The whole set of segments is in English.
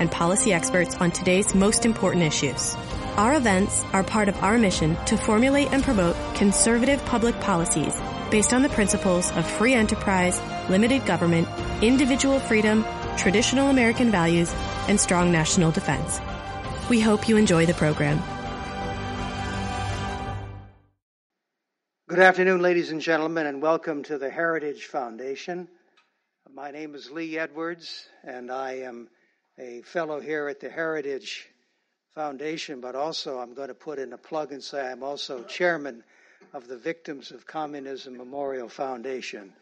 and policy experts on today's most important issues. Our events are part of our mission to formulate and promote conservative public policies based on the principles of free enterprise, limited government, individual freedom, traditional American values, and strong national defense. We hope you enjoy the program. Good afternoon, ladies and gentlemen, and welcome to the Heritage Foundation. My name is Lee Edwards, and I am a fellow here at the Heritage Foundation, but also I'm going to put in a plug and say I'm also chairman of the Victims of Communism Memorial Foundation.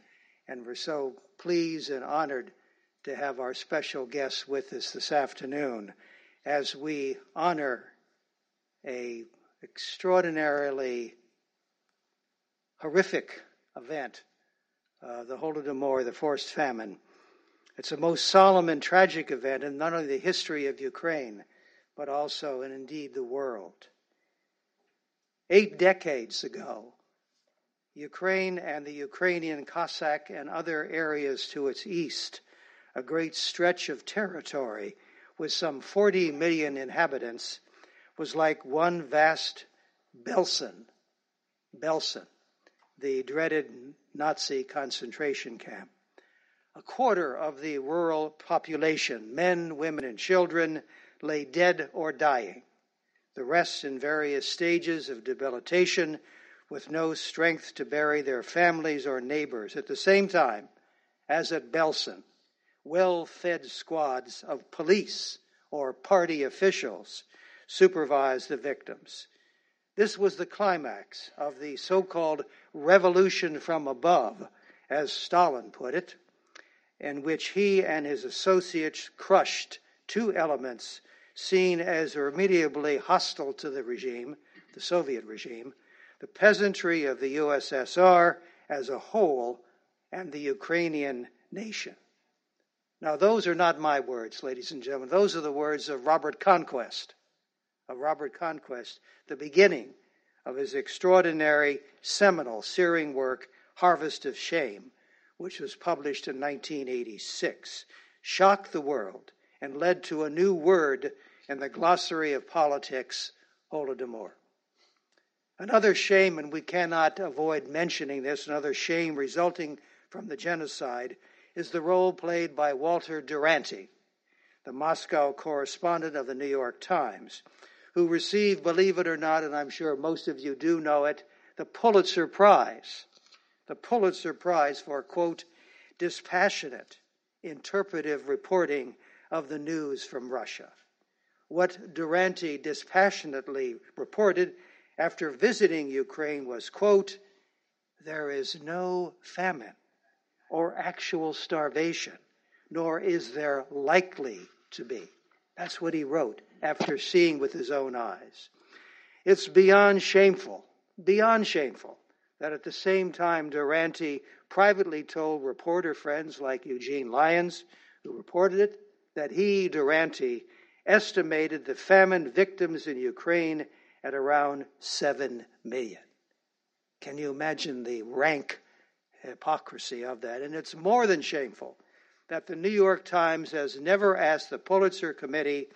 And we're so pleased and honored to have our special guests with us this afternoon as we honor a extraordinarily horrific event, uh, the Holodomor, the forced famine. It's a most solemn and tragic event in not only the history of Ukraine, but also, and indeed, the world. Eight decades ago, Ukraine and the Ukrainian Cossack and other areas to its east, a great stretch of territory with some 40 million inhabitants, was like one vast Belsen. Belsen the dreaded Nazi concentration camp. A quarter of the rural population, men, women, and children, lay dead or dying, the rest in various stages of debilitation with no strength to bury their families or neighbors. At the same time, as at Belsen, well fed squads of police or party officials supervised the victims. This was the climax of the so called revolution from above, as Stalin put it, in which he and his associates crushed two elements seen as irremediably hostile to the regime, the Soviet regime, the peasantry of the USSR as a whole, and the Ukrainian nation. Now, those are not my words, ladies and gentlemen. Those are the words of Robert Conquest, of Robert Conquest, the beginning of his extraordinary, seminal, searing work, Harvest of Shame, which was published in 1986, shocked the world and led to a new word in the glossary of politics, Holodomor. Another shame, and we cannot avoid mentioning this, another shame resulting from the genocide, is the role played by Walter Duranty, the Moscow correspondent of the New York Times, who received, believe it or not, and I'm sure most of you do know it, the Pulitzer Prize. The Pulitzer Prize for, quote, dispassionate, interpretive reporting of the news from Russia. What Duranty dispassionately reported after visiting Ukraine was, quote, there is no famine or actual starvation, nor is there likely to be. That's what he wrote after seeing with his own eyes. It's beyond shameful, beyond shameful, that at the same time Duranty privately told reporter friends like Eugene Lyons, who reported it, that he, Duranty, estimated the famine victims in Ukraine at around 7 million. Can you imagine the rank hypocrisy of that? And it's more than shameful that the New York Times has never asked the Pulitzer Committee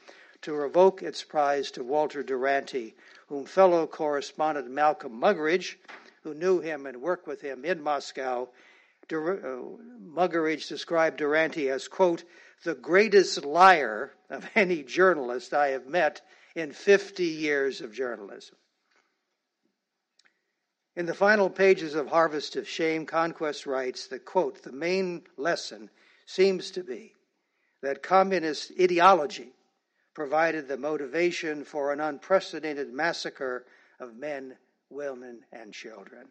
to revoke its prize to Walter Duranty, whom fellow correspondent Malcolm Muggeridge, who knew him and worked with him in Moscow, Dur- uh, Muggeridge described Duranty as, quote, the greatest liar of any journalist I have met in 50 years of journalism. In the final pages of Harvest of Shame, Conquest writes that, quote, the main lesson seems to be that communist ideology provided the motivation for an unprecedented massacre of men, women, and children.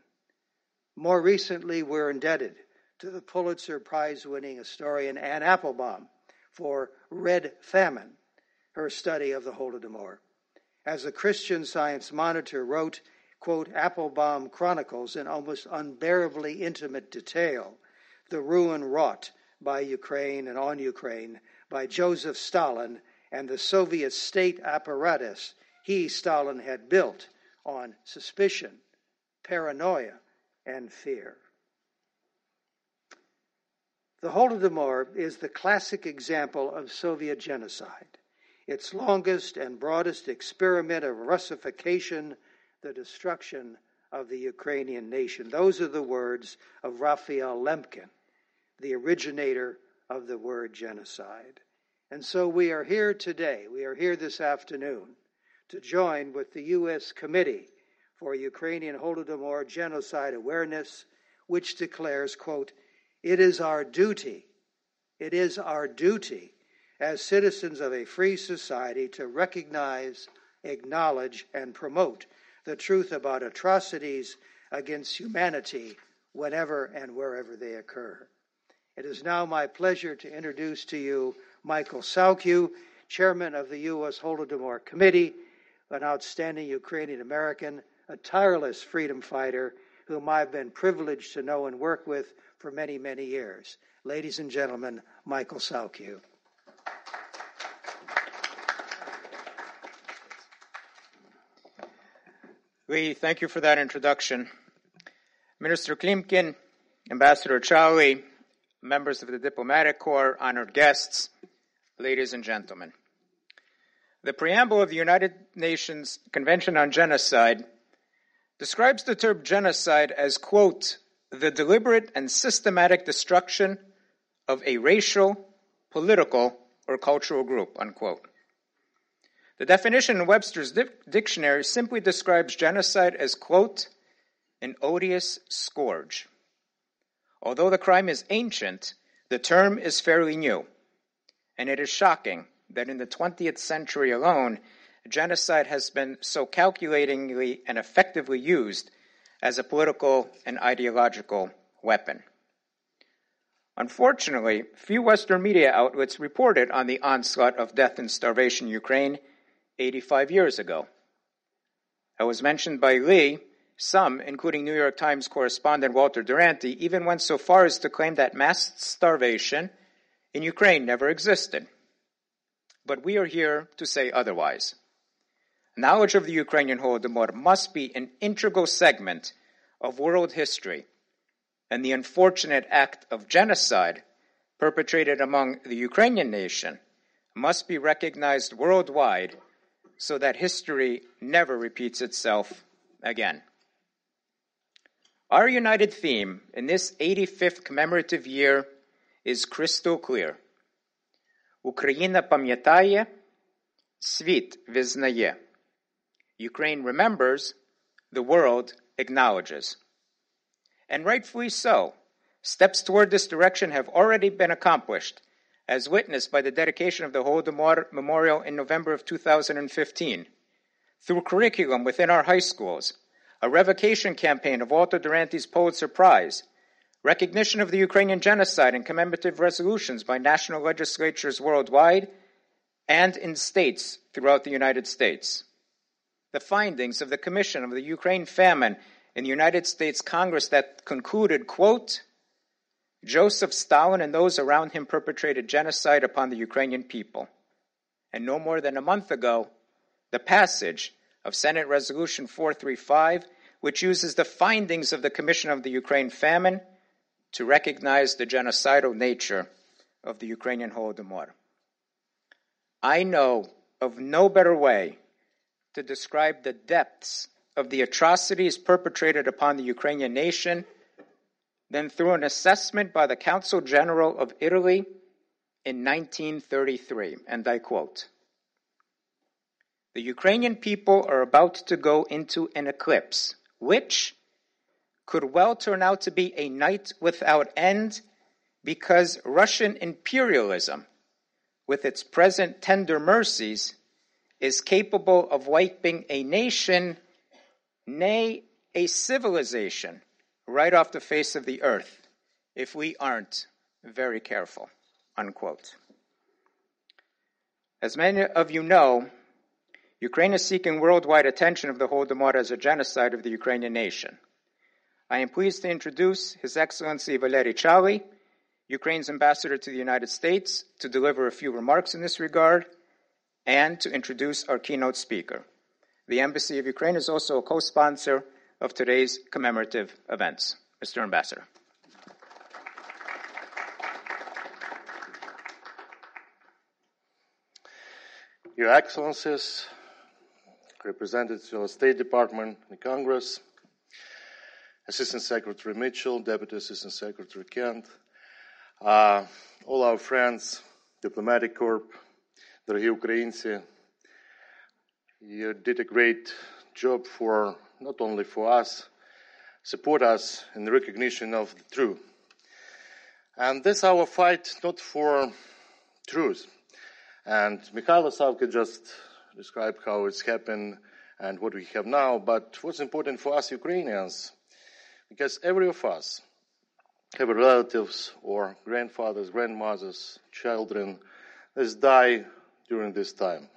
More recently, we're indebted to the Pulitzer Prize winning historian Anne Applebaum for Red Famine, her study of the Holodomor. As the Christian Science Monitor wrote, quote, Applebaum chronicles in almost unbearably intimate detail the ruin wrought by Ukraine and on Ukraine by Joseph Stalin and the Soviet state apparatus he, Stalin, had built on suspicion, paranoia, and fear. The Holodomor is the classic example of Soviet genocide, its longest and broadest experiment of Russification, the destruction of the Ukrainian nation. Those are the words of Raphael Lemkin, the originator of the word genocide. And so we are here today, we are here this afternoon to join with the U.S. Committee for Ukrainian Holodomor Genocide Awareness, which declares, quote, it is our duty, it is our duty as citizens of a free society to recognize, acknowledge, and promote the truth about atrocities against humanity whenever and wherever they occur. It is now my pleasure to introduce to you Michael Sawkiw, chairman of the U.S. Holodomor Committee, an outstanding Ukrainian American, a tireless freedom fighter whom I've been privileged to know and work with for many, many years. Ladies and gentlemen, Michael Sawkiw. We thank you for that introduction. Minister Klimkin, Ambassador Chaly, members of the diplomatic corps, honored guests, ladies and gentlemen. The preamble of the United Nations Convention on Genocide describes the term genocide as, quote, the deliberate and systematic destruction of a racial, political, or cultural group, unquote. The definition in Webster's di- dictionary simply describes genocide as, quote, an odious scourge. Although the crime is ancient, the term is fairly new, and it is shocking that in the 20th century alone, genocide has been so calculatingly and effectively used as a political and ideological weapon. Unfortunately, few Western media outlets reported on the onslaught of death and starvation in Ukraine 85 years ago. As was mentioned by Lee, some, including New York Times correspondent Walter Duranty, even went so far as to claim that mass starvation in Ukraine never existed. But we are here to say otherwise. Knowledge of the Ukrainian Holodomor must be an integral segment of world history, and the unfortunate act of genocide perpetrated among the Ukrainian nation must be recognized worldwide so that history never repeats itself again. Our united theme in this 85th commemorative year is crystal clear. Україна пам'ятає, світ визнає. Ukraine remembers, the world acknowledges. And rightfully so. Steps toward this direction have already been accomplished, as witnessed by the dedication of the Holodomor Memorial in November of 2015. Through curriculum within our high schools, a revocation campaign of Walter Duranty's Pulitzer Prize, recognition of the Ukrainian genocide and commemorative resolutions by national legislatures worldwide and in states throughout the United States the findings of the Commission of the Ukraine famine in the United States Congress that concluded, quote, Joseph Stalin and those around him perpetrated genocide upon the Ukrainian people. And no more than a month ago, the passage of Senate Resolution 435, which uses the findings of the Commission of the Ukraine famine to recognize the genocidal nature of the Ukrainian Holodomor. I know of no better way to describe the depths of the atrocities perpetrated upon the Ukrainian nation than through an assessment by the Consul General of Italy in 1933. And I quote The Ukrainian people are about to go into an eclipse, which could well turn out to be a night without end because Russian imperialism, with its present tender mercies, is capable of wiping a nation, nay, a civilization, right off the face of the earth if we aren't very careful. Unquote. As many of you know, Ukraine is seeking worldwide attention of the Holodomor as a genocide of the Ukrainian nation. I am pleased to introduce His Excellency Valery Chaly, Ukraine's ambassador to the United States, to deliver a few remarks in this regard and to introduce our keynote speaker. The Embassy of Ukraine is also a co sponsor of today's commemorative events. Mr. Ambassador. Your Excellencies, representatives of the State Department and Congress, Assistant Secretary Mitchell, Deputy Assistant Secretary Kent, uh, all our friends, diplomatic corps, дорогі українці, you did a great job for not only for us, support us in the recognition of the truth. And this our fight not for truth. And Mikhail Savka just described how it's happened and what we have now, but what's important for us Ukrainians, because every of us have relatives or grandfathers, grandmothers, children that die during this time.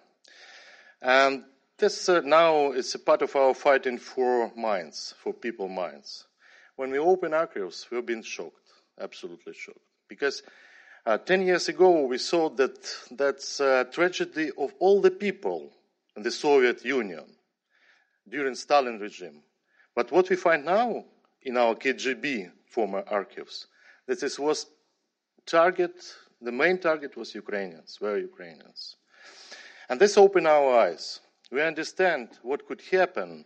And this uh, now is a part of our fighting for minds, for people minds. When we open archives, we've been shocked, absolutely shocked, because uh, 10 years ago, we saw that that's a tragedy of all the people in the Soviet Union during Stalin regime. But what we find now in our KGB former archives, that this was target, the main target was Ukrainians, were Ukrainians. And this opened our eyes. We understand what could happen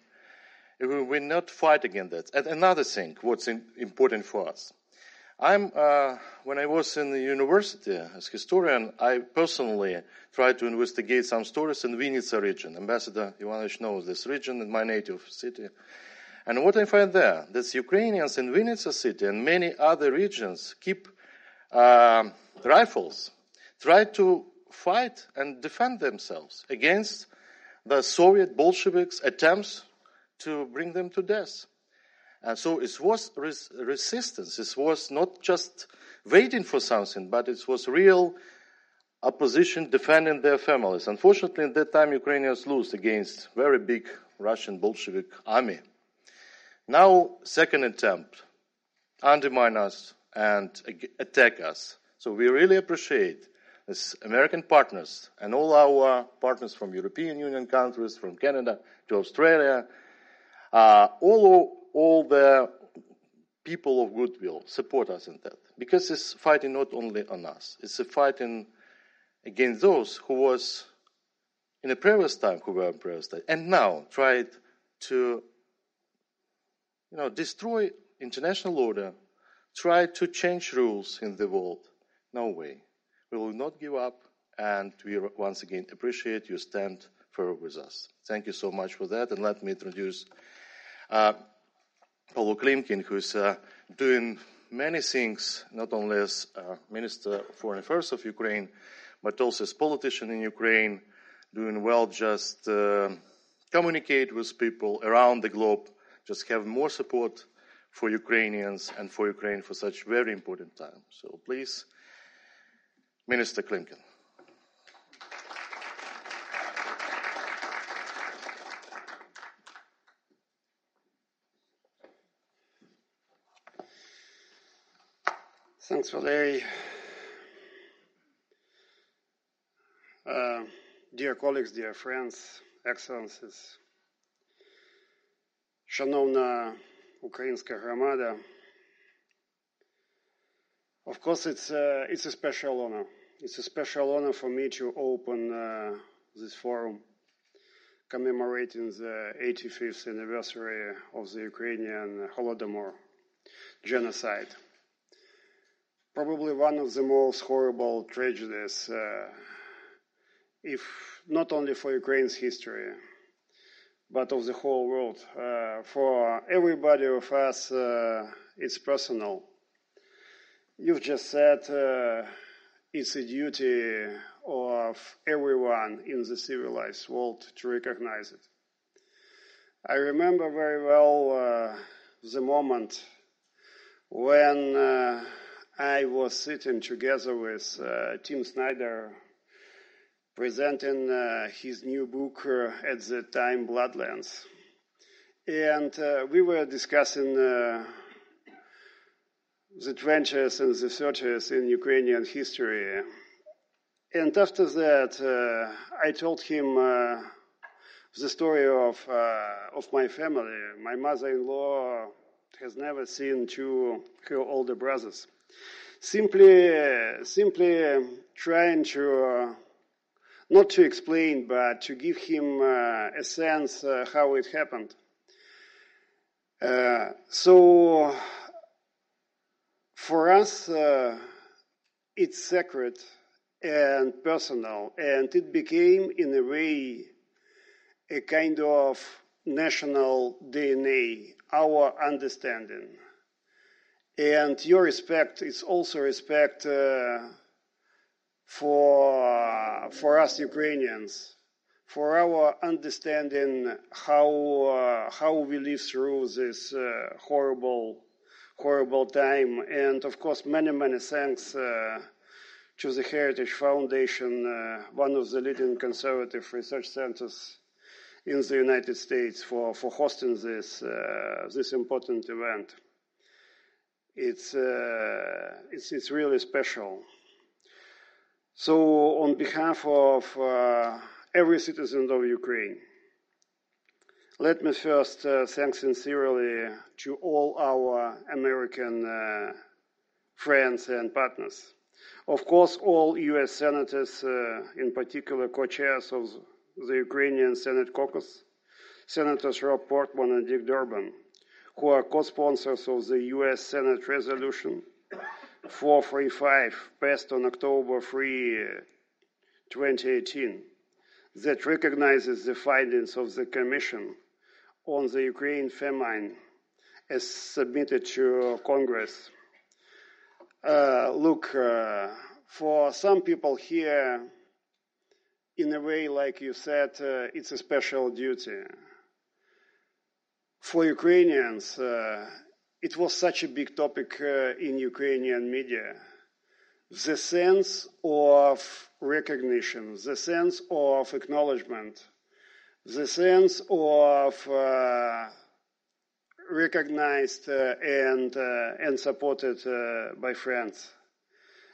if we will not fight against that. And another thing, what's important for us. I'm, uh, when I was in the university as historian, I personally tried to investigate some stories in Vinnytsia region. Ambassador Ivanovich knows this region in my native city. And what I find there, that Ukrainians in Vinnytsia city and many other regions keep uh, rifles, try to fight and defend themselves against the Soviet Bolsheviks' attempts to bring them to death. And so it was res- resistance. It was not just waiting for something, but it was real opposition defending their families. Unfortunately, at that time, Ukrainians lost against very big Russian Bolshevik army. Now, second attempt, undermine us and attack us. So we really appreciate as American partners and all our partners from European Union countries, from Canada to Australia, uh, all all the people of goodwill support us in that. Because it's fighting not only on us, it's a fighting against those who was in a previous time who were in previous time and now tried to you know destroy international order, try to change rules in the world. No way. We will not give up and we once again appreciate your stand for with us. Thank you so much for that and let me introduce uh, Pavlo Klimkin, who's uh, doing many things, not only as uh, Minister of Foreign Affairs of Ukraine, but also as politician in Ukraine, doing well just uh, communicate with people around the globe, just have more support for Ukrainians and for Ukraine for such very important time. So please, Minister Klimkin. Thanks, Valery. Uh, dear colleagues, dear friends, excellencies, шановна українська громада, of course, it's a, it's a special honor. It's a special honor for me to open uh, this forum commemorating the 85th anniversary of the Ukrainian Holodomor genocide probably one of the most horrible tragedies, uh, if not only for Ukraine's history, but of the whole world. Uh, for everybody of us, uh, it's personal. You've just said uh, it's a duty of everyone in the civilized world to recognize it. I remember very well uh, the moment when uh, I was sitting together with uh, Tim Snyder, presenting uh, his new book uh, at the time, Bloodlands. And uh, we were discussing uh, the 20th and the 30th in Ukrainian history. And after that, uh, I told him uh, the story of, of my family. My mother-in-law has never seen two her older brothers. Simply, simply trying to not to explain, but to give him uh, a sense uh, how it happened. Uh, so, for us, it's sacred and personal, and it became, in a way, a kind of national DNA, our understanding. And your respect is also respect uh, for, for us Ukrainians, for our understanding how, uh, how we live through this uh, horrible, horrible time. And of course, many, many thanks uh, to the Heritage Foundation, uh, one of the leading conservative research centers in the United States for, for hosting this, uh, this important event. It's, uh, it's, it's really special. So, on behalf of uh, every citizen of Ukraine, let me first uh, thank sincerely to all our American uh, friends and partners. Of course, all US senators, uh, in particular co chairs of the Ukrainian Senate caucus, Senators Rob Portman and Dick Durbin, who are co sponsors of the US Senate resolution 435 passed on October 3, 2018, that recognizes the findings of the Commission on the Ukraine famine as submitted to Congress. Uh, look, uh, for some people here, in a way, like you said, uh, it's a special duty. For Ukrainians, uh, it was such a big topic uh, in Ukrainian media. The sense of recognition, the sense of acknowledgement, the sense of uh, recognized uh, and uh, and supported uh, by friends,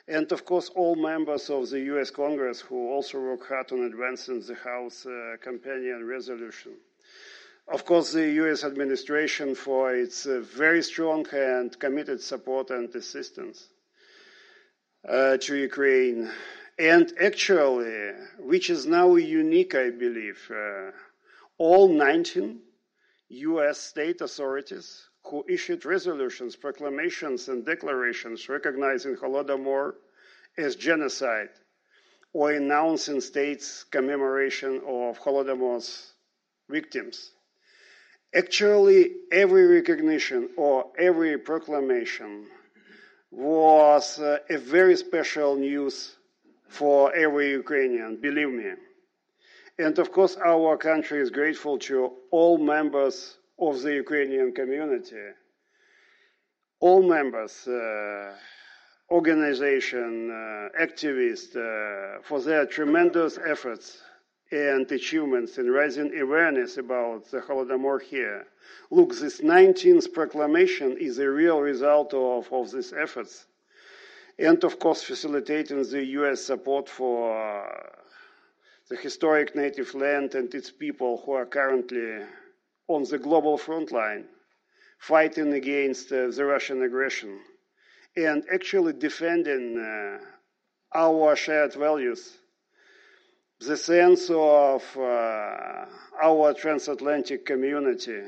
and of course all members of the U.S. Congress who also work hard on advancing the House uh, companion resolution of course, the U.S. administration for its uh, very strong and committed support and assistance uh, to Ukraine. And actually, which is now unique, I believe, uh, all 19 U.S. state authorities who issued resolutions, proclamations, and declarations recognizing Holodomor as genocide or announcing states' commemoration of Holodomor's victims Actually, every recognition or every proclamation was uh, a very special news for every Ukrainian, believe me. And of course, our country is grateful to all members of the Ukrainian community, all members, uh, organization, uh, activists, uh, for their tremendous efforts and achievements in raising awareness about the Holodomor here. Look, this 19th proclamation is a real result of, of these efforts. And of course, facilitating the US support for uh, the historic native land and its people who are currently on the global front line, fighting against uh, the Russian aggression, and actually defending uh, our shared values the sense of uh, our transatlantic community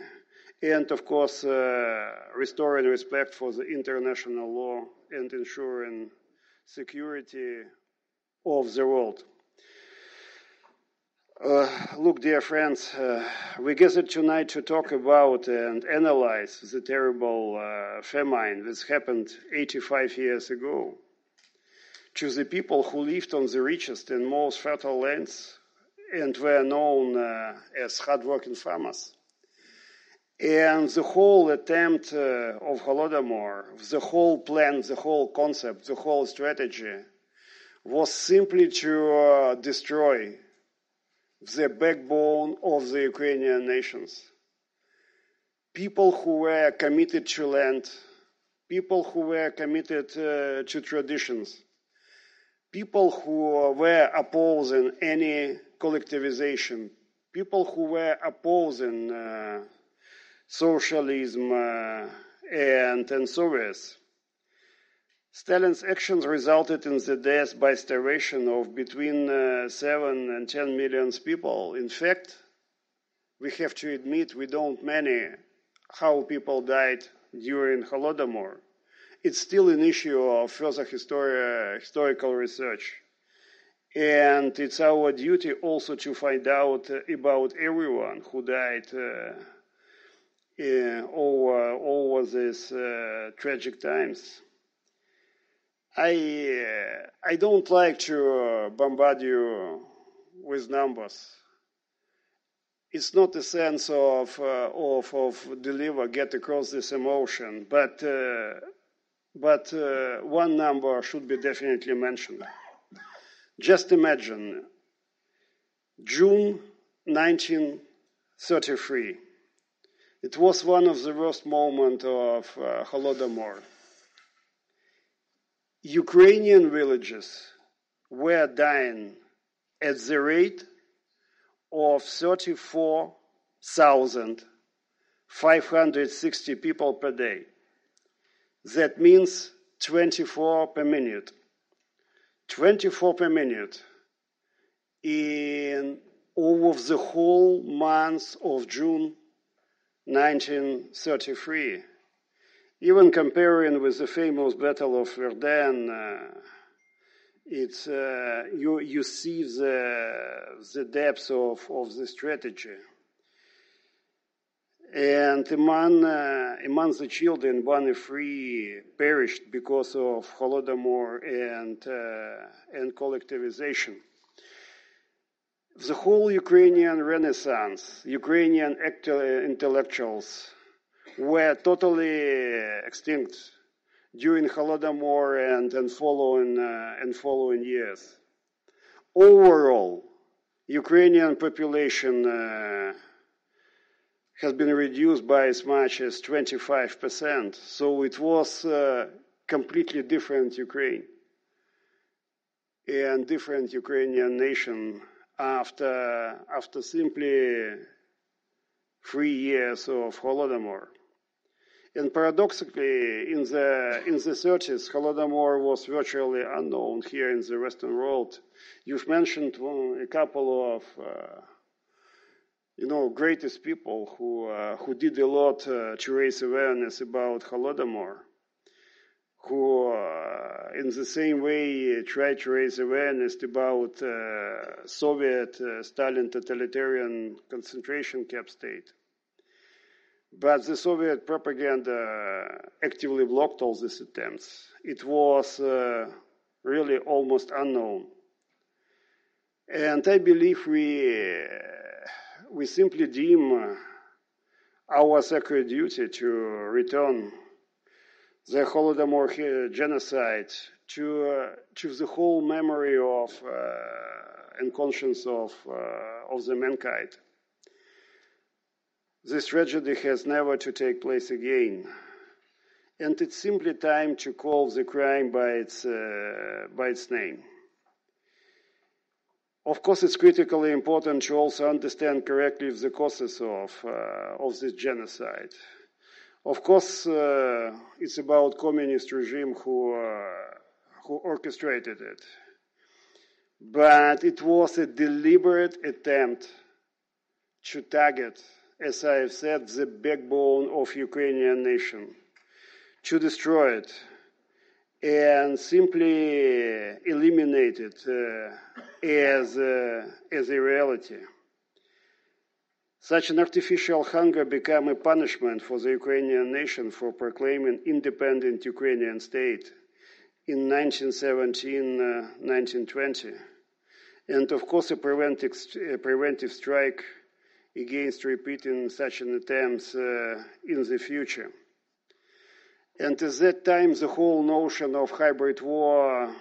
and of course uh, restoring respect for the international law and ensuring security of the world. Uh, look, dear friends, uh, we gathered tonight to talk about and analyze the terrible uh, famine that happened 85 years ago to the people who lived on the richest and most fertile lands and were known uh, as hardworking farmers. And the whole attempt uh, of Holodomor, the whole plan, the whole concept, the whole strategy was simply to uh, destroy the backbone of the Ukrainian nations. People who were committed to land, people who were committed uh, to traditions, people who were opposing any collectivization, people who were opposing uh, socialism uh, and, and Soviets. Stalin's actions resulted in the death by starvation of between uh, 7 and 10 million people. In fact, we have to admit we don't many how people died during Holodomor. It's still an issue of further histori- historical research. And it's our duty also to find out about everyone who died uh, uh, over, over these uh, tragic times. I, uh, I don't like to bombard you with numbers. It's not a sense of, uh, of, of deliver, get across this emotion, but, uh, but uh, one number should be definitely mentioned. Just imagine June 1933. It was one of the worst moments of uh, Holodomor. Ukrainian villages were dying at the rate of 34,560 people per day. That means 24 per minute. 24 per minute in over the whole month of June 1933. Even comparing with the famous Battle of Verdun, uh, it's uh, you you see the the depth of, of the strategy. And among, uh, among the children, one of three perished because of Holodomor and, uh, and collectivization. The whole Ukrainian Renaissance, Ukrainian intellectuals were totally extinct during Holodomor and, and, following, uh, and following years. Overall, Ukrainian population uh, has been reduced by as much as 25%. So it was a completely different Ukraine and different Ukrainian nation after, after simply three years of Holodomor. And paradoxically, in the, in the 30s, Holodomor was virtually unknown here in the Western world. You've mentioned a couple of uh, you know, greatest people who, uh, who did a lot uh, to raise awareness about Holodomor, who, uh, in the same way, tried to raise awareness about uh, Soviet uh, Stalin totalitarian concentration camp state. But the Soviet propaganda actively blocked all these attempts. It was uh, really almost unknown. And I believe we we simply deem our sacred duty to return the Holodomor genocide to, uh, to the whole memory of uh, and conscience of, uh, of the mankind. This tragedy has never to take place again. And it's simply time to call the crime by its, uh, by its name. Of course, it's critically important to also understand correctly the causes of, uh, of this genocide. Of course, uh, it's about communist regime who, uh, who orchestrated it. But it was a deliberate attempt to target, as I have said, the backbone of Ukrainian nation, to destroy it, and simply eliminate it uh, as, uh, as a reality. Such an artificial hunger became a punishment for the Ukrainian nation for proclaiming independent Ukrainian state in 1917, uh, 1920. And of course, a preventive, a preventive strike against repeating such an attempt uh, in the future. And at that time, the whole notion of hybrid war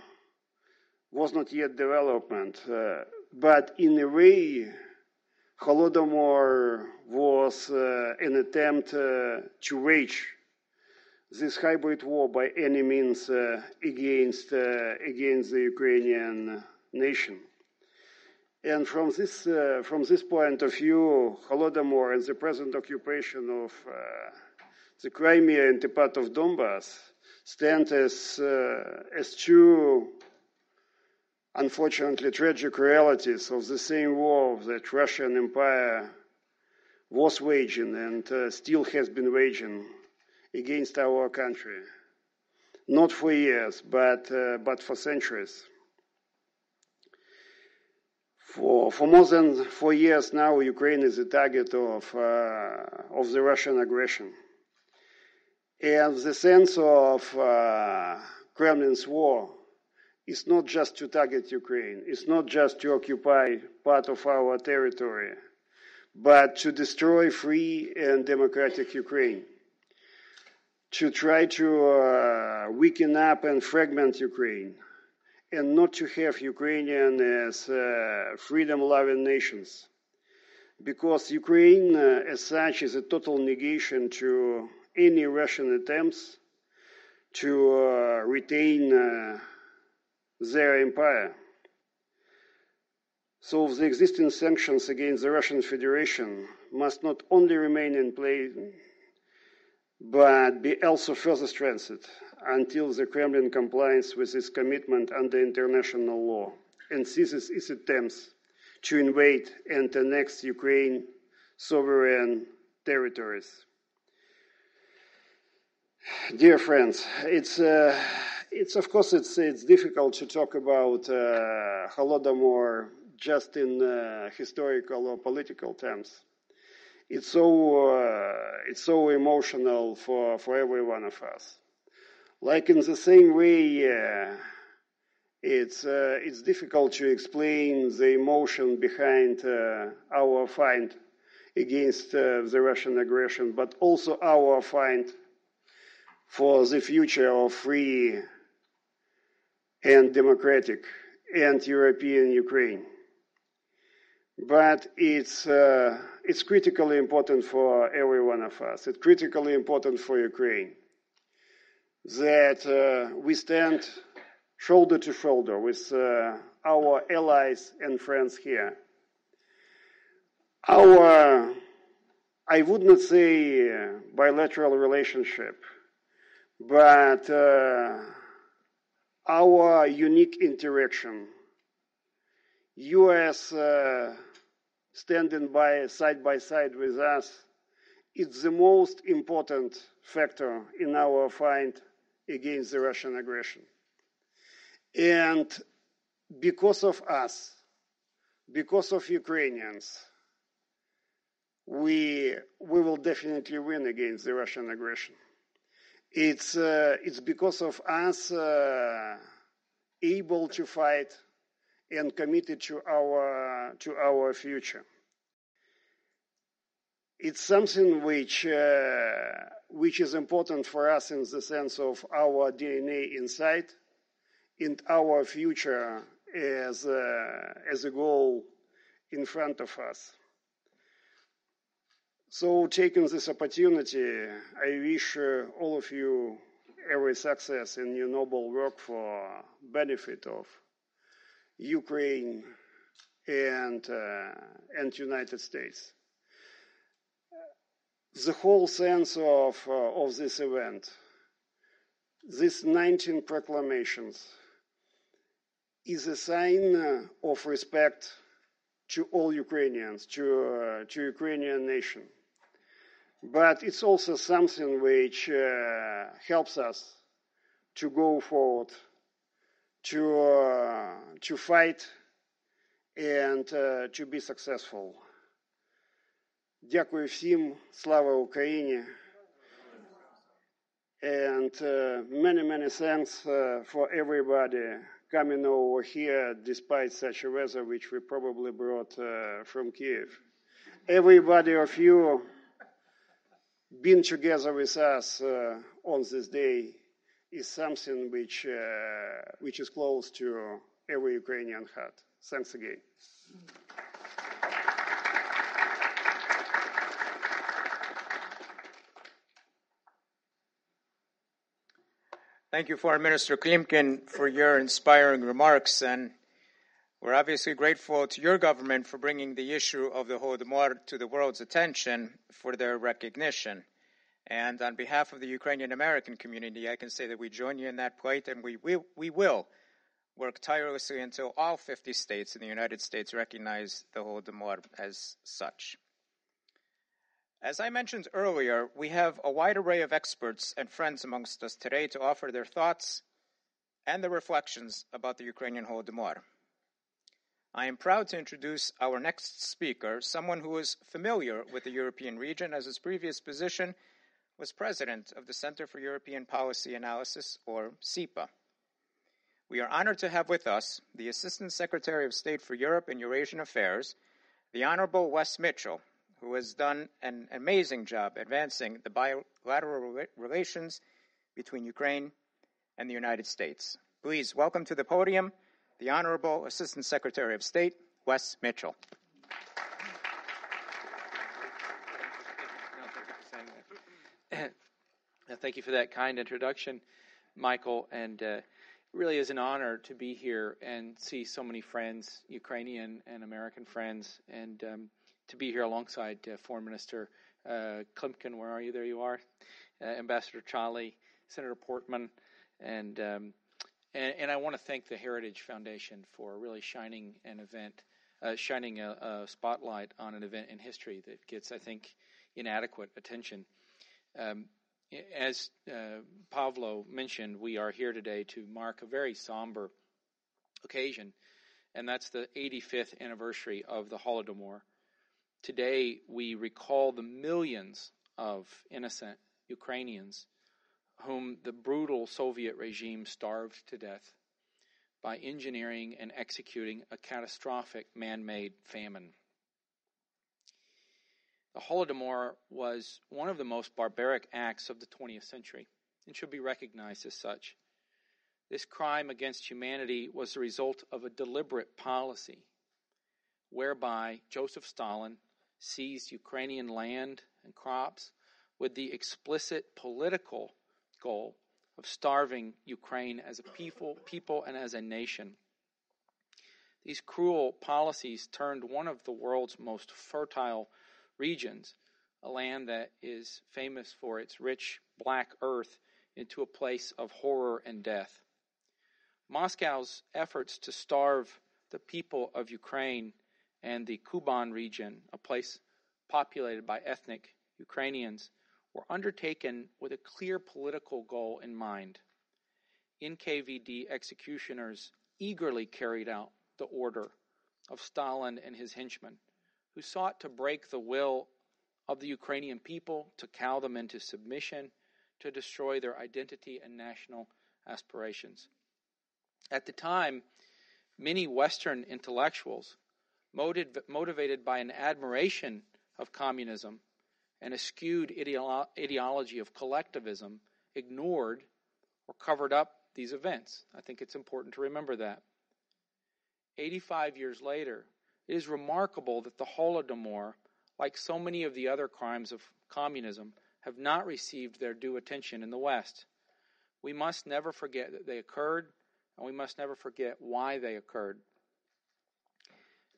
was not yet development, uh, but in a way, Holodomor was uh, an attempt uh, to wage this hybrid war by any means uh, against against the Ukrainian nation. And from this, uh, from this point of view, Holodomor and the present occupation of uh, the Crimea and the part of Donbass stand as, uh, as two, unfortunately, tragic realities of the same war that Russian Empire was waging and uh, still has been waging against our country. Not for years, but, uh, but for centuries. For, for more than four years now, Ukraine is the target of, uh, of the Russian aggression. And the sense of uh, Kremlin's war is not just to target Ukraine, it's not just to occupy part of our territory, but to destroy free and democratic Ukraine, to try to uh, weaken up and fragment Ukraine, and not to have Ukrainian as uh, freedom-loving nations, because Ukraine, uh, as such, is a total negation to any Russian attempts to uh, retain uh, their empire. So the existing sanctions against the Russian Federation must not only remain in place, but be also further strengthened until the Kremlin complies with its commitment under international law and ceases its attempts to invade and annex Ukraine sovereign territories. Dear friends, it's, uh, it's of course it's, it's difficult to talk about uh, Holodomor just in uh, historical or political terms it's so uh, it's so emotional for for every one of us. Like in the same way, uh, it's uh, it's difficult to explain the emotion behind uh, our fight against uh, the Russian aggression, but also our fight for the future of free and democratic and European Ukraine. But it's uh, it's critically important for every one of us. It's critically important for Ukraine that uh, we stand shoulder to shoulder with uh, our allies and friends here. Our, I would not say bilateral relationship, but uh, our unique interaction. U.S uh, standing by side by side with us is the most important factor in our fight against the Russian aggression. And because of us, because of Ukrainians, we, we will definitely win against the Russian aggression. It's, uh, it's because of us uh, able to fight and committed to our, to our future. It's something which, uh, which is important for us in the sense of our DNA inside and our future as, uh, as a goal in front of us. So, taking this opportunity, I wish uh, all of you every success in your noble work for benefit of Ukraine, and, uh, and United States. The whole sense of, uh, of this event, these 19 proclamations, is a sign uh, of respect to all Ukrainians, to, uh, to Ukrainian nation. But it's also something which uh, helps us to go forward to, uh, to fight and uh, to be successful. Дякую всім, слава Україні. And uh, many, many thanks uh, for everybody coming over here despite such a weather which we probably brought uh, from Kiev. Everybody of you been together with us uh, on this day is something which, uh, which is close to, every Ukrainian heart. Thanks again. Thank you, Foreign Minister Klimkin, for your inspiring remarks. And we're obviously grateful to your government for bringing the issue of the Holodomor to the world's attention for their recognition. And on behalf of the Ukrainian American community, I can say that we join you in that plight and we will, we will work tirelessly until all 50 states in the United States recognize the Holodomor as such. As I mentioned earlier, we have a wide array of experts and friends amongst us today to offer their thoughts and their reflections about the Ukrainian Holodomor. I am proud to introduce our next speaker, someone who is familiar with the European region as his previous position was president of the Center for European Policy Analysis, or CEPA. We are honored to have with us the Assistant Secretary of State for Europe and Eurasian Affairs, the Honorable Wes Mitchell, who has done an amazing job advancing the bilateral relations between Ukraine and the United States. Please welcome to the podium the Honorable Assistant Secretary of State, Wes Mitchell. Thank you for that kind introduction, Michael. And uh, it really is an honor to be here and see so many friends, Ukrainian and American friends, and um, to be here alongside uh, Foreign Minister uh, Klimkin. Where are you? There you are. Uh, Ambassador Chaly, Senator Portman, and, um, and, and I want to thank the Heritage Foundation for really shining an event, uh, shining a, a, spotlight on an event in history that gets, I think, inadequate attention. Um, as uh, Pavlo mentioned, we are here today to mark a very somber occasion, and that's the 85th anniversary of the Holodomor. Today, we recall the millions of innocent Ukrainians whom the brutal Soviet regime starved to death by engineering and executing a catastrophic man made famine. The Holodomor was one of the most barbaric acts of the 20th century and should be recognized as such. This crime against humanity was the result of a deliberate policy whereby Joseph Stalin seized Ukrainian land and crops with the explicit political goal of starving Ukraine as a people, people and as a nation. These cruel policies turned one of the world's most fertile regions, a land that is famous for its rich black earth, into a place of horror and death. Moscow's efforts to starve the people of Ukraine and the Kuban region, a place populated by ethnic Ukrainians, were undertaken with a clear political goal in mind. NKVD executioners eagerly carried out the order of Stalin and his henchmen, who sought to break the will of the Ukrainian people, to cow them into submission, to destroy their identity and national aspirations. At the time, many Western intellectuals motivated by an admiration of communism and a skewed ideolo- ideology of collectivism ignored or covered up these events. I think it's important to remember that. 85 years later, it is remarkable that the Holodomor, like so many of the other crimes of communism, have not received their due attention in the West. We must never forget that they occurred, and we must never forget why they occurred.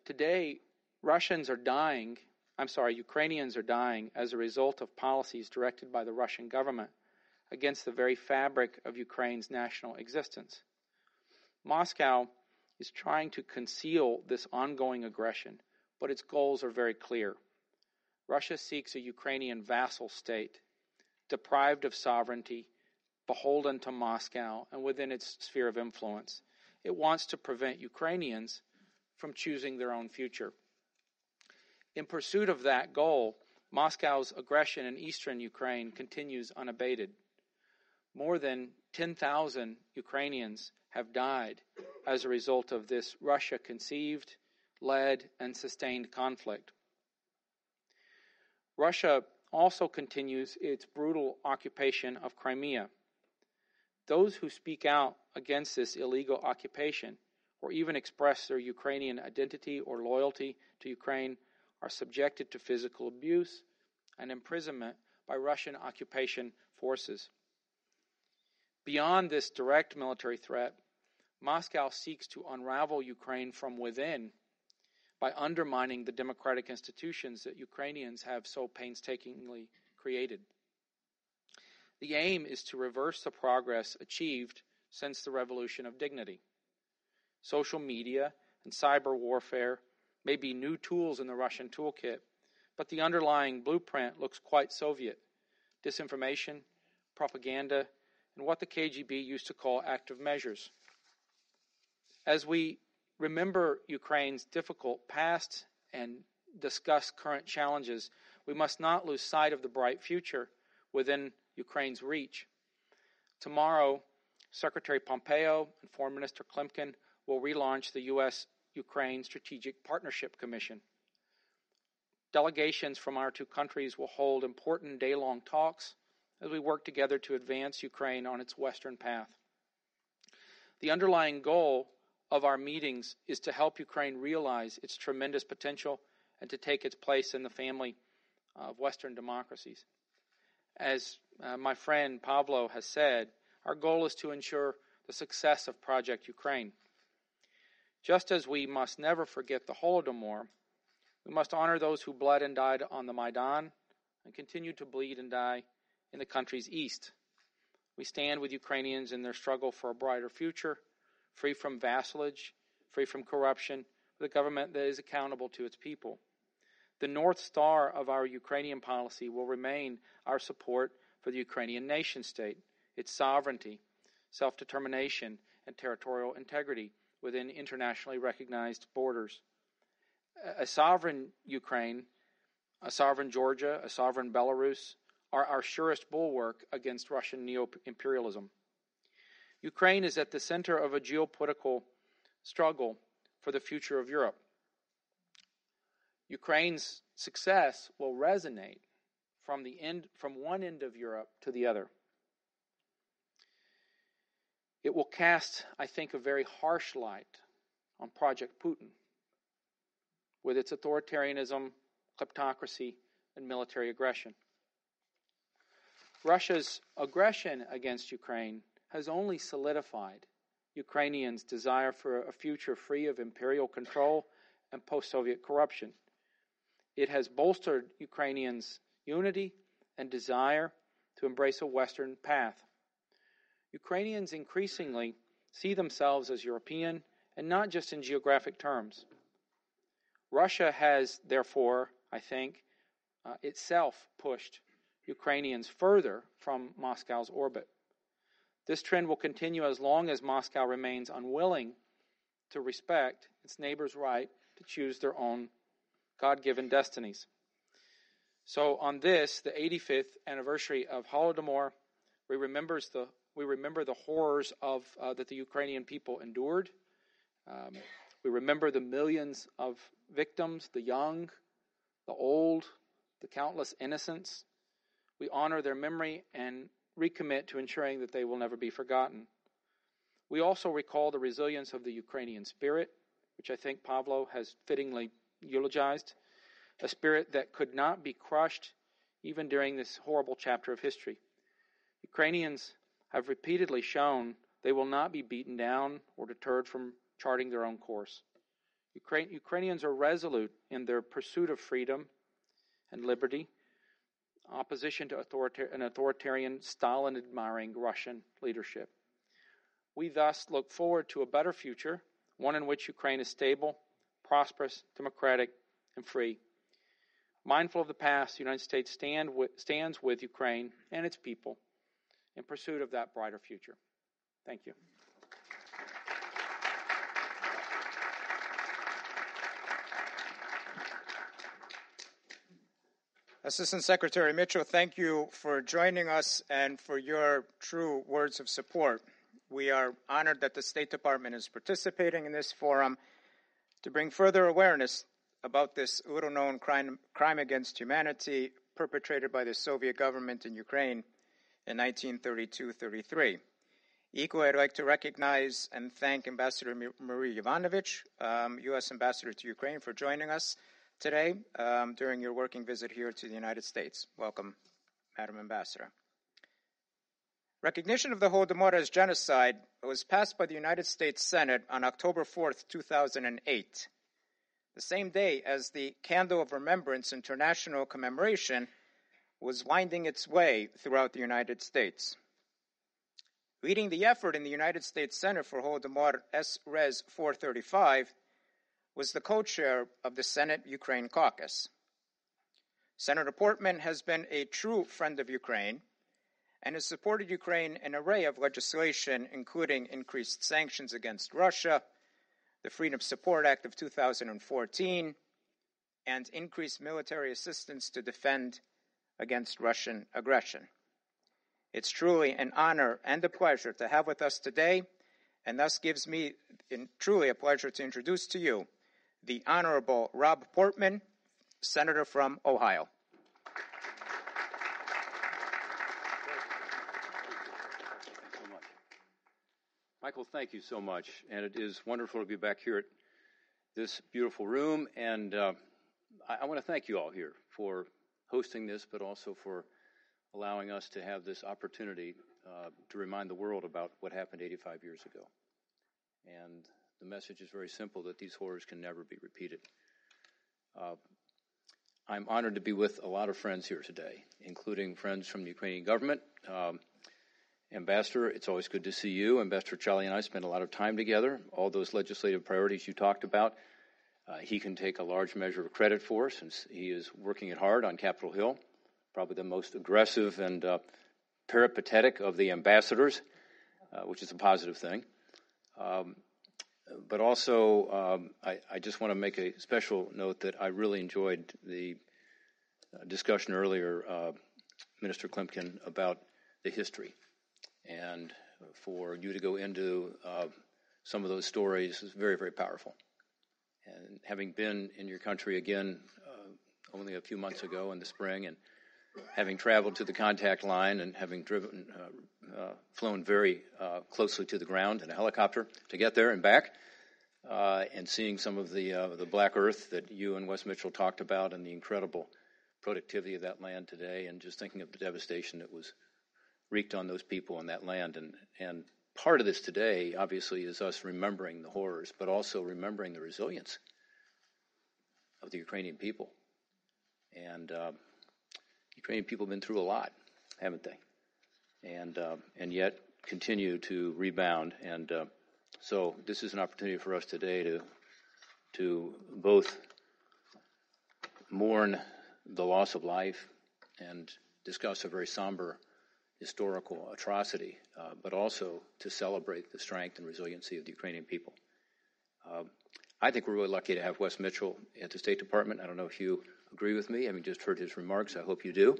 Today, Russians are dying, I'm sorry, Ukrainians are dying as a result of policies directed by the Russian government against the very fabric of Ukraine's national existence. Moscow is trying to conceal this ongoing aggression, but its goals are very clear. Russia seeks a Ukrainian vassal state, deprived of sovereignty, beholden to Moscow, and within its sphere of influence. It wants to prevent Ukrainians from choosing their own future. In pursuit of that goal, Moscow's aggression in eastern Ukraine continues unabated. More than 10,000 Ukrainians have died as a result of this Russia conceived, led, and sustained conflict. Russia also continues its brutal occupation of Crimea. Those who speak out against this illegal occupation or even express their Ukrainian identity or loyalty to Ukraine are subjected to physical abuse and imprisonment by Russian occupation forces. Beyond this direct military threat, Moscow seeks to unravel Ukraine from within by undermining the democratic institutions that Ukrainians have so painstakingly created. The aim is to reverse the progress achieved since the Revolution of Dignity. Social media and cyber warfare may be new tools in the Russian toolkit, but the underlying blueprint looks quite Soviet disinformation, propaganda, and what the KGB used to call active measures. As we remember Ukraine's difficult past and discuss current challenges, we must not lose sight of the bright future within Ukraine's reach. Tomorrow, Secretary Pompeo and Foreign Minister Klimkin will relaunch the U.S. Ukraine Strategic Partnership Commission. Delegations from our two countries will hold important day long talks as we work together to advance Ukraine on its Western path. The underlying goal of our meetings is to help Ukraine realize its tremendous potential and to take its place in the family of Western democracies. As uh, my friend Pavlo has said, our goal is to ensure the success of Project Ukraine. Just as we must never forget the Holodomor, we must honor those who bled and died on the Maidan and continue to bleed and die in the country's east. We stand with Ukrainians in their struggle for a brighter future, free from vassalage, free from corruption, with a government that is accountable to its people. The North Star of our Ukrainian policy will remain our support for the Ukrainian nation state, its sovereignty, self determination, and territorial integrity within internationally recognized borders. A sovereign Ukraine, a sovereign Georgia, a sovereign Belarus are our surest bulwark against Russian neo imperialism. Ukraine is at the center of a geopolitical struggle for the future of Europe. Ukraine's success will resonate from the end from one end of Europe to the other. It will cast, I think, a very harsh light on Project Putin with its authoritarianism, kleptocracy, and military aggression. Russia's aggression against Ukraine has only solidified Ukrainians' desire for a future free of imperial control and post Soviet corruption. It has bolstered Ukrainians' unity and desire to embrace a Western path. Ukrainians increasingly see themselves as European and not just in geographic terms. Russia has, therefore, I think, uh, itself pushed Ukrainians further from Moscow's orbit. This trend will continue as long as Moscow remains unwilling to respect its neighbors' right to choose their own God given destinies. So, on this, the 85th anniversary of Holodomor, we, remembers the, we remember the horrors of, uh, that the Ukrainian people endured. Um, we remember the millions of victims, the young, the old, the countless innocents. We honor their memory and recommit to ensuring that they will never be forgotten. We also recall the resilience of the Ukrainian spirit, which I think Pavlo has fittingly eulogized, a spirit that could not be crushed even during this horrible chapter of history. Ukrainians have repeatedly shown they will not be beaten down or deterred from charting their own course. Ukra- Ukrainians are resolute in their pursuit of freedom and liberty, opposition to an authoritarian, Stalin admiring Russian leadership. We thus look forward to a better future, one in which Ukraine is stable, prosperous, democratic, and free. Mindful of the past, the United States stand with, stands with Ukraine and its people in pursuit of that brighter future. Thank you. Assistant Secretary Mitchell, thank you for joining us and for your true words of support. We are honored that the State Department is participating in this forum to bring further awareness about this little known crime, crime against humanity perpetrated by the Soviet government in Ukraine in 1932 33. Equally, I'd like to recognize and thank Ambassador Marie Yovanovitch, um, U.S. Ambassador to Ukraine, for joining us today um, during your working visit here to the United States. Welcome, Madam Ambassador. Recognition of the Holodomor as genocide was passed by the United States Senate on October 4, 2008, the same day as the Candle of Remembrance International commemoration was winding its way throughout the United States. Leading the effort in the United States Center for Holodomor S. Res 435 was the co chair of the Senate Ukraine Caucus. Senator Portman has been a true friend of Ukraine and has supported Ukraine in an array of legislation, including increased sanctions against Russia, the Freedom Support Act of 2014, and increased military assistance to defend against Russian aggression. It's truly an honor and a pleasure to have with us today, and thus gives me truly a pleasure to introduce to you the Honorable Rob Portman, Senator from Ohio. Michael, thank you so much. And it is wonderful to be back here at this beautiful room. And uh, I, I want to thank you all here for hosting this, but also for allowing us to have this opportunity uh, to remind the world about what happened 85 years ago. And the message is very simple that these horrors can never be repeated. Uh, I'm honored to be with a lot of friends here today, including friends from the Ukrainian government. Um, Ambassador, it's always good to see you. Ambassador Chaly and I spent a lot of time together. All those legislative priorities you talked about, uh, he can take a large measure of credit for since he is working it hard on Capitol Hill probably the most aggressive and uh, peripatetic of the ambassadors, uh, which is a positive thing. Um, but also, um, I, I, just want to make a special note that I really enjoyed the uh, discussion earlier, uh, Minister Klimkin, about the history. And for you to go into uh, some of those stories is very, very powerful. And having been in your country again uh, only a few months ago in the spring and having traveled to the contact line and having driven, uh, uh, flown very uh, closely to the ground in a helicopter to get there and back, uh, and seeing some of the uh, the black earth that you and Wes Mitchell talked about and the incredible productivity of that land today, and just thinking of the devastation that was wreaked on those people in that land, and and part of this today, obviously, is us remembering the horrors, but also remembering the resilience of the Ukrainian people, and. Uh, Ukrainian people have been through a lot, haven't they? And uh, and yet continue to rebound. And uh, so this is an opportunity for us today to to both mourn the loss of life and discuss a very somber historical atrocity, uh, but also to celebrate the strength and resiliency of the Ukrainian people. Um, I think we're really lucky to have Wes Mitchell at the State Department. I don't know if you agree with me, I mean, just heard his remarks. I hope you do.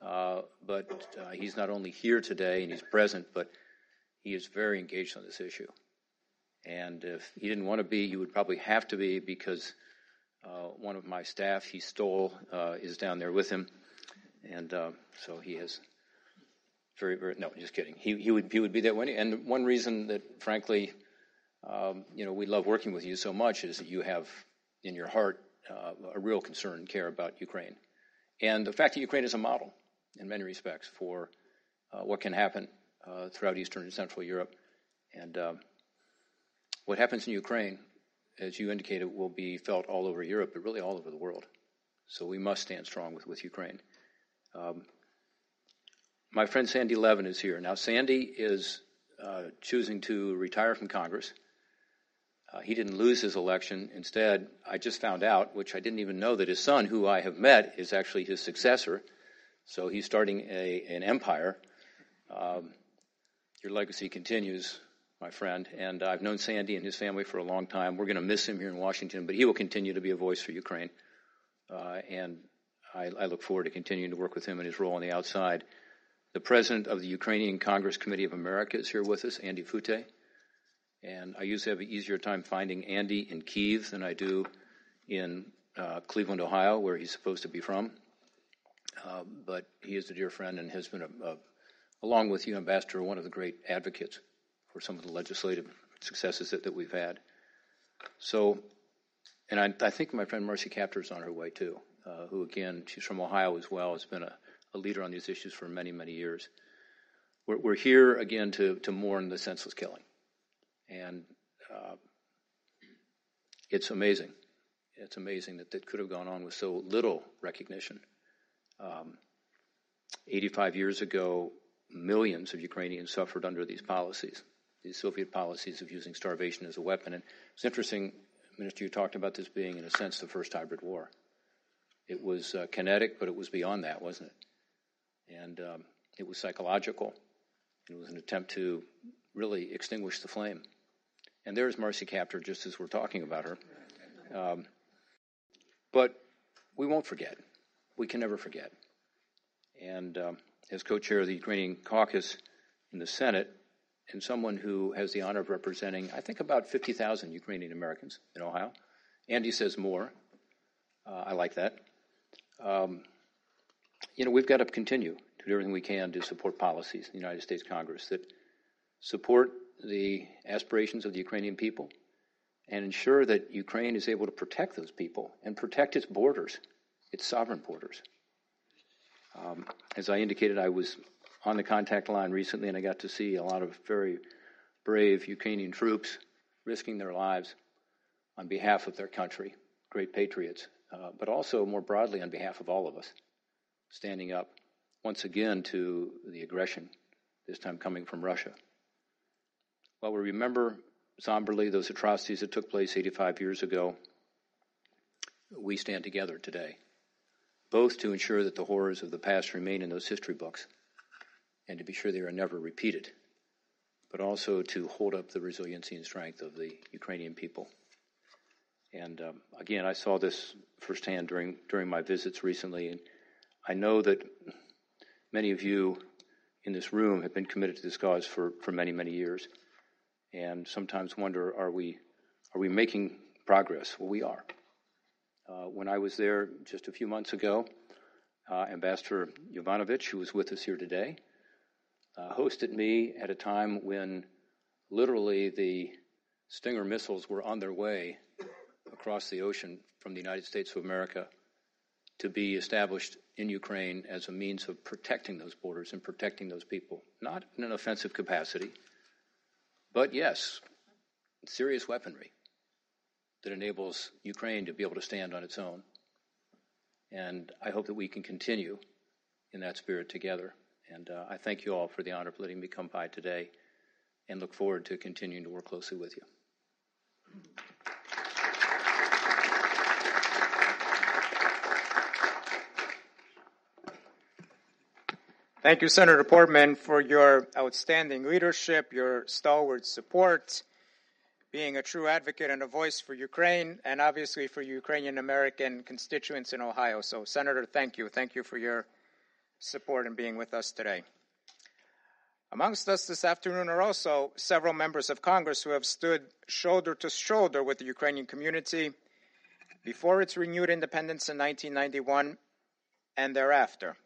Uh, but uh, he's not only here today and he's present, but he is very engaged on this issue. And if he didn't want to be, he would probably have to be because uh, one of my staff he stole uh, is down there with him, and uh, so he has very, very. No, just kidding. He he would he would be that way. And one reason that, frankly, um, you know, we love working with you so much is that you have in your heart uh, a real concern and care about Ukraine. And the fact that Ukraine is a model in many respects for uh, what can happen uh, throughout Eastern and Central Europe. And um, what happens in Ukraine, as you indicated, will be felt all over Europe, but really all over the world. So we must stand strong with, with Ukraine. Um, my friend Sandy Levin is here. Now, Sandy is uh, choosing to retire from Congress. Uh, he didn't lose his election. Instead, I just found out, which I didn't even know, that his son, who I have met, is actually his successor. So he's starting a, an empire. Um, your legacy continues, my friend. And I've known Sandy and his family for a long time. We're going to miss him here in Washington, but he will continue to be a voice for Ukraine. Uh, and I, I look forward to continuing to work with him in his role on the outside. The president of the Ukrainian Congress Committee of America is here with us, Andy Futey. And I usually have an easier time finding Andy in Kiev than I do in uh, Cleveland, Ohio, where he's supposed to be from. Uh, but he is a dear friend and has been, a, a, along with you, Ambassador, one of the great advocates for some of the legislative successes that, that we've had. So, and I, I think my friend Marcy Kaptur is on her way too, uh, who again, she's from Ohio as well, has been a, a leader on these issues for many, many years. We're, we're here again to, to mourn the senseless killing. And uh, it's amazing. It's amazing that that could have gone on with so little recognition. Um, 85 years ago, millions of Ukrainians suffered under these policies, these Soviet policies of using starvation as a weapon. And it's interesting, Minister, you talked about this being, in a sense, the first hybrid war. It was uh, kinetic, but it was beyond that, wasn't it? And um, it was psychological. It was an attempt to really extinguish the flame. And there's Marcy Kaptur, just as we're talking about her. Um, but we won't forget. We can never forget. And um, as co chair of the Ukrainian caucus in the Senate, and someone who has the honor of representing, I think, about 50,000 Ukrainian Americans in Ohio. Andy says more. Uh, I like that. Um, you know, we've got to continue to do everything we can to support policies in the United States Congress that support the aspirations of the Ukrainian people and ensure that Ukraine is able to protect those people and protect its borders, its sovereign borders. Um, as I indicated, I was on the contact line recently and I got to see a lot of very brave Ukrainian troops risking their lives on behalf of their country, great patriots, uh, but also more broadly on behalf of all of us, standing up once again to the aggression, this time coming from Russia. While we remember somberly those atrocities that took place 85 years ago, we stand together today, both to ensure that the horrors of the past remain in those history books and to be sure they are never repeated, but also to hold up the resiliency and strength of the Ukrainian people. And um, again, I saw this firsthand during during my visits recently, and I know that many of you in this room have been committed to this cause for, for many, many years and sometimes wonder are we, are we making progress? Well, we are. Uh, when I was there just a few months ago, uh, Ambassador Yovanovitch, who was with us here today, uh, hosted me at a time when literally the Stinger missiles were on their way across the ocean from the United States of America to be established in Ukraine as a means of protecting those borders and protecting those people, not in an offensive capacity, but yes, serious weaponry that enables Ukraine to be able to stand on its own. And I hope that we can continue in that spirit together. And uh, I thank you all for the honor of letting me come by today and look forward to continuing to work closely with you. Thank you, Senator Portman, for your outstanding leadership, your stalwart support, being a true advocate and a voice for Ukraine, and obviously for Ukrainian American constituents in Ohio. So, Senator, thank you. Thank you for your support and being with us today. Amongst us this afternoon are also several members of Congress who have stood shoulder to shoulder with the Ukrainian community before its renewed independence in 1991 and thereafter.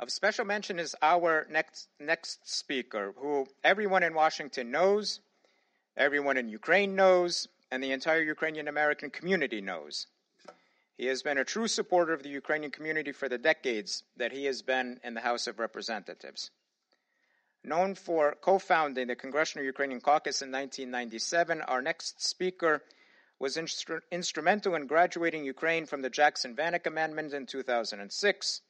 Of special mention is our next, next speaker, who everyone in Washington knows, everyone in Ukraine knows, and the entire Ukrainian American community knows. He has been a true supporter of the Ukrainian community for the decades that he has been in the House of Representatives. Known for co founding the Congressional Ukrainian Caucus in 1997, our next speaker was instru- instrumental in graduating Ukraine from the Jackson Vanik Amendment in 2006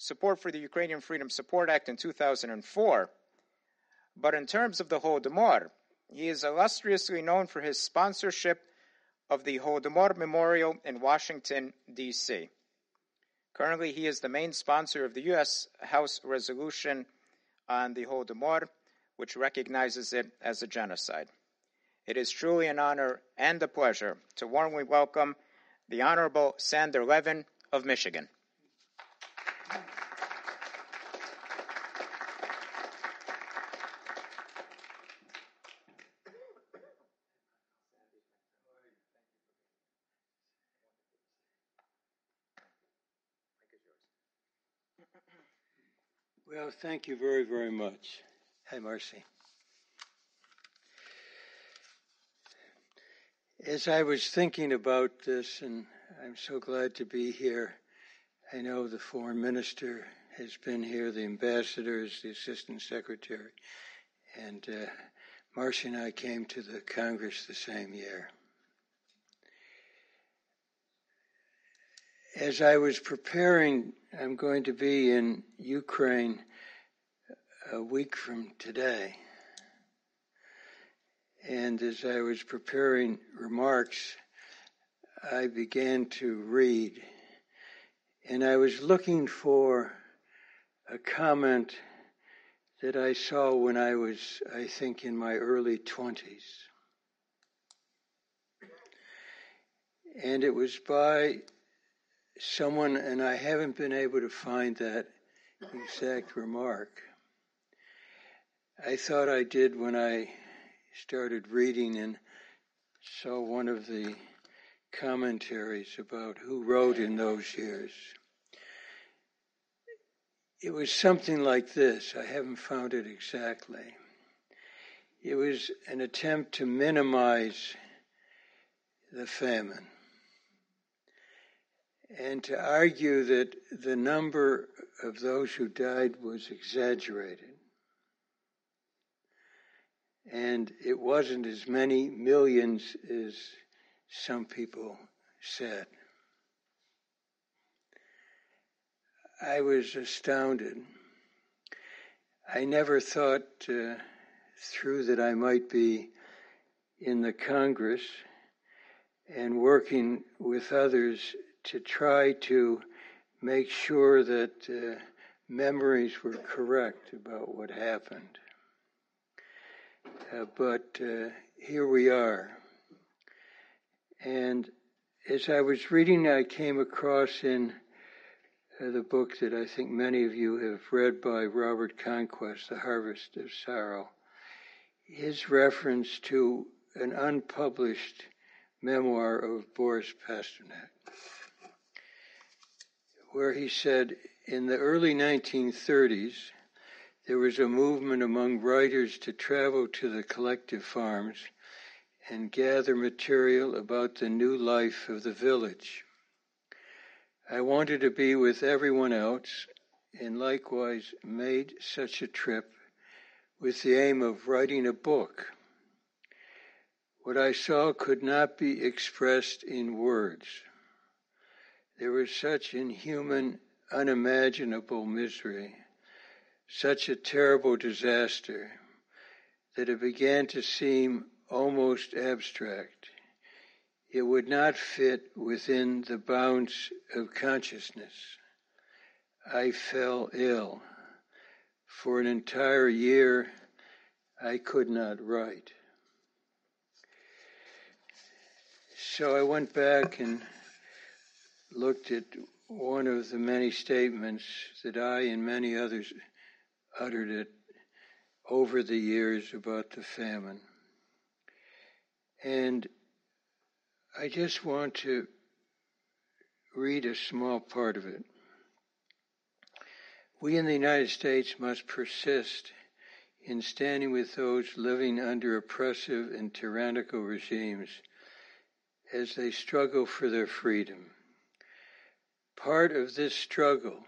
support for the Ukrainian Freedom Support Act in 2004. But in terms of the Holodomor, he is illustriously known for his sponsorship of the Holodomor Memorial in Washington, D.C. Currently, he is the main sponsor of the U.S. House resolution on the Holodomor, which recognizes it as a genocide. It is truly an honor and a pleasure to warmly welcome the Honorable Sander Levin of Michigan. Well, thank you very, very much. Have mercy. As I was thinking about this, and I'm so glad to be here, I know the foreign minister has been here, the ambassadors, the assistant secretary, and uh, Marcia and I came to the Congress the same year. As I was preparing, I'm going to be in Ukraine a week from today. And as I was preparing remarks, I began to read. And I was looking for a comment that I saw when I was, I think, in my early 20s. And it was by someone, and I haven't been able to find that exact remark. I thought I did when I started reading and saw one of the commentaries about who wrote in those years. It was something like this. I haven't found it exactly. It was an attempt to minimize the famine and to argue that the number of those who died was exaggerated. And it wasn't as many millions as some people said. I was astounded. I never thought uh, through that I might be in the Congress and working with others to try to make sure that uh, memories were correct about what happened. Uh, but uh, here we are. And as I was reading, I came across in uh, the book that I think many of you have read by Robert Conquest, The Harvest of Sorrow, his reference to an unpublished memoir of Boris Pasternak, where he said, in the early 1930s, there was a movement among writers to travel to the collective farms and gather material about the new life of the village. I wanted to be with everyone else and likewise made such a trip with the aim of writing a book. What I saw could not be expressed in words. There was such inhuman, unimaginable misery, such a terrible disaster, that it began to seem almost abstract it would not fit within the bounds of consciousness. I fell ill. For an entire year, I could not write. So I went back and looked at one of the many statements that I and many others uttered it over the years about the famine. And I just want to read a small part of it. We in the United States must persist in standing with those living under oppressive and tyrannical regimes as they struggle for their freedom. Part of this struggle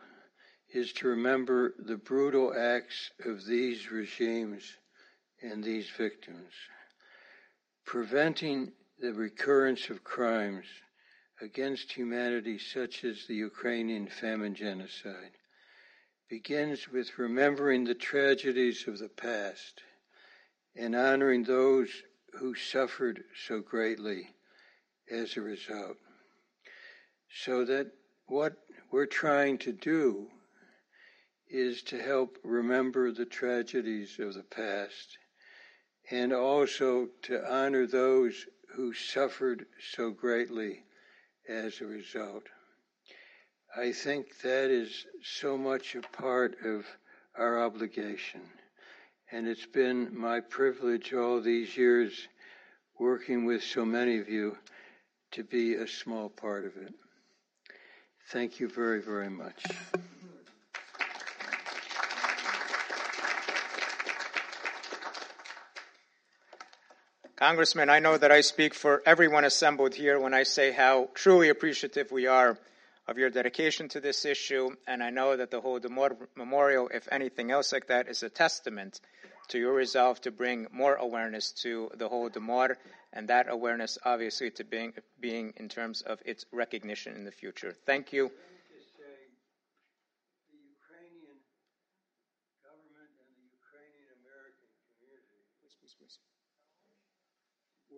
is to remember the brutal acts of these regimes and these victims. Preventing the recurrence of crimes against humanity, such as the Ukrainian famine genocide, begins with remembering the tragedies of the past and honoring those who suffered so greatly as a result. So that what we're trying to do is to help remember the tragedies of the past and also to honor those who suffered so greatly as a result. I think that is so much a part of our obligation. And it's been my privilege all these years working with so many of you to be a small part of it. Thank you very, very much. Congressman, I know that I speak for everyone assembled here when I say how truly appreciative we are of your dedication to this issue, and I know that the Holodomor Memorial, if anything else like that, is a testament to your resolve to bring more awareness to the whole Holodomor, and that awareness obviously to being, being in terms of its recognition in the future. Thank you.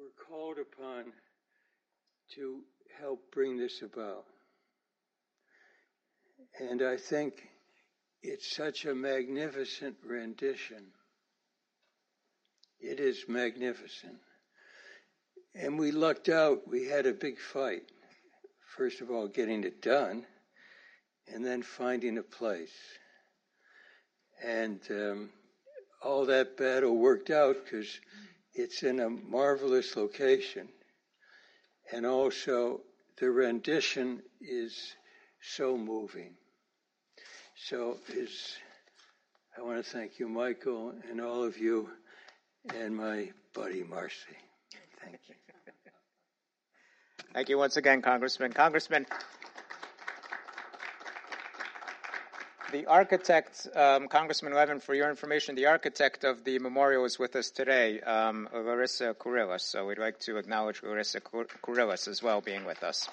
We're called upon to help bring this about. And I think it's such a magnificent rendition. It is magnificent. And we lucked out. We had a big fight. First of all, getting it done, and then finding a place. And um, all that battle worked out because it's in a marvelous location. And also, the rendition is so moving. So is I want to thank you, Michael, and all of you, and my buddy Marcy. Thank you. Thank you once again, Congressman. Congressman, the architect, um, Congressman Levin, for your information, the architect of the memorial is with us today, um, Larysa Kurylas. So we'd like to acknowledge Larysa Kurylas as well being with us.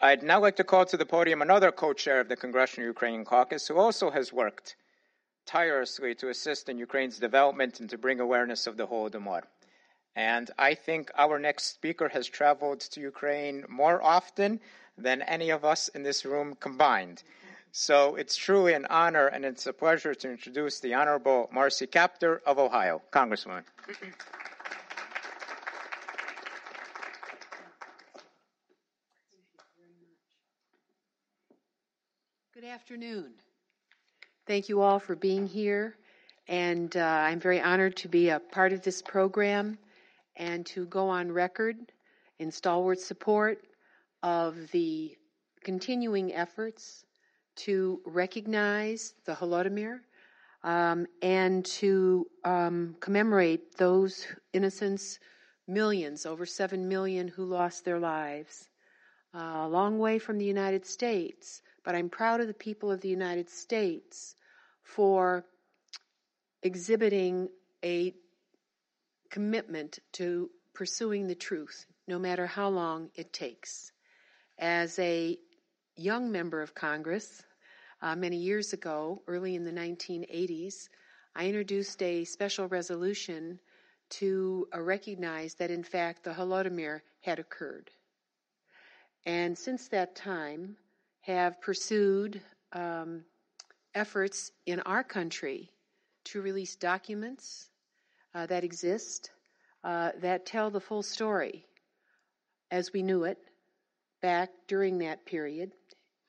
I'd now like to call to the podium another co-chair of the Congressional Ukrainian Caucus who also has worked tirelessly to assist in Ukraine's development and to bring awareness of the Holodomor. And I think our next speaker has traveled to Ukraine more often than any of us in this room combined. So it's truly an honor and it's a pleasure to introduce the Honorable Marcy Kaptur of Ohio. Congresswoman. Good afternoon. Thank you all for being here. And uh, I'm very honored to be a part of this program and to go on record in stalwart support of the continuing efforts to recognize the Holodomor um, and to um, commemorate those innocents, millions, over 7 million who lost their lives. Uh, a long way from the United States, but I'm proud of the people of the United States for exhibiting a commitment to pursuing the truth, no matter how long it takes. As a young member of Congress, uh, many years ago, early in the 1980s, I introduced a special resolution to uh, recognize that, in fact, the Holodomor had occurred. And since that time, have pursued um, efforts in our country to release documents uh, that exist uh, that tell the full story as we knew it back during that period.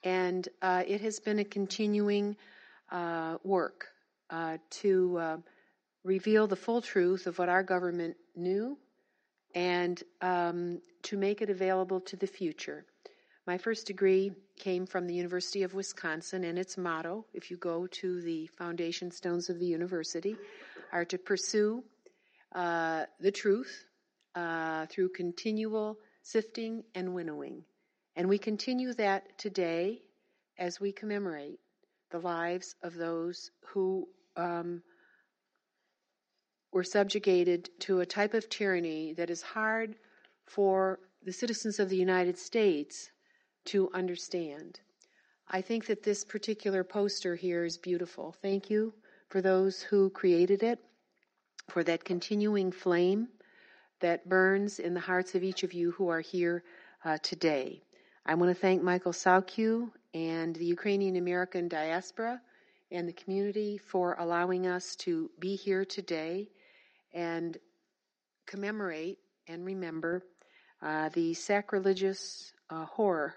And uh, it has been a continuing uh, work uh, to uh, reveal the full truth of what our government knew and um, to make it available to the future. My first degree came from the University of Wisconsin, and its motto, if you go to the foundation stones of the university, are to pursue uh, the truth uh, through continual sifting and winnowing. And we continue that today as we commemorate the lives of those who um, were subjugated to a type of tyranny that is hard for the citizens of the United States to understand. I think that this particular poster here is beautiful. Thank you for those who created it, for that continuing flame that burns in the hearts of each of you who are here uh, today. I want to thank Michael Sawkiw and the Ukrainian American diaspora and the community for allowing us to be here today and commemorate and remember uh, the sacrilegious uh, horror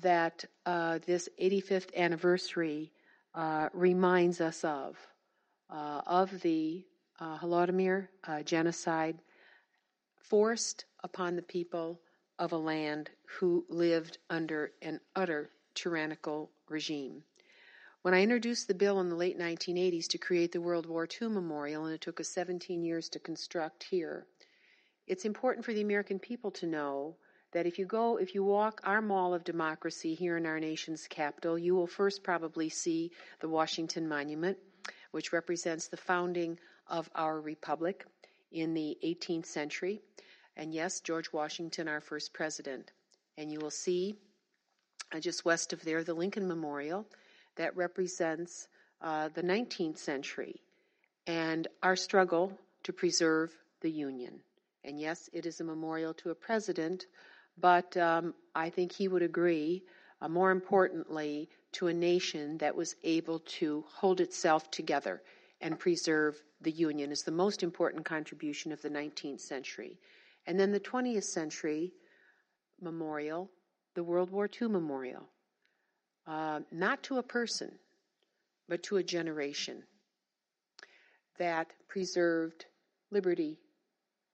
that uh, this 85th anniversary uh, reminds us of, uh, of the Holodomor uh, genocide forced upon the people of a land who lived under an utter tyrannical regime. When I introduced the bill in the late 1980s to create the World War II Memorial, and it took us 17 years to construct here, it's important for the American people to know that if you go, if you walk our mall of democracy here in our nation's capital, you will first probably see the Washington Monument, which represents the founding of our republic in the 18th century. And yes, George Washington, our first president. And you will see uh, just west of there the Lincoln Memorial that represents uh, the 19th century and our struggle to preserve the Union. And yes, it is a memorial to a president, but um, I think he would agree, uh, more importantly, to a nation that was able to hold itself together and preserve the Union is the most important contribution of the 19th century. And then the 20th century memorial, the World War II memorial, uh, not to a person, but to a generation that preserved liberty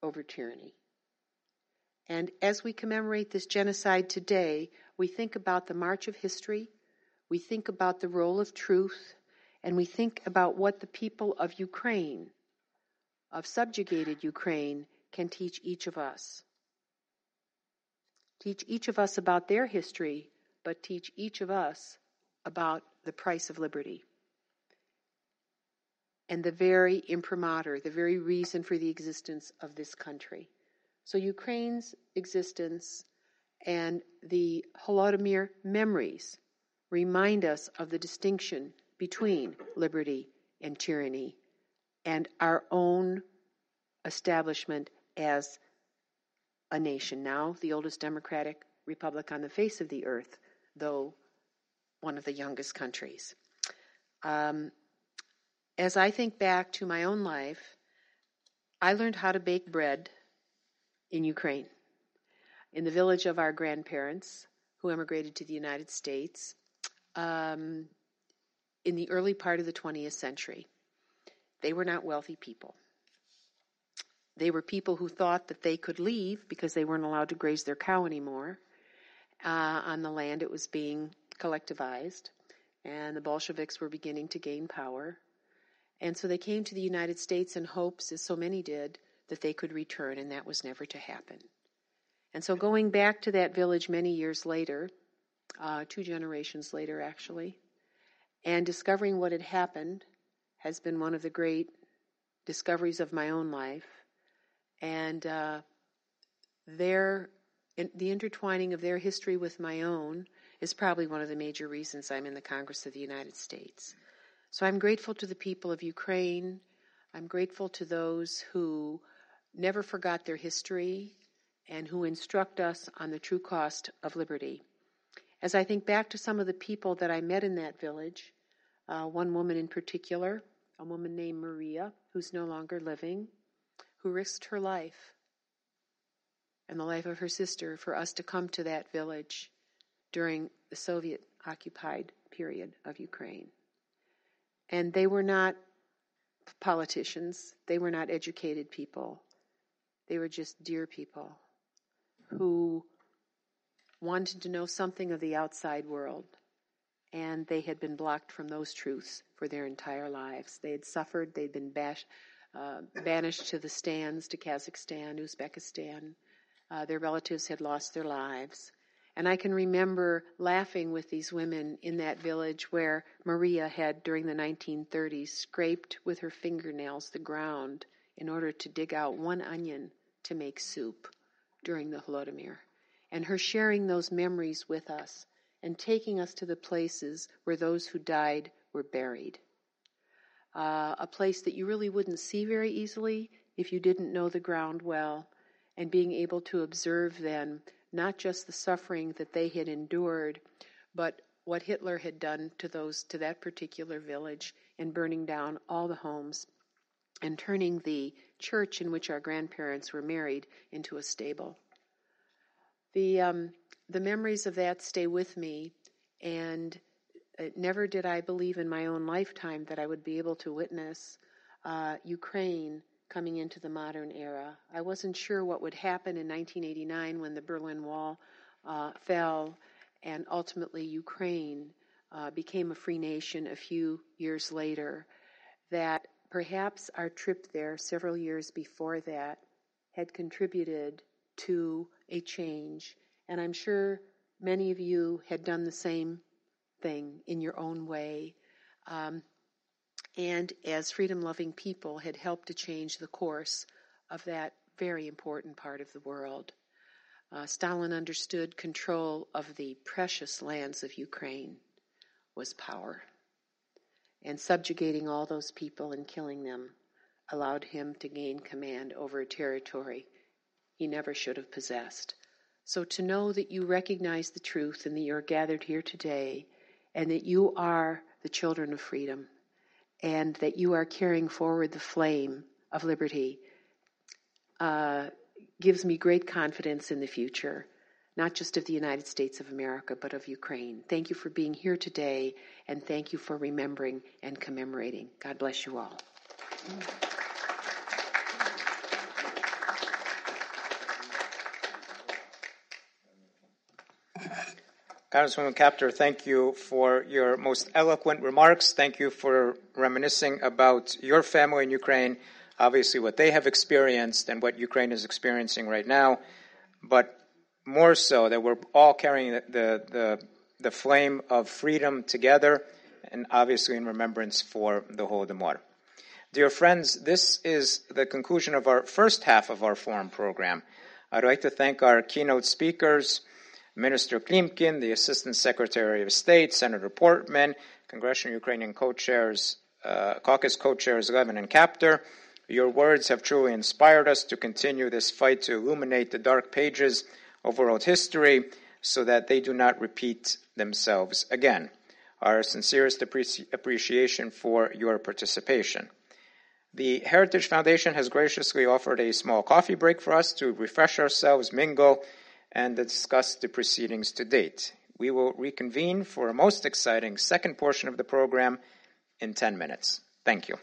over tyranny. And as we commemorate this genocide today, we think about the march of history, we think about the role of truth, and we think about what the people of Ukraine, of subjugated Ukraine, can teach each of us. Teach each of us about their history, but teach each of us about the price of liberty. And the very imprimatur, the very reason for the existence of this country. So Ukraine's existence and the Holodomor memories remind us of the distinction between liberty and tyranny and our own establishment as a nation, now the oldest democratic republic on the face of the earth, though one of the youngest countries. Um, as I think back to my own life, I learned how to bake bread in Ukraine, in the village of our grandparents who emigrated to the United States um, in the early part of the 20th century. They were not wealthy people. They were people who thought that they could leave because they weren't allowed to graze their cow anymore uh, on the land it was being collectivized, and the Bolsheviks were beginning to gain power. And so they came to the United States in hopes, as so many did, that they could return, and that was never to happen. And so going back to that village many years later, uh, two generations later actually, and discovering what had happened has been one of the great discoveries of my own life. And uh, their, in, the intertwining of their history with my own is probably one of the major reasons I'm in the Congress of the United States. So I'm grateful to the people of Ukraine. I'm grateful to those who never forgot their history and who instruct us on the true cost of liberty. As I think back to some of the people that I met in that village, uh, one woman in particular, a woman named Maria, who's no longer living, who risked her life and the life of her sister for us to come to that village during the Soviet occupied period of Ukraine. And they were not politicians, they were not educated people, they were just dear people who wanted to know something of the outside world. And they had been blocked from those truths for their entire lives. They had suffered, they'd been bash, uh, banished to the stands, to Kazakhstan, Uzbekistan. Uh, their relatives had lost their lives. And I can remember laughing with these women in that village where Maria had, during the 1930s, scraped with her fingernails the ground in order to dig out one onion to make soup during the Holodomor. And her sharing those memories with us and taking us to the places where those who died were buried. Uh, a place that you really wouldn't see very easily if you didn't know the ground well, and being able to observe then not just the suffering that they had endured, but what Hitler had done to those to that particular village in burning down all the homes and turning the church in which our grandparents were married into a stable. The um, the memories of that stay with me, and never did I believe in my own lifetime that I would be able to witness uh, Ukraine coming into the modern era. I wasn't sure what would happen in 1989 when the Berlin Wall uh, fell and ultimately Ukraine uh, became a free nation a few years later, that perhaps our trip there several years before that had contributed to a change. And I'm sure many of you had done the same thing in your own way. Um, and as freedom loving people had helped to change the course of that very important part of the world. Uh, Stalin understood control of the precious lands of Ukraine was power. And subjugating all those people and killing them allowed him to gain command over a territory he never should have possessed. So to know that you recognize the truth and that you're gathered here today and that you are the children of freedom and that you are carrying forward the flame of liberty uh, gives me great confidence in the future, not just of the United States of America, but of Ukraine. Thank you for being here today, and thank you for remembering and commemorating. God bless you all. Congresswoman Kaptur, thank you for your most eloquent remarks. Thank you for reminiscing about your family in Ukraine, obviously what they have experienced and what Ukraine is experiencing right now, but more so that we're all carrying the, the, the, the flame of freedom together and obviously in remembrance for the Holodomor. Dear friends, this is the conclusion of our first half of our forum program. I'd like to thank our keynote speakers, Minister Klimkin, the Assistant Secretary of State, Senator Portman, Congressional Ukrainian co-chairs, uh, caucus co-chairs Levin and Kaptur. Your words have truly inspired us to continue this fight to illuminate the dark pages of world history so that they do not repeat themselves again. Our sincerest appreci- appreciation for your participation. The Heritage Foundation has graciously offered a small coffee break for us to refresh ourselves, mingle, and discuss the proceedings to date. We will reconvene for a most exciting second portion of the program in 10 minutes. Thank you.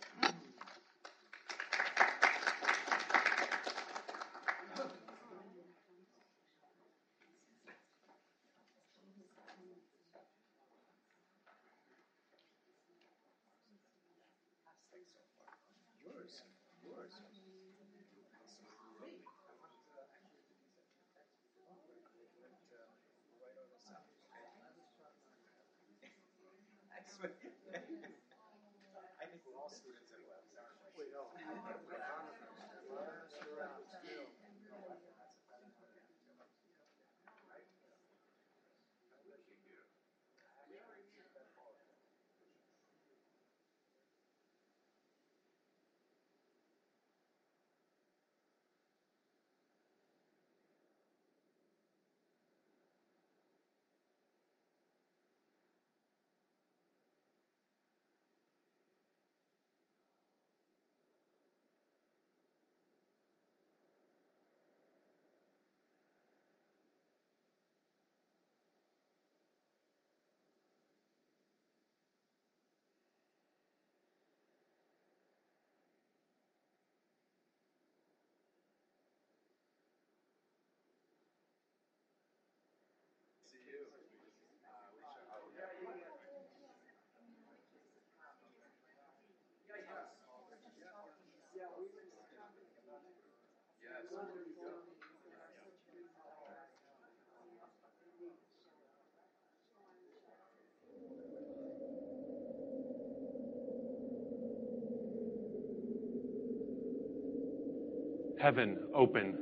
Heaven open.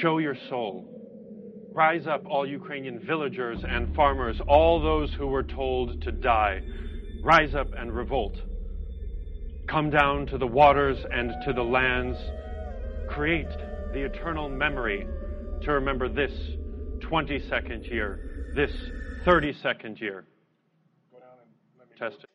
Show your soul. Rise up, all Ukrainian villagers and farmers, all those who were told to die. Rise up and revolt. Come down to the waters and to the lands. Create the eternal memory to remember this 22nd year, this 32nd year. Go down and let me Test it.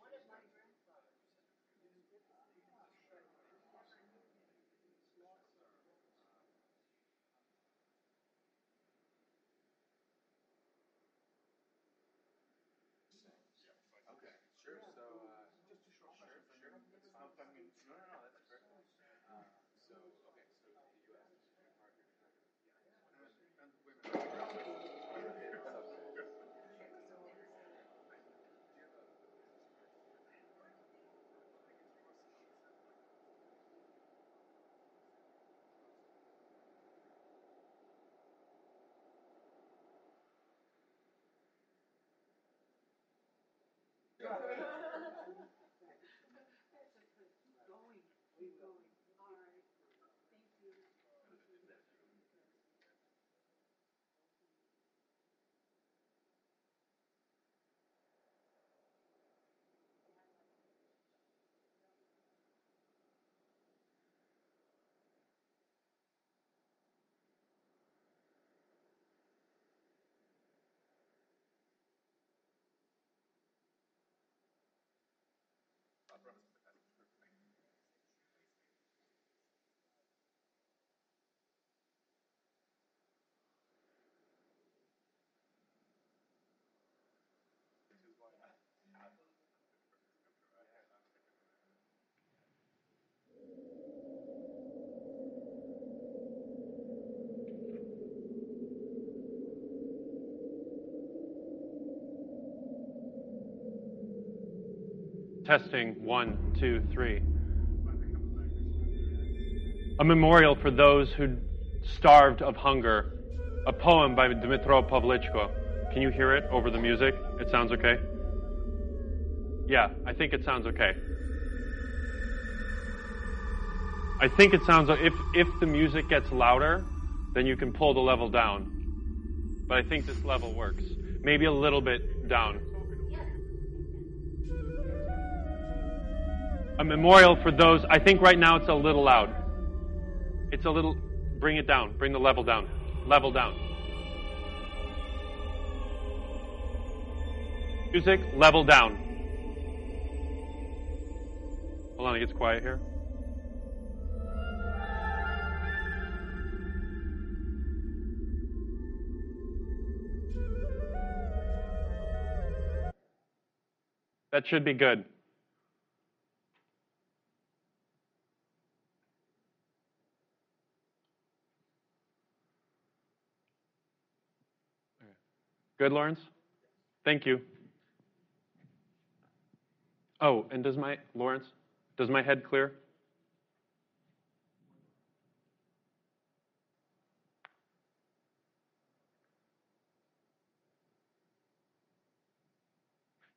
Testing one, two, three. A memorial for those who starved of hunger. A poem by Dmitro Pavlichko. Can you hear it over the music? It sounds okay? Yeah, I think it sounds okay. I think it sounds if if the music gets louder, then you can pull the level down. But I think this level works. Maybe a little bit down. A memorial for those. I think right now it's a little loud. It's a little. Bring it down. Bring the level down. Level down. Music, level down. Hold on, it gets quiet here. That should be good. Good, Lawrence? Thank you. Oh, and does my, Lawrence, does my head clear?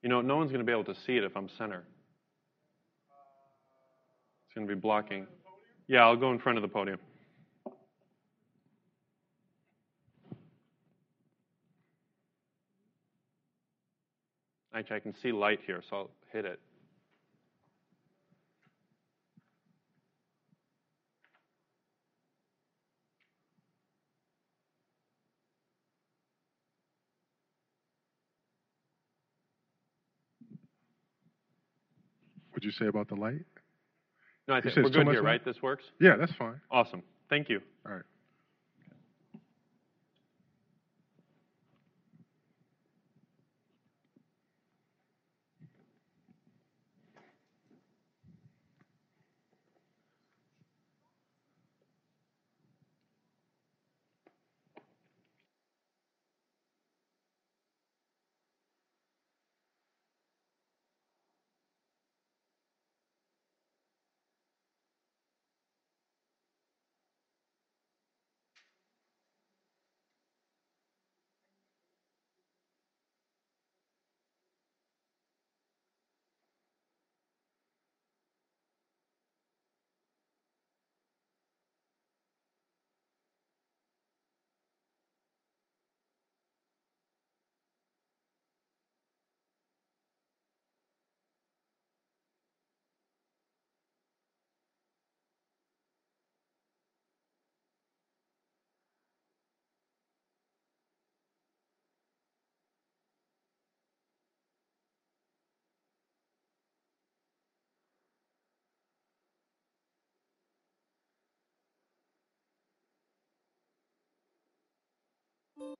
You know, no one's going to be able to see it if I'm center. It's going to be blocking. Yeah, I'll go in front of the podium. Actually, I can see light here, so I'll hit it. What'd you say about the light? No, I think we're good here, right? This works? Yeah, that's fine. Awesome. Thank you. All right. occasion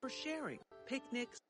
for sharing, picnics,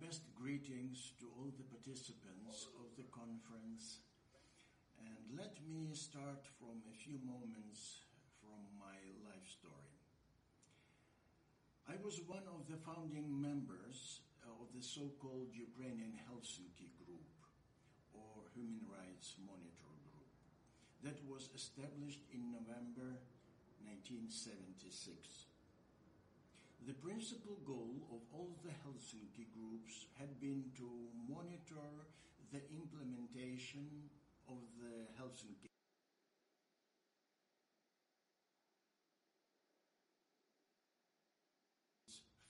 best greetings to all the participants of the conference. And let me start from a few moments from my life story. I was one of the founding members of the so-called Ukrainian Helsinki Group, or Human Rights Monitor Group, that was established in November 1976. The principal goal of all the Helsinki groups had been to monitor the implementation of the Helsinki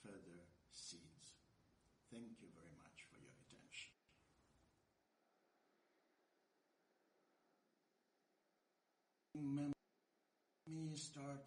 further seeds. Thank you very much for your attention. Me start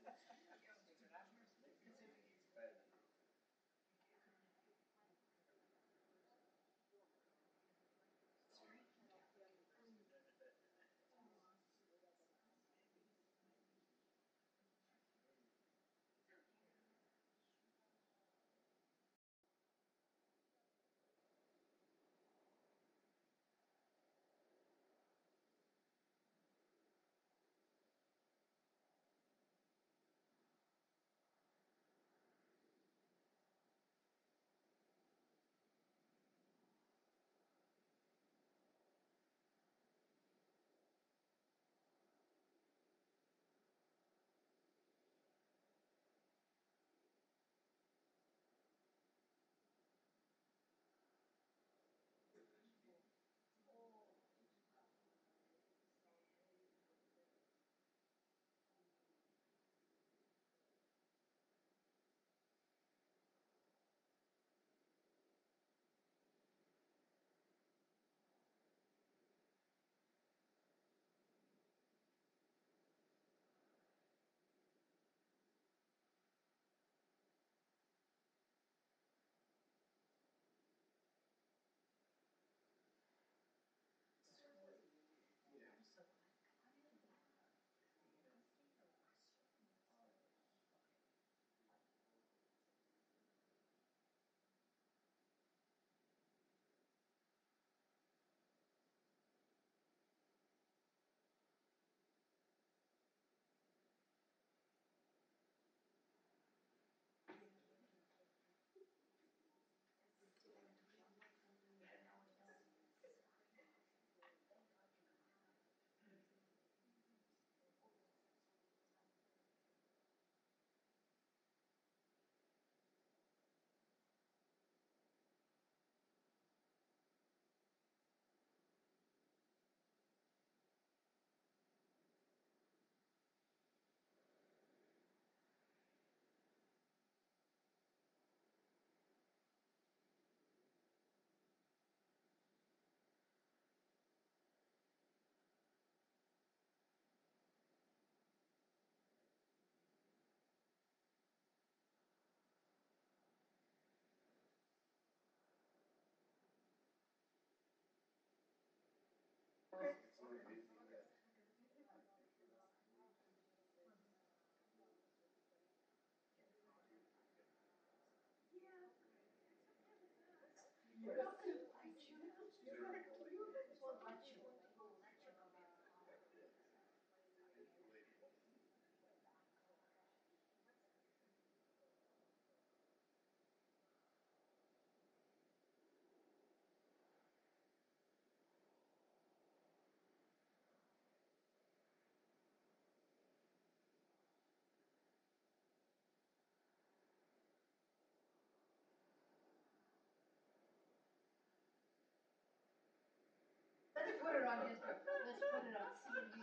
on his, let's put it on CMB,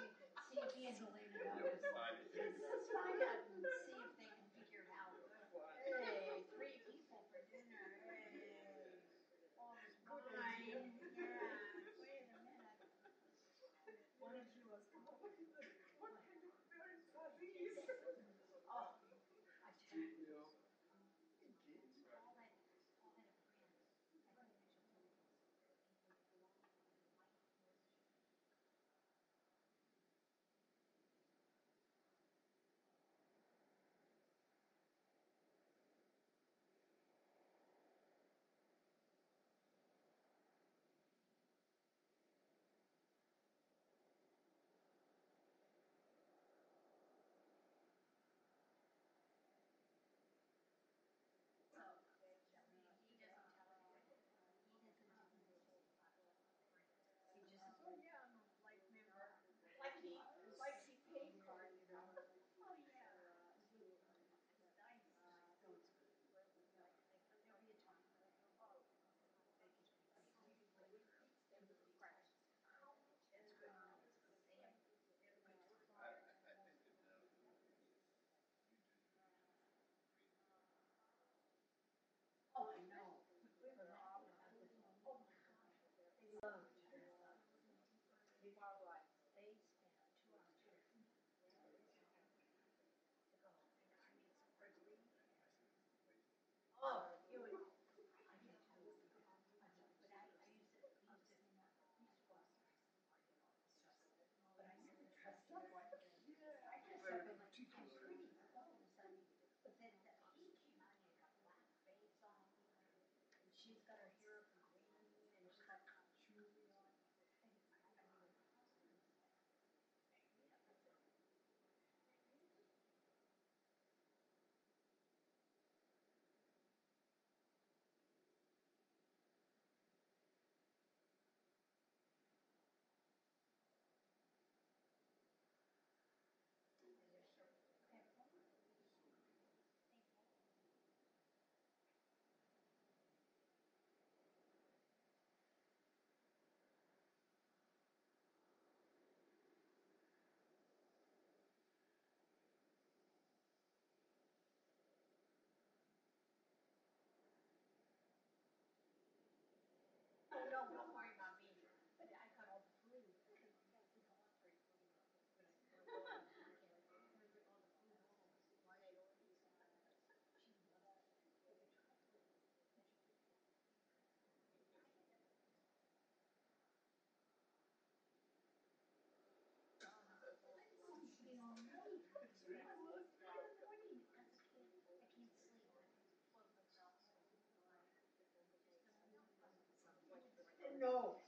CMB and he'll she's got her no.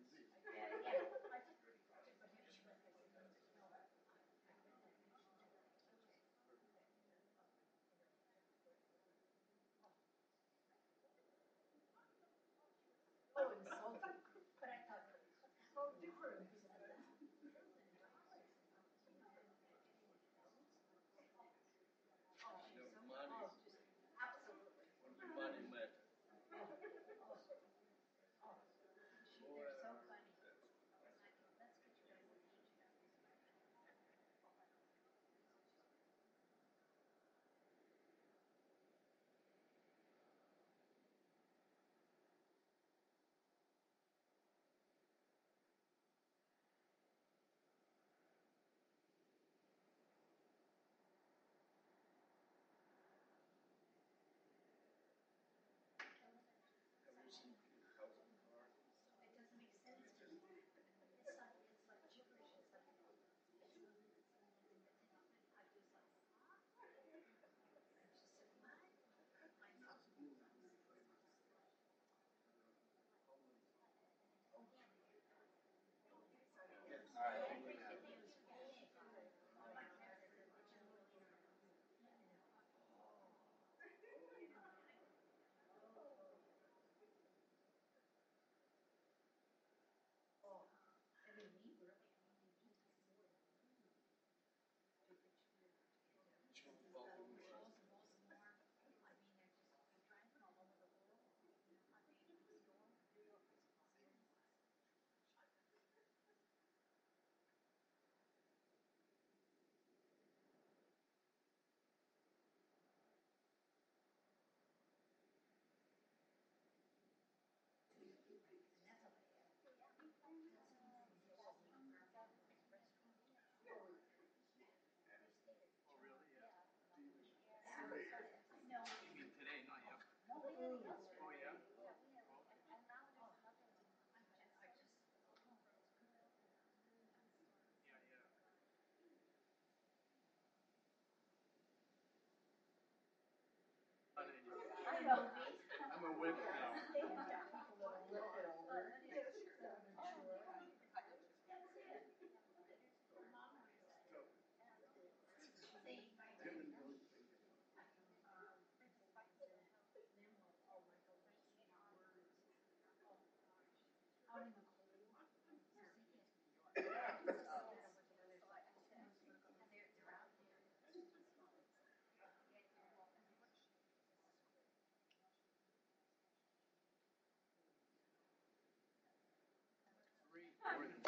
Come on.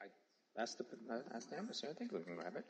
I asked the asked the ambassador. I think we can grab it.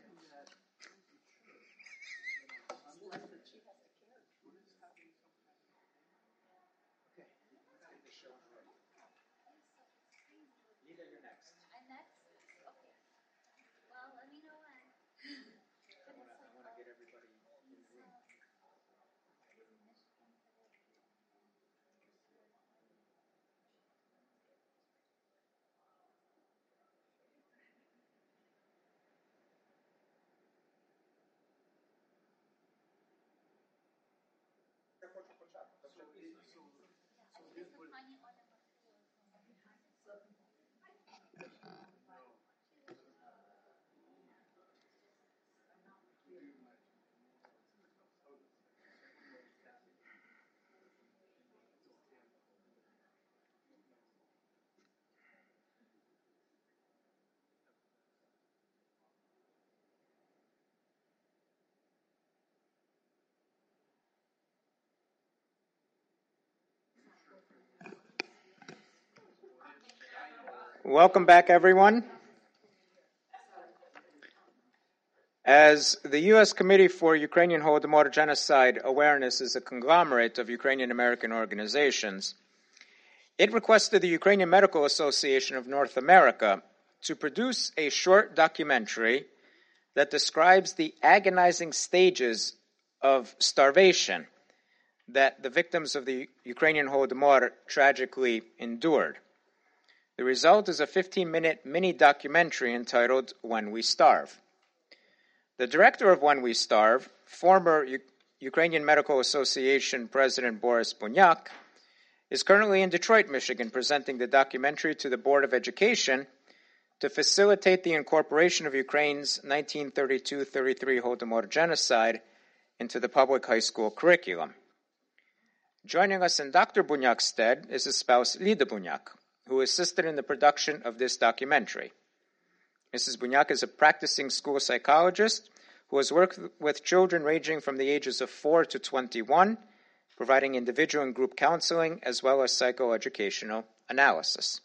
выступлений Welcome back, everyone. As the U.S. Committee for Ukrainian Holodomor Genocide Awareness is a conglomerate of Ukrainian American organizations, it requested the Ukrainian Medical Association of North America to produce a short documentary that describes the agonizing stages of starvation that the victims of the Ukrainian Holodomor tragically endured. The result is a 15 minute mini documentary entitled When We Starve. The director of When We Starve, former U- Ukrainian Medical Association President Boris Bunyak, is currently in Detroit, Michigan, presenting the documentary to the Board of Education to facilitate the incorporation of Ukraine's 1932 33 Holodomor genocide into the public high school curriculum. Joining us in Dr. Bunyak's stead is his spouse, Lida Bunyak, who assisted in the production of this documentary. Mrs. Bunyak is a practicing school psychologist who has worked with children ranging from the ages of 4 to 21 providing individual and group counseling as well as psychoeducational analysis.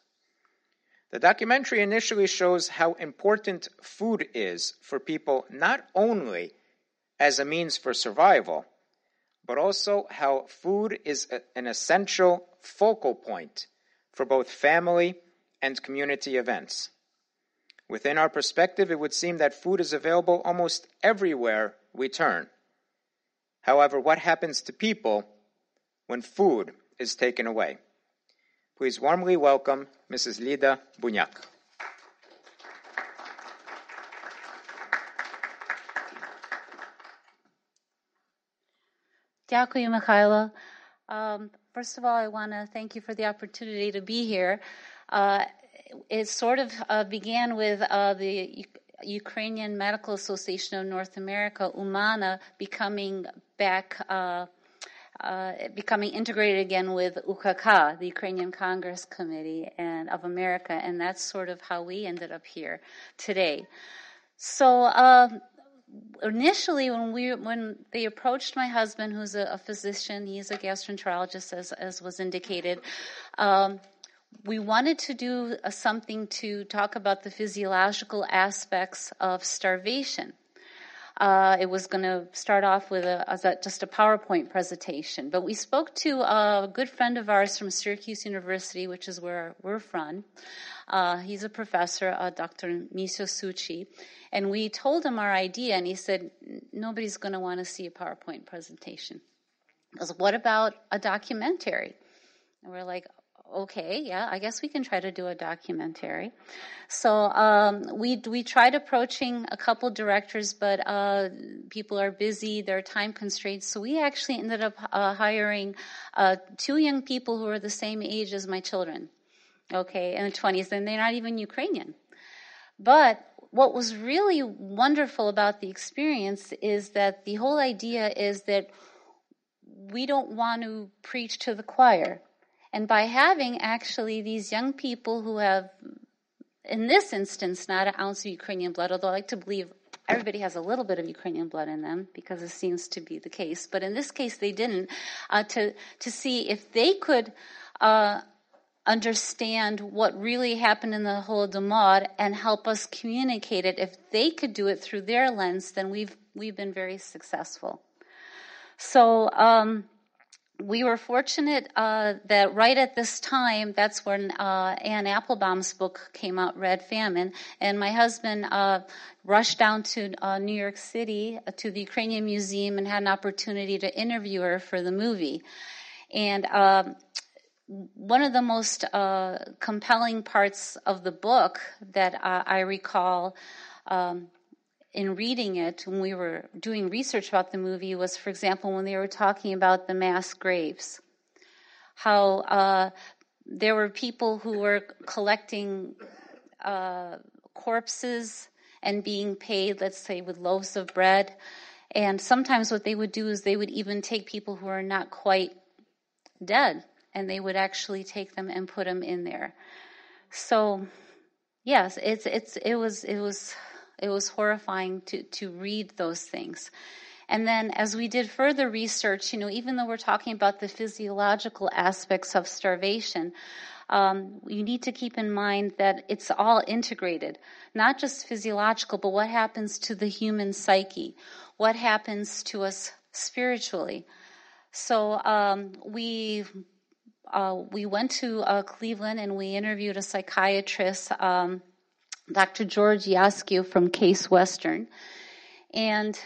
The documentary initially shows how important food is for people not only as a means for survival, but also how food is an essential focal point for both family and community events. Within our perspective, it would seem that food is available almost everywhere we turn. However, what happens to people when food is taken away. Please warmly welcome Mrs. Lida Bunyak. Дякую, Mikhailo. Um, first of all, I want to thank you for the opportunity to be here. Uh, it sort of uh, began with uh, the U- Ukrainian Medical Association of North America, UMANA, becoming back uh, uh, becoming integrated again with UKK, the Ukrainian Congress Committee and of America, and that's sort of how we ended up here today. So uh, initially, when we when they approached my husband, who's a, a physician, he's a gastroenterologist, as as was indicated. Um, we wanted to do a, something to talk about the physiological aspects of starvation. Uh, it was going to start off with a, a, just a PowerPoint presentation, but we spoke to a good friend of ours from Syracuse University, which is where we're from. Uh, he's a professor, uh, Dr. Miso Suchi, and we told him our idea, and he said nobody's going to want to see a PowerPoint presentation. I was, what about a documentary? And we're like, okay, yeah, I guess we can try to do a documentary. So um, we we tried approaching a couple directors, but uh, people are busy; they're time constraints. So we actually ended up uh, hiring uh, two young people who are the same age as my children, okay, in the twenties, and they're not even Ukrainian. But what was really wonderful about the experience is that the whole idea is that we don't want to preach to the choir and by having actually these young people who have, in this instance, not an ounce of Ukrainian blood, although I like to believe everybody has a little bit of Ukrainian blood in them because it seems to be the case. But in this case, they didn't. Uh, to to see if they could uh, understand what really happened in the Holodomor and help us communicate it. If they could do it through their lens, then we've we've been very successful. So. Um, we were fortunate uh, that right at this time, that's when uh, Anne Applebaum's book came out, Red Famine, and my husband uh, rushed down to uh, New York City uh, to the Ukrainian Museum and had an opportunity to interview her for the movie. And um, one of the most uh, compelling parts of the book that I recall um, in reading it when we were doing research about the movie was, for example, when they were talking about the mass graves, how uh, there were people who were collecting uh, corpses and being paid, let's say, with loaves of bread. And sometimes what they would do is they would even take people who are not quite dead and they would actually take them and put them in there. So, yes, it's it's it was it was it was horrifying to, to read those things. And then as we did further research, you know, even though we're talking about the physiological aspects of starvation, um, you need to keep in mind that it's all integrated, not just physiological, but what happens to the human psyche, what happens to us spiritually. So um, we uh, we went to uh, Cleveland and we interviewed a psychiatrist, um, Dr. George Yaskew from Case Western, and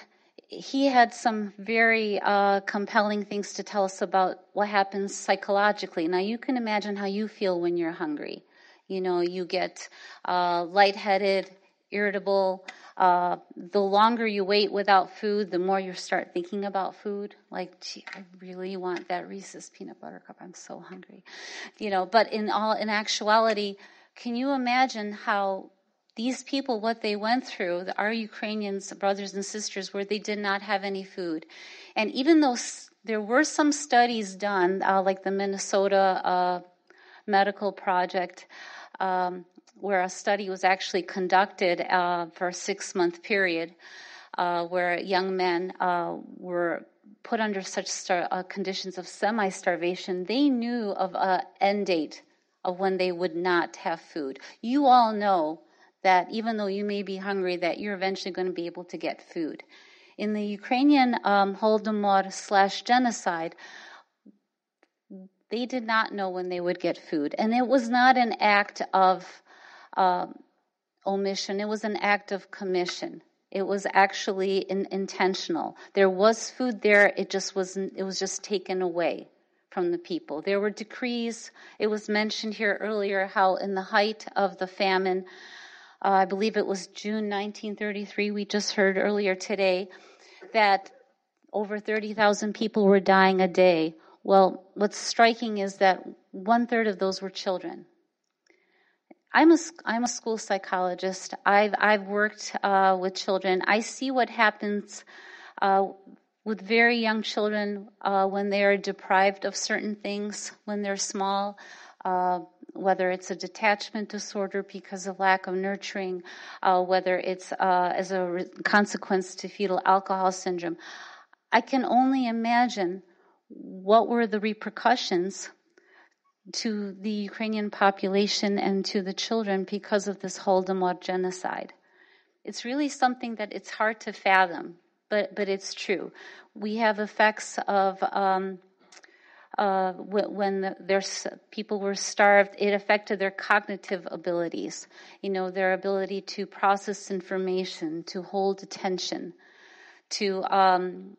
he had some very uh, compelling things to tell us about what happens psychologically. Now, you can imagine how you feel when you're hungry. You know, you get uh, lightheaded, irritable. Uh, the longer you wait without food, the more you start thinking about food. Like, gee, I really want that Reese's peanut butter cup. I'm so hungry. You know, but in all, in actuality, can you imagine how these people, what they went through, our Ukrainians, brothers and sisters, where they did not have any food. And even though there were some studies done, uh, like the Minnesota uh, Medical Project, um, where a study was actually conducted uh, for a six month period, uh, where young men uh, were put under such star- uh, conditions of semi starvation, they knew of an end date of when they would not have food. You all know that even though you may be hungry, that you're eventually going to be able to get food. In the Ukrainian um, Holodomor slash genocide, they did not know when they would get food. And it was not an act of uh, omission, it was an act of commission. It was actually in, intentional. There was food there, it just wasn't, it was just taken away from the people. There were decrees. It was mentioned here earlier how, in the height of the famine, uh, I believe it was June 1933, we just heard earlier today, that over 30,000 people were dying a day. Well, what's striking is that one third of those were children. I'm a, I'm a school psychologist. I've, I've worked uh, with children. I see what happens uh, with very young children uh, when they are deprived of certain things when they're small. Uh, whether it's a detachment disorder because of lack of nurturing, uh, whether it's uh, as a re- consequence to fetal alcohol syndrome. I can only imagine what were the repercussions to the Ukrainian population and to the children because of this Holodomor genocide. It's really something that it's hard to fathom, but, but it's true. We have effects of um, uh, when there's people were starved, it affected their cognitive abilities. You know, their ability to process information, to hold attention, to um,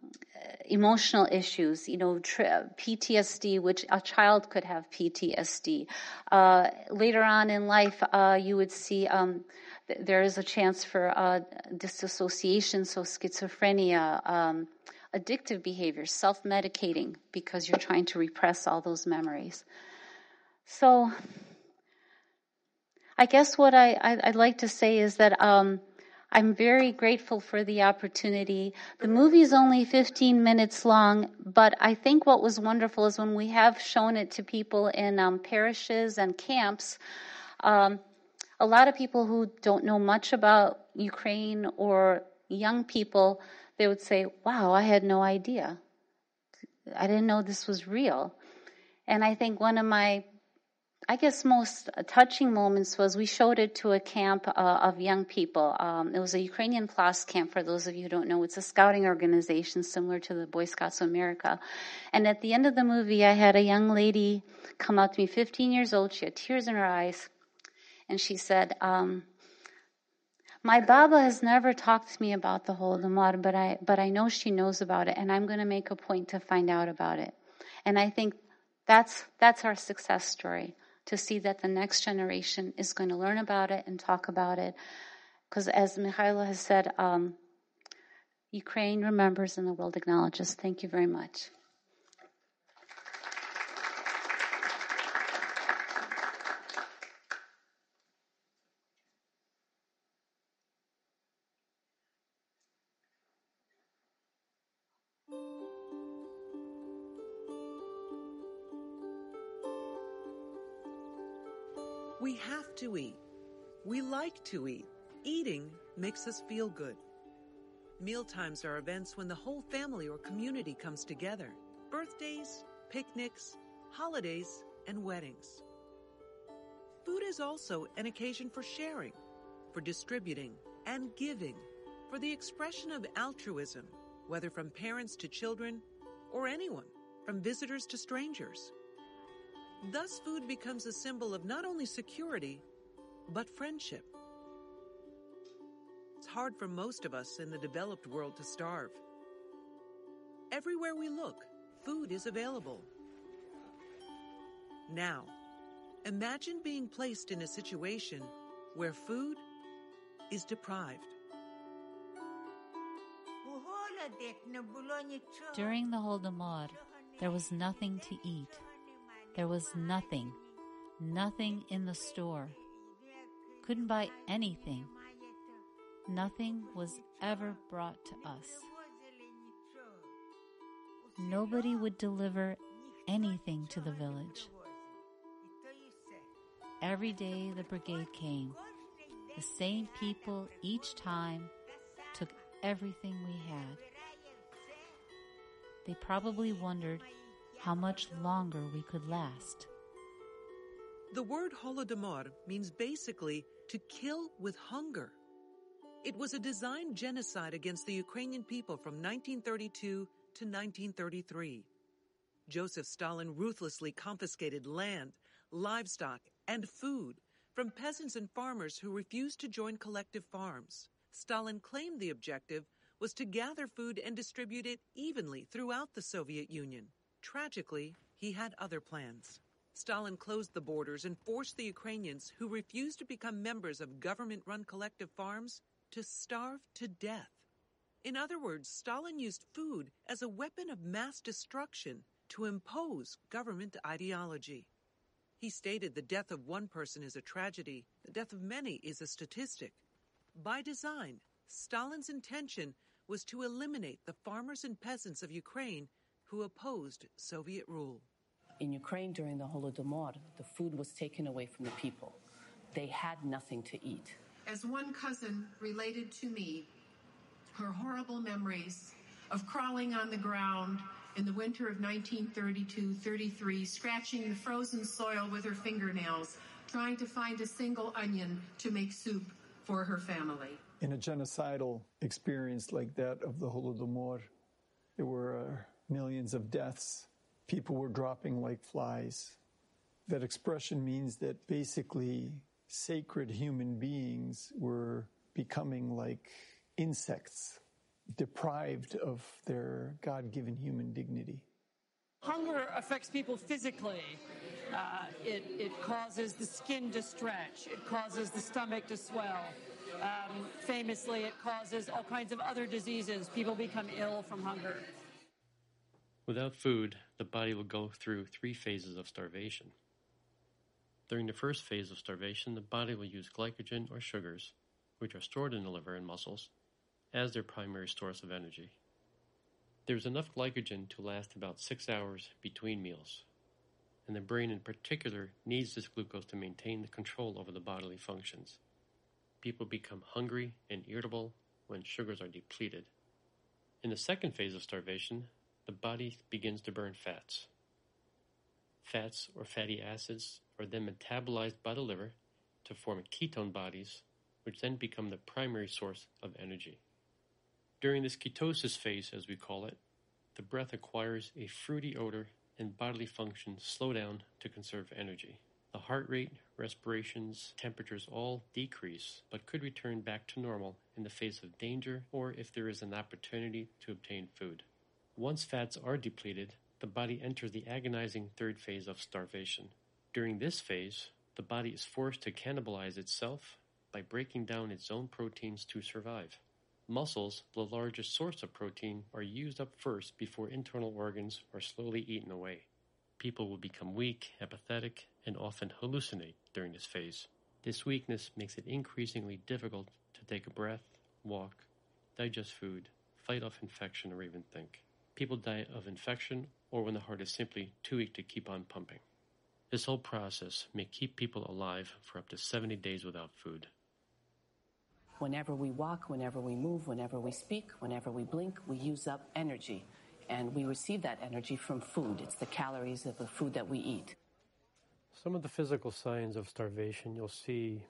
emotional issues. You know, PTSD, which a child could have PTSD. Uh, later on in life, uh, you would see. Um, there is a chance for uh, disassociation, so schizophrenia, um, addictive behavior, self medicating, because you're trying to repress all those memories. So, I guess what I, would like to say is that um, I'm very grateful for the opportunity. The movie is only 15 minutes long, but I think what was wonderful is when we have shown it to people in um, parishes and camps. Um, a lot of people who don't know much about Ukraine or young people they would say, Wow, I had no idea. I didn't know this was real. And I think one of my, I guess, most touching moments was we showed it to a camp uh, of young people. Um, it was a Ukrainian Plast camp, for those of you who don't know. It's a scouting organization similar to the Boy Scouts of America. And at the end of the movie, I had a young lady come up to me, 15 years old. She had tears in her eyes. And she said, um, my Baba has never talked to me about the Holodomor, but I, but I know she knows about it, and I'm going to make a point to find out about it. And I think that's, that's our success story to see that the next generation is going to learn about it and talk about it. Because as Mikhailo has said, um, Ukraine remembers and the world acknowledges. Thank you very much. Like to eat. Eating makes us feel good. Mealtimes are events when the whole family or community comes together. Birthdays, picnics, holidays, and weddings. food is also an occasion for sharing, for distributing and giving, for the expression of altruism, whether from parents to children or anyone, from visitors to strangers. Thus, food becomes a symbol of not only security, but friendship. Hard for most of us in the developed world to starve. Everywhere we look, food is available. Now, imagine being placed in a situation where food is deprived. During the Holodomor, there was nothing to eat. There was nothing, nothing in the store. Couldn't buy anything. Nothing was ever brought to us. Nobody would deliver anything to the village. Every day the brigade came. The same people each time took everything we had. They probably wondered how much longer we could last. The word Holodomor means basically to kill with hunger. It was a designed genocide against the Ukrainian people from 1932 to 1933. Joseph Stalin ruthlessly confiscated land, livestock, and food from peasants and farmers who refused to join collective farms. Stalin claimed the objective was to gather food and distribute it evenly throughout the Soviet Union. Tragically, he had other plans. Stalin closed the borders and forced the Ukrainians who refused to become members of government run collective farms to starve to death. In other words, Stalin used food as a weapon of mass destruction to impose government ideology. He stated the death of one person is a tragedy, the death of many is a statistic. By design, Stalin's intention was to eliminate the farmers and peasants of Ukraine who opposed Soviet rule. In Ukraine during the Holodomor, the food was taken away from the people. They had nothing to eat. As one cousin related to me her horrible memories of crawling on the ground in the winter of 1932 33, scratching the frozen soil with her fingernails, trying to find a single onion to make soup for her family. In a genocidal experience like that of the Holodomor, there were uh, millions of deaths. People were dropping like flies. That expression means that basically sacred human beings were becoming like insects, deprived of their God given human dignity. Hunger affects people physically. Uh, it, it, causes the skin to stretch. It causes the stomach to swell. Um, famously, it causes all kinds of other diseases. People become ill from hunger. Without food, the body will go through three phases of starvation. During the first phase of starvation, the body will use glycogen or sugars, which are stored in the liver and muscles, as their primary source of energy. There is enough glycogen to last about six hours between meals, and the brain in particular needs this glucose to maintain the control over the bodily functions. People become hungry and irritable when sugars are depleted. In the second phase of starvation, the body begins to burn fats. Fats or fatty acids are then metabolized by the liver to form ketone bodies, which then become the primary source of energy. During this ketosis phase, as we call it, the breath acquires a fruity odor and bodily functions slow down to conserve energy. The heart rate, respirations, temperatures all decrease, but could return back to normal in the face of danger or if there is an opportunity to obtain food. Once fats are depleted, the body enters the agonizing third phase of starvation. During this phase, the body is forced to cannibalize itself by breaking down its own proteins to survive. Muscles, the largest source of protein, are used up first before internal organs are slowly eaten away. People will become weak, apathetic, and often hallucinate during this phase. This weakness makes it increasingly difficult to take a breath, walk, digest food, fight off infection, or even think. People die of infection or when the heart is simply too weak to keep on pumping. This whole process may keep people alive for up to 70 days without food. Whenever we walk, whenever we move, whenever we speak, whenever we blink, we use up energy. And we receive that energy from food. It's the calories of the food that we eat. Some of the physical signs of starvation, you'll see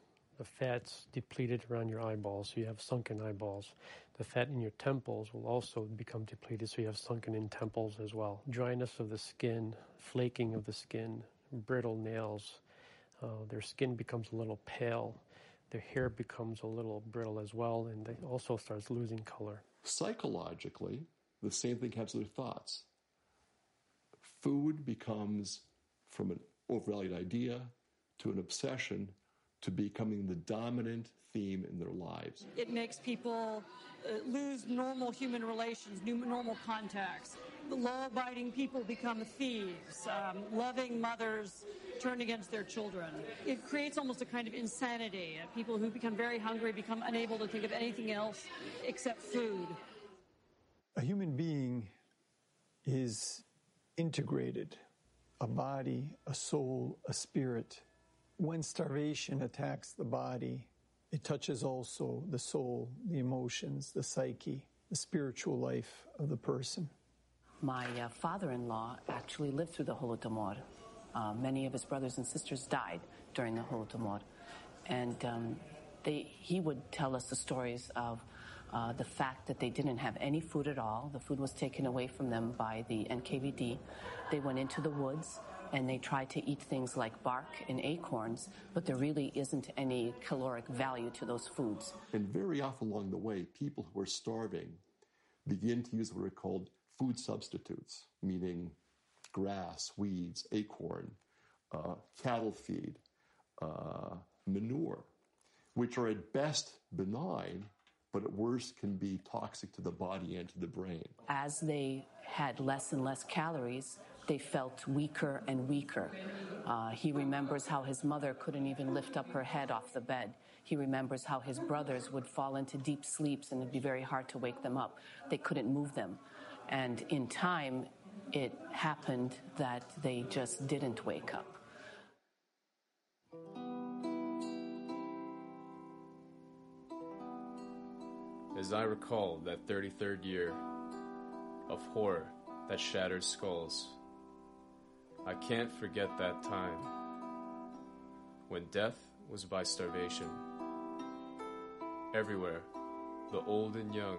the fat's depleted around your eyeballs, so you have sunken eyeballs. The fat in your temples will also become depleted, so you have sunken in temples as well. Dryness of the skin, flaking of the skin, brittle nails. Uh, their skin becomes a little pale. Their hair becomes a little brittle as well, and they also starts losing color. Psychologically, the same thing happens with thoughts. Food becomes from an overvalued idea to an obsession to becoming the dominant theme in their lives. It makes people uh, lose normal human relations, new normal contacts. The law-abiding people become thieves. Um, loving mothers turn against their children. It creates almost a kind of insanity. Uh, people who become very hungry become unable to think of anything else except food. A human being is integrated a body, a soul, a spirit. When starvation attacks the body, it touches also the soul, the emotions, the psyche, the spiritual life of the person. My uh, father in law actually lived through the Holodomor. Uh, many of his brothers and sisters died during the Holodomor. And um, they, he would tell us the stories of uh, the fact that they didn't have any food at all. The food was taken away from them by the NKVD. They went into the woods and they try to eat things like bark and acorns, but there really isn't any caloric value to those foods. And very often along the way, people who are starving begin to use what are called food substitutes, meaning grass, weeds, acorn, uh, cattle feed, uh, manure, which are at best benign, but at worst can be toxic to the body and to the brain. As they had less and less calories, they felt weaker and weaker. Uh, he remembers how his mother couldn't even lift up her head off the bed. He remembers how his brothers would fall into deep sleeps and it'd be very hard to wake them up. They couldn't move them. And in time, it happened that they just didn't wake up. As I recall that 33rd year of horror that shattered skulls, I can't forget that time when death was by starvation. Everywhere, the old and young,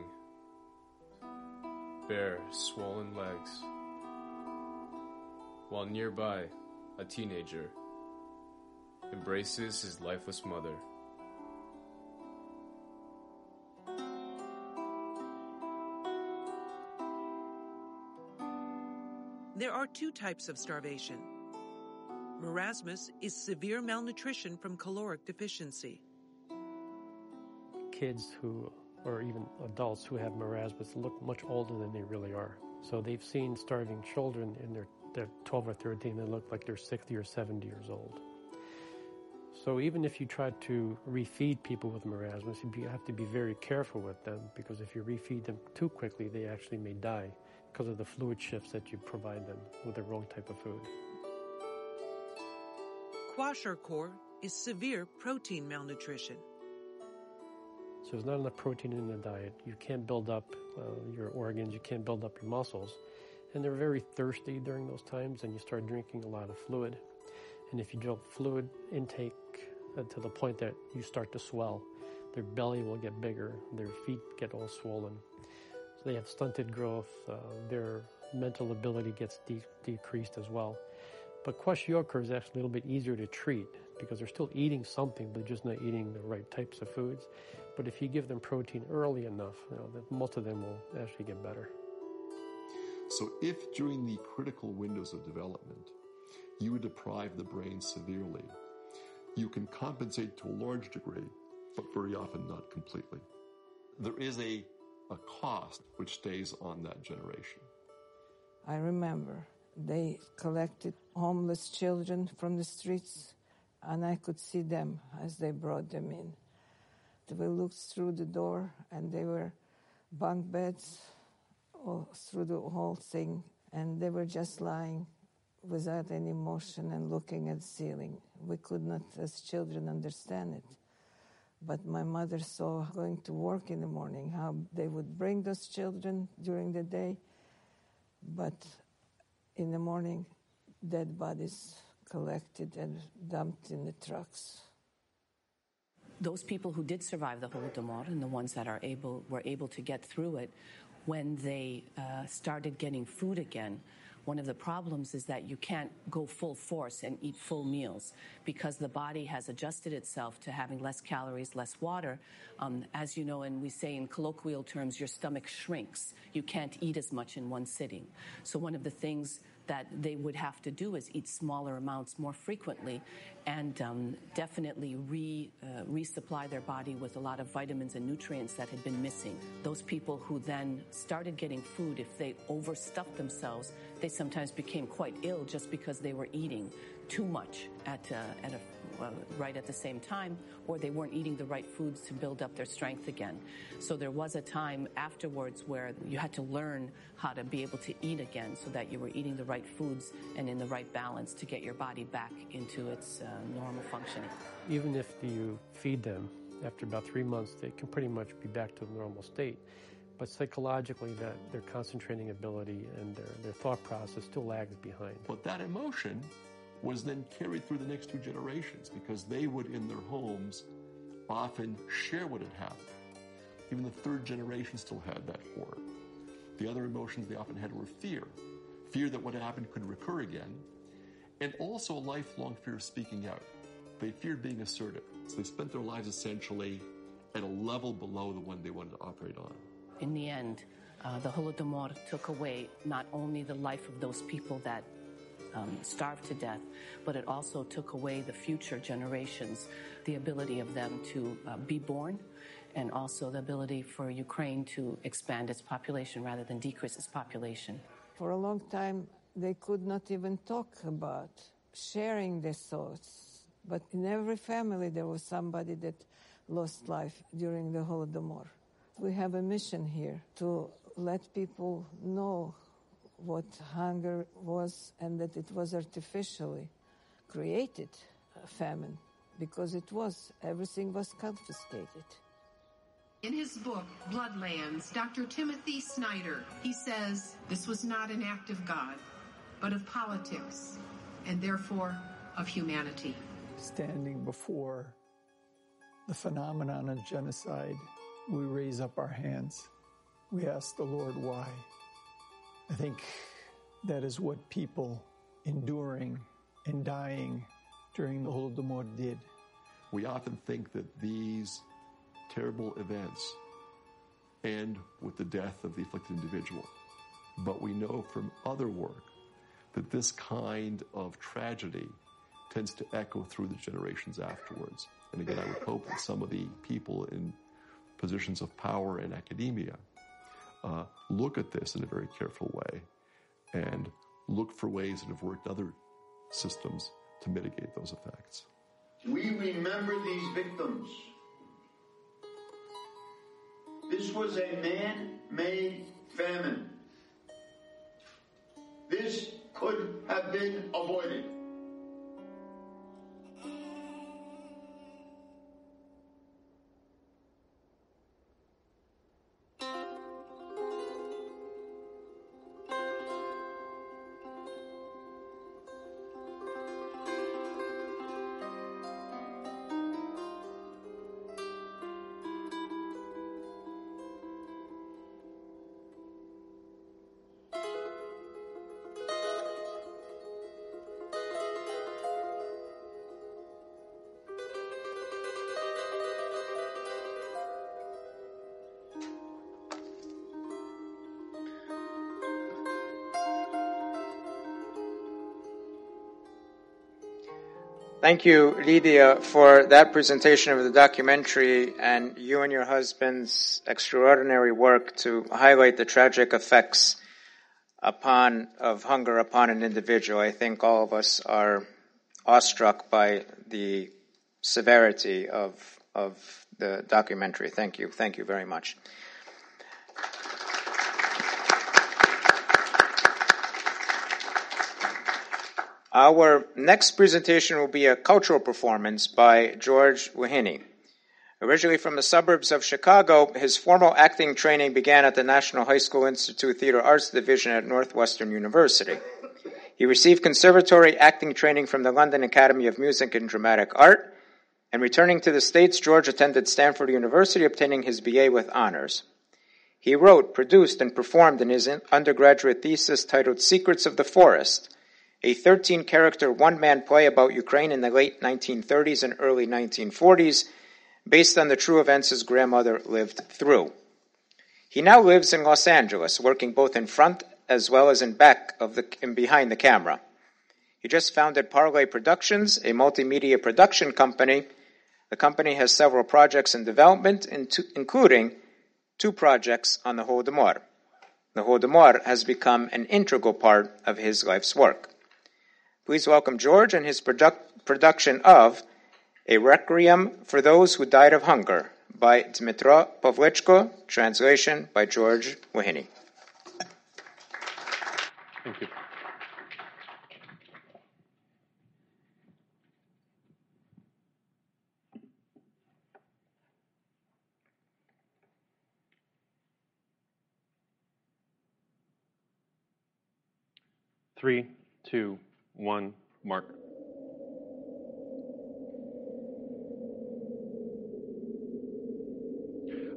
bare, swollen legs, while nearby, a teenager embraces his lifeless mother. There are two types of starvation. Marasmus is severe malnutrition from caloric deficiency. Kids who, or even adults who have marasmus look much older than they really are. So they've seen starving children in their, they're 12 or 13, they look like they're 60 or 70 years old. So even if you try to refeed people with marasmus, you have to be very careful with them because if you refeed them too quickly, they actually may die because of the fluid shifts that you provide them with the wrong type of food. Kwashiorkor is severe protein malnutrition. So there's not enough protein in the diet. You can't build up uh, your organs, you can't build up your muscles. And they're very thirsty during those times, and you start drinking a lot of fluid. And if you don't fluid intake uh, to the point that you start to swell, their belly will get bigger, their feet get all swollen. So they have stunted growth, uh, their mental ability gets de- decreased as well. But kwashiorkor is actually a little bit easier to treat because they're still eating something, but just not eating the right types of foods. But if you give them protein early enough, you know, most of them will actually get better. So if during the critical windows of development, you deprive the brain severely, you can compensate to a large degree, but very often not completely. There is a, a cost which stays on that generation. I remember they collected homeless children from the streets, and I could see them as they brought them in. We looked through the door, and they were bunk beds all through the whole thing, and they were just lying without any motion and looking at the ceiling. We could not, as children, understand it. But my mother saw going to work in the morning how they would bring those children during the day, but in the morning, dead bodies collected and dumped in the trucks. Those people who did survive the Holodomor and the ones that are able were able to get through it, when they uh, started getting food again, one of the problems is that you can't go full force and eat full meals because the body has adjusted itself to having less calories, less water. Um, as you know, and we say in colloquial terms, your stomach shrinks. You can't eat as much in one sitting. So, one of the things that they would have to do is eat smaller amounts more frequently and um, definitely re, uh, resupply their body with a lot of vitamins and nutrients that had been missing. Those people who then started getting food, if they overstuffed themselves, they sometimes became quite ill just because they were eating too much at, uh, at a right at the same time, or they weren't eating the right foods to build up their strength again. So there was a time afterwards where you had to learn how to be able to eat again so that you were eating the right foods and in the right balance to get your body back into its uh, normal functioning. Even if you feed them, after about three months, they can pretty much be back to the normal state. But psychologically, that their concentrating ability and their, their thought process still lags behind. But that emotion was then carried through the next two generations because they would, in their homes, often share what had happened. Even the third generation still had that horror. The other emotions they often had were fear fear that what happened could recur again, and also a lifelong fear of speaking out. They feared being assertive, so they spent their lives essentially at a level below the one they wanted to operate on. In the end, uh, the Holodomor took away not only the life of those people that um, starved to death, but it also took away the future generations, the ability of them to uh, be born, and also the ability for Ukraine to expand its population rather than decrease its population. For a long time, they could not even talk about sharing their thoughts. But in every family, there was somebody that lost life during the Holodomor. We have a mission here to let people know what hunger was and that it was artificially created uh, famine because it was everything was confiscated. In his book bloodlands dr timothy snyder he says this was not an act of god but of politics and therefore of humanity. Standing before the phenomenon of genocide we raise up our hands. We ask the lord why I think that is what people enduring and dying during the Holodomor did. We often think that these terrible events end with the death of the afflicted individual. But we know from other work that this kind of tragedy tends to echo through the generations afterwards. And again, I would hope that some of the people in positions of power in academia uh, look at this in a very careful way and look for ways that have worked other systems to mitigate those effects. We remember these victims. This was a man made famine. This could have been avoided. Thank you, Lydia, for that presentation of the documentary and you and your husband's extraordinary work to highlight the tragic effects upon of hunger upon an individual. I think all of us are awestruck by the severity of of the documentary. Thank you. Thank you very much. Our next presentation will be a cultural performance by George Wahini. Originally from the suburbs of Chicago, his formal acting training began at the National High School Institute Theater Arts Division at Northwestern University. He received conservatory acting training from the London Academy of Music and Dramatic Art, and returning to the States, George attended Stanford University, obtaining his BA with honors. He wrote, produced, and performed in his undergraduate thesis titled Secrets of the Forest, a 13 character one man play about Ukraine in the late 1930s and early 1940s, based on the true events his grandmother lived through. He now lives in Los Angeles, working both in front as well as in back of the and behind the camera. He just founded Parlay Productions, a multimedia production company. The company has several projects in development, including two projects on the Holodomor. The Holodomor has become an integral part of his life's work. Please welcome George and his produ- production of A Requiem for Those Who Died of Hunger by Dmitro Pavlichko, translation by George Wahini. Thank you. Three, two, one, mark.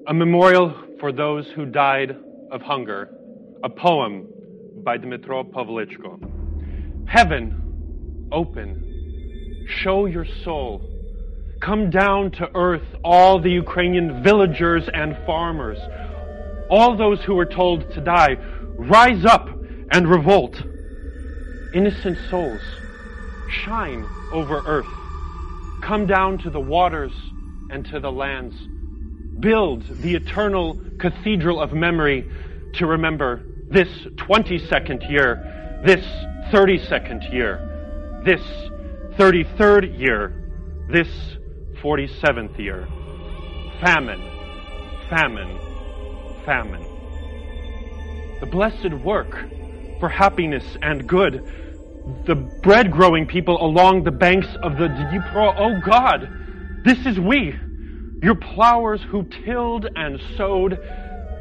A memorial for those who died of hunger, a poem by Dmitro Pavlichko. Heaven, open, show your soul. Come down to earth, all the Ukrainian villagers and farmers, all those who were told to die. Rise up and revolt. Innocent souls, shine over earth. Come down to the waters and to the lands. Build the eternal cathedral of memory to remember this 22nd year, this 32nd year, this 33rd year, this 47th year. Famine, famine, famine. The blessed work for happiness and good. The bread growing people along the banks of the Dnipro. Oh God, this is we, your plowers who tilled and sowed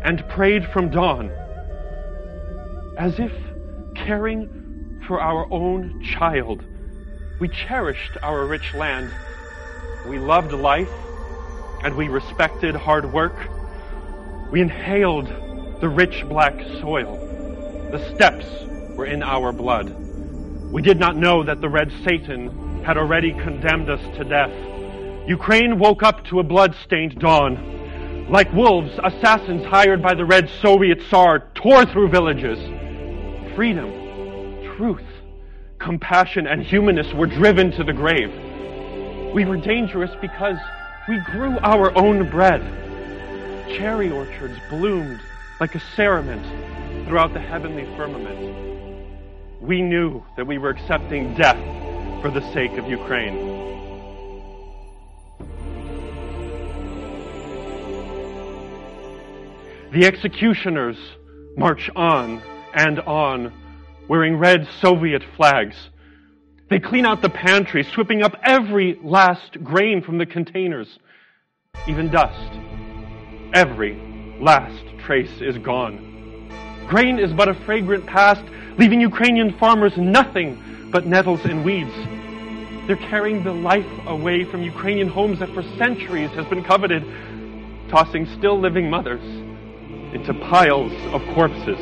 and prayed from dawn as if caring for our own child. We cherished our rich land. We loved life and we respected hard work. We inhaled the rich black soil. The steppes were in our blood. We did not know that the red Satan had already condemned us to death. Ukraine woke up to a blood-stained dawn. Like wolves, assassins hired by the red Soviet Tsar tore through villages freedom, truth, compassion, and humanness were driven to the grave. We were dangerous because we grew our own bread. Cherry orchards bloomed like a cerement throughout the heavenly firmament. We knew that we were accepting death for the sake of Ukraine. The executioners march on and on, wearing red Soviet flags. They clean out the pantry, sweeping up every last grain from the containers, even dust. Every last trace is gone. Grain is but a fragrant past, leaving Ukrainian farmers nothing but nettles and weeds. They're carrying the life away from Ukrainian homes that for centuries has been coveted, tossing still living mothers into piles of corpses.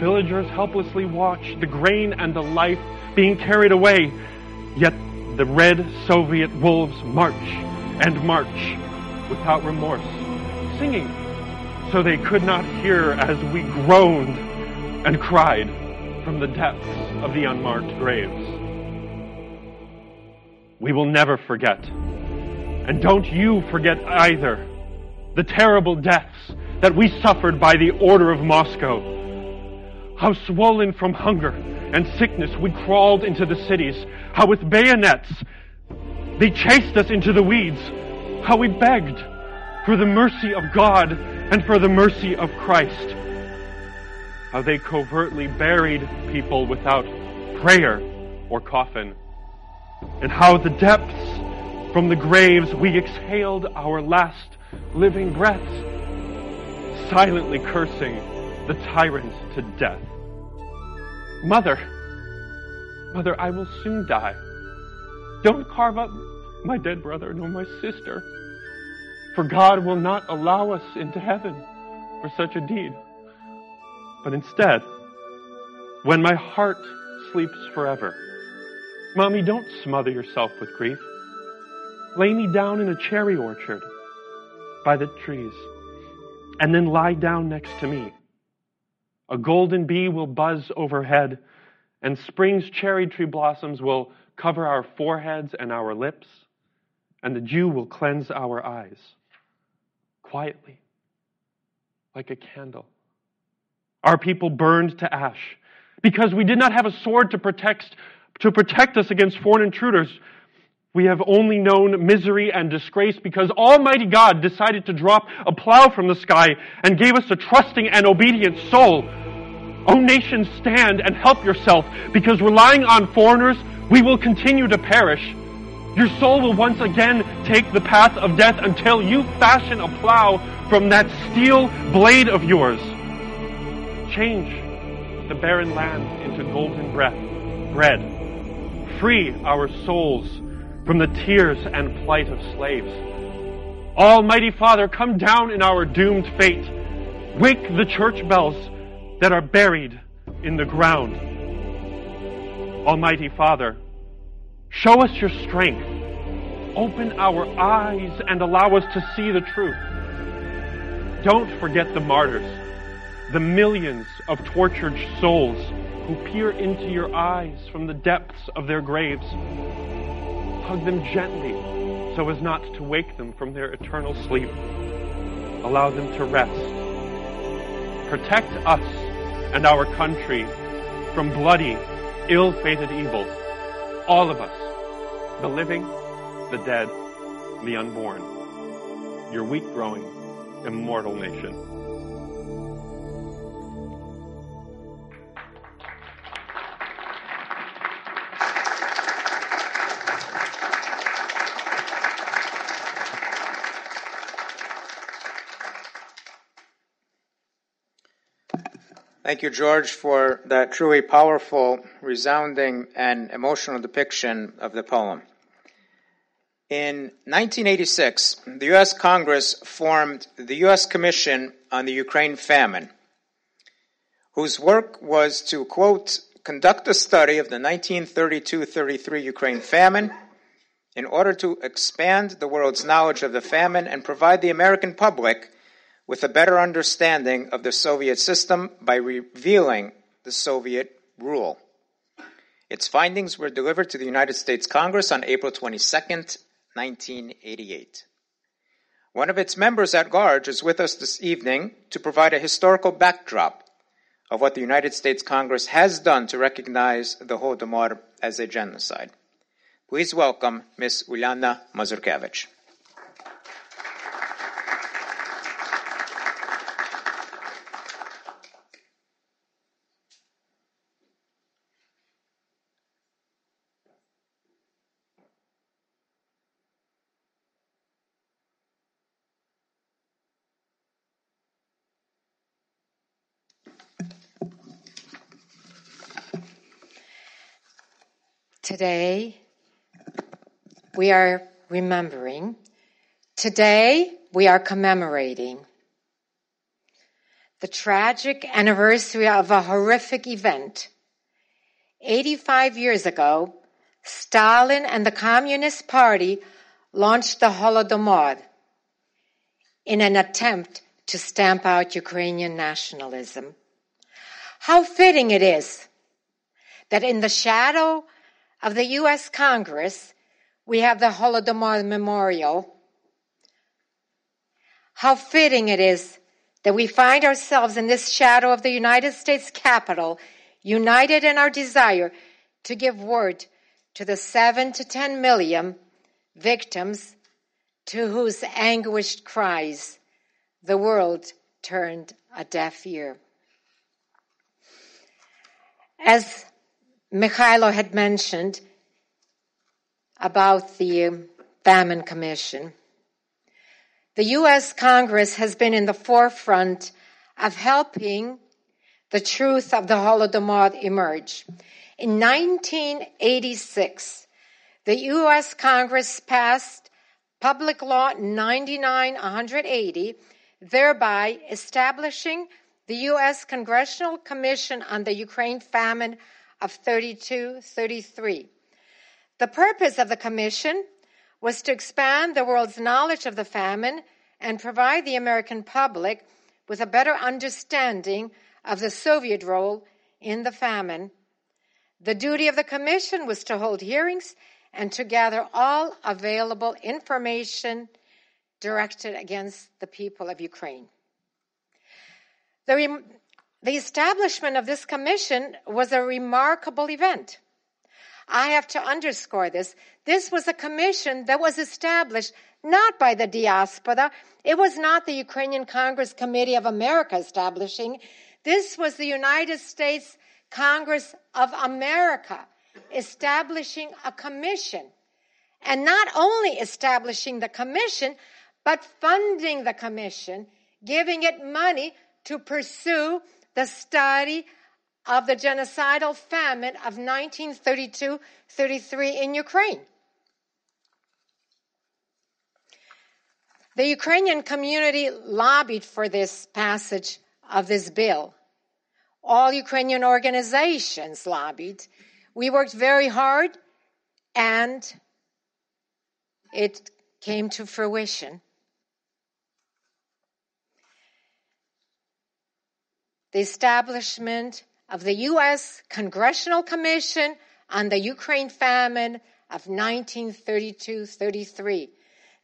Villagers helplessly watch the grain and the life being carried away, yet the red Soviet wolves march and march without remorse, singing so they could not hear as we groaned and cried from the depths of the unmarked graves. We will never forget. And don't you forget either the terrible deaths that we suffered by the order of Moscow how swollen from hunger and sickness we crawled into the cities. How with bayonets they chased us into the weeds. How we begged for the mercy of God and for the mercy of Christ. How they covertly buried people without prayer or coffin. And how the depths from the graves we exhaled our last living breaths, silently cursing the tyrant to death. Mother, Mother, I will soon die. Don't carve up my dead brother nor my sister, for God will not allow us into heaven for such a deed. But instead, when my heart sleeps forever, Mommy, don't smother yourself with grief. Lay me down in a cherry orchard by the trees, and then lie down next to me. A golden bee will buzz overhead, and spring's cherry tree blossoms will cover our foreheads and our lips, and the dew will cleanse our eyes quietly, like a candle. Our people burned to ash because we did not have a sword to protect, to protect us against foreign intruders. We have only known misery and disgrace because Almighty God decided to drop a plow from the sky and gave us a trusting and obedient soul. O nation, stand and help yourself because relying on foreigners, we will continue to perish. Your soul will once again take the path of death until you fashion a plow from that steel blade of yours. Change the barren land into golden bread. Free our souls from the tears and plight of slaves. Almighty Father, come down in our doomed fate. Wake the church bells that are buried in the ground. Almighty Father, show us your strength. Open our eyes and allow us to see the truth. Don't forget the martyrs, the millions of tortured souls who peer into your eyes from the depths of their graves. Hug them gently so as not to wake them from their eternal sleep. Allow them to rest. Protect us and our country from bloody, ill-fated evil. All of us, the living, the dead, the unborn. Your weak growing, immortal nation. Thank you, George, for that truly powerful, resounding, and emotional depiction of the poem. In 1986, the U.S. Congress formed the U.S. Commission on the Ukraine Famine, whose work was to, quote, conduct a study of the 1932 33 Ukraine famine in order to expand the world's knowledge of the famine and provide the American public with a better understanding of the Soviet system by revealing the Soviet rule. Its findings were delivered to the United States Congress on April 22, 1988. One of its members at large is with us this evening to provide a historical backdrop of what the United States Congress has done to recognize the Holodomor as a genocide. Please welcome Ms. Uliana Mazurkevich. Today, we are remembering. Today, we are commemorating the tragic anniversary of a horrific event. 85 years ago, Stalin and the Communist Party launched the Holodomor in an attempt to stamp out Ukrainian nationalism. How fitting it is that in the shadow of the U.S. Congress, we have the Holodomor Memorial. How fitting it is that we find ourselves in this shadow of the United States Capitol, united in our desire to give word to the seven to ten million victims to whose anguished cries the world turned a deaf ear. As Mikhailo had mentioned about the um, Famine Commission. The U.S. Congress has been in the forefront of helping the truth of the Holodomor emerge. In 1986, the U.S. Congress passed Public Law 99-180, thereby establishing the U.S. Congressional Commission on the Ukraine Famine of 32-33. The purpose of the commission was to expand the world's knowledge of the famine and provide the American public with a better understanding of the Soviet role in the famine. The duty of the commission was to hold hearings and to gather all available information directed against the people of Ukraine. The, the establishment of this commission was a remarkable event. I have to underscore this. This was a commission that was established not by the diaspora. It was not the Ukrainian Congress Committee of America establishing. This was the United States Congress of America establishing a commission. And not only establishing the commission, but funding the commission, giving it money to pursue the study of the genocidal famine of 1932 33 in Ukraine. The Ukrainian community lobbied for this passage of this bill. All Ukrainian organizations lobbied. We worked very hard and it came to fruition. The establishment of the U.S. Congressional Commission on the Ukraine famine of 1932-33.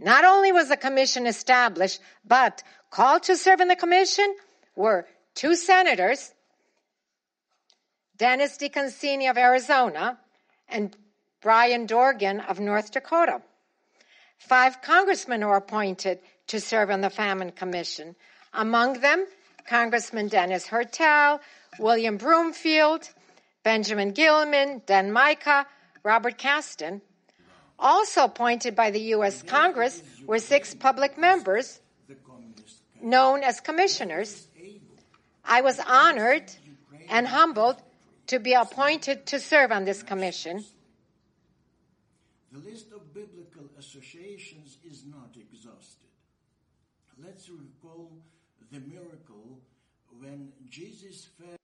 Not only was the commission established, but called to serve in the commission were two senators, Dennis DeConcini of Arizona and Byron Dorgan of North Dakota. Five congressmen were appointed to serve on the Famine Commission. Among them, Congressman Dennis Hertel, William Broomfield, Benjamin Gilman, Dan Mica, Robert Casten. Also appointed by the U.S. Congress were six public members known as commissioners. I was honored and humbled to be appointed to serve on this commission. The list of biblical associations is not exhausted. Let's recall the miracle when Jesus fed.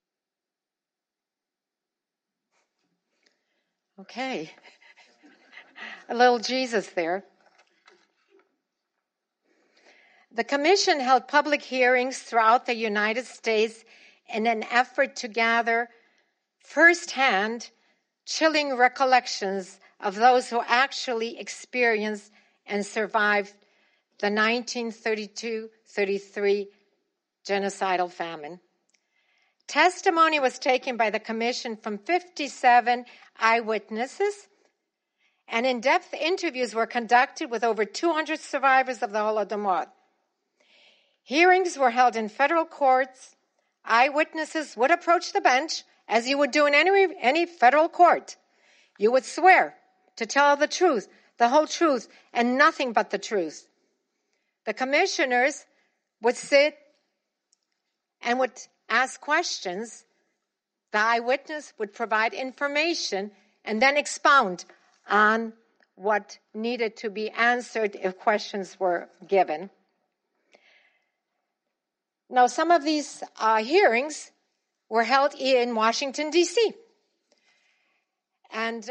Okay. A little Jesus there. The Commission held public hearings throughout the United States in an effort to gather firsthand chilling recollections of those who actually experienced and survived the 1932 33 genocidal famine. Testimony was taken by the Commission from 57 eyewitnesses, and in depth interviews were conducted with over 200 survivors of the Holodomor. Hearings were held in federal courts. Eyewitnesses would approach the bench as you would do in any, any federal court. You would swear to tell the truth, the whole truth, and nothing but the truth. The commissioners would sit and would ask questions. The eyewitness would provide information and then expound on what needed to be answered if questions were given. Now, some of these uh, hearings were held in Washington, D.C. And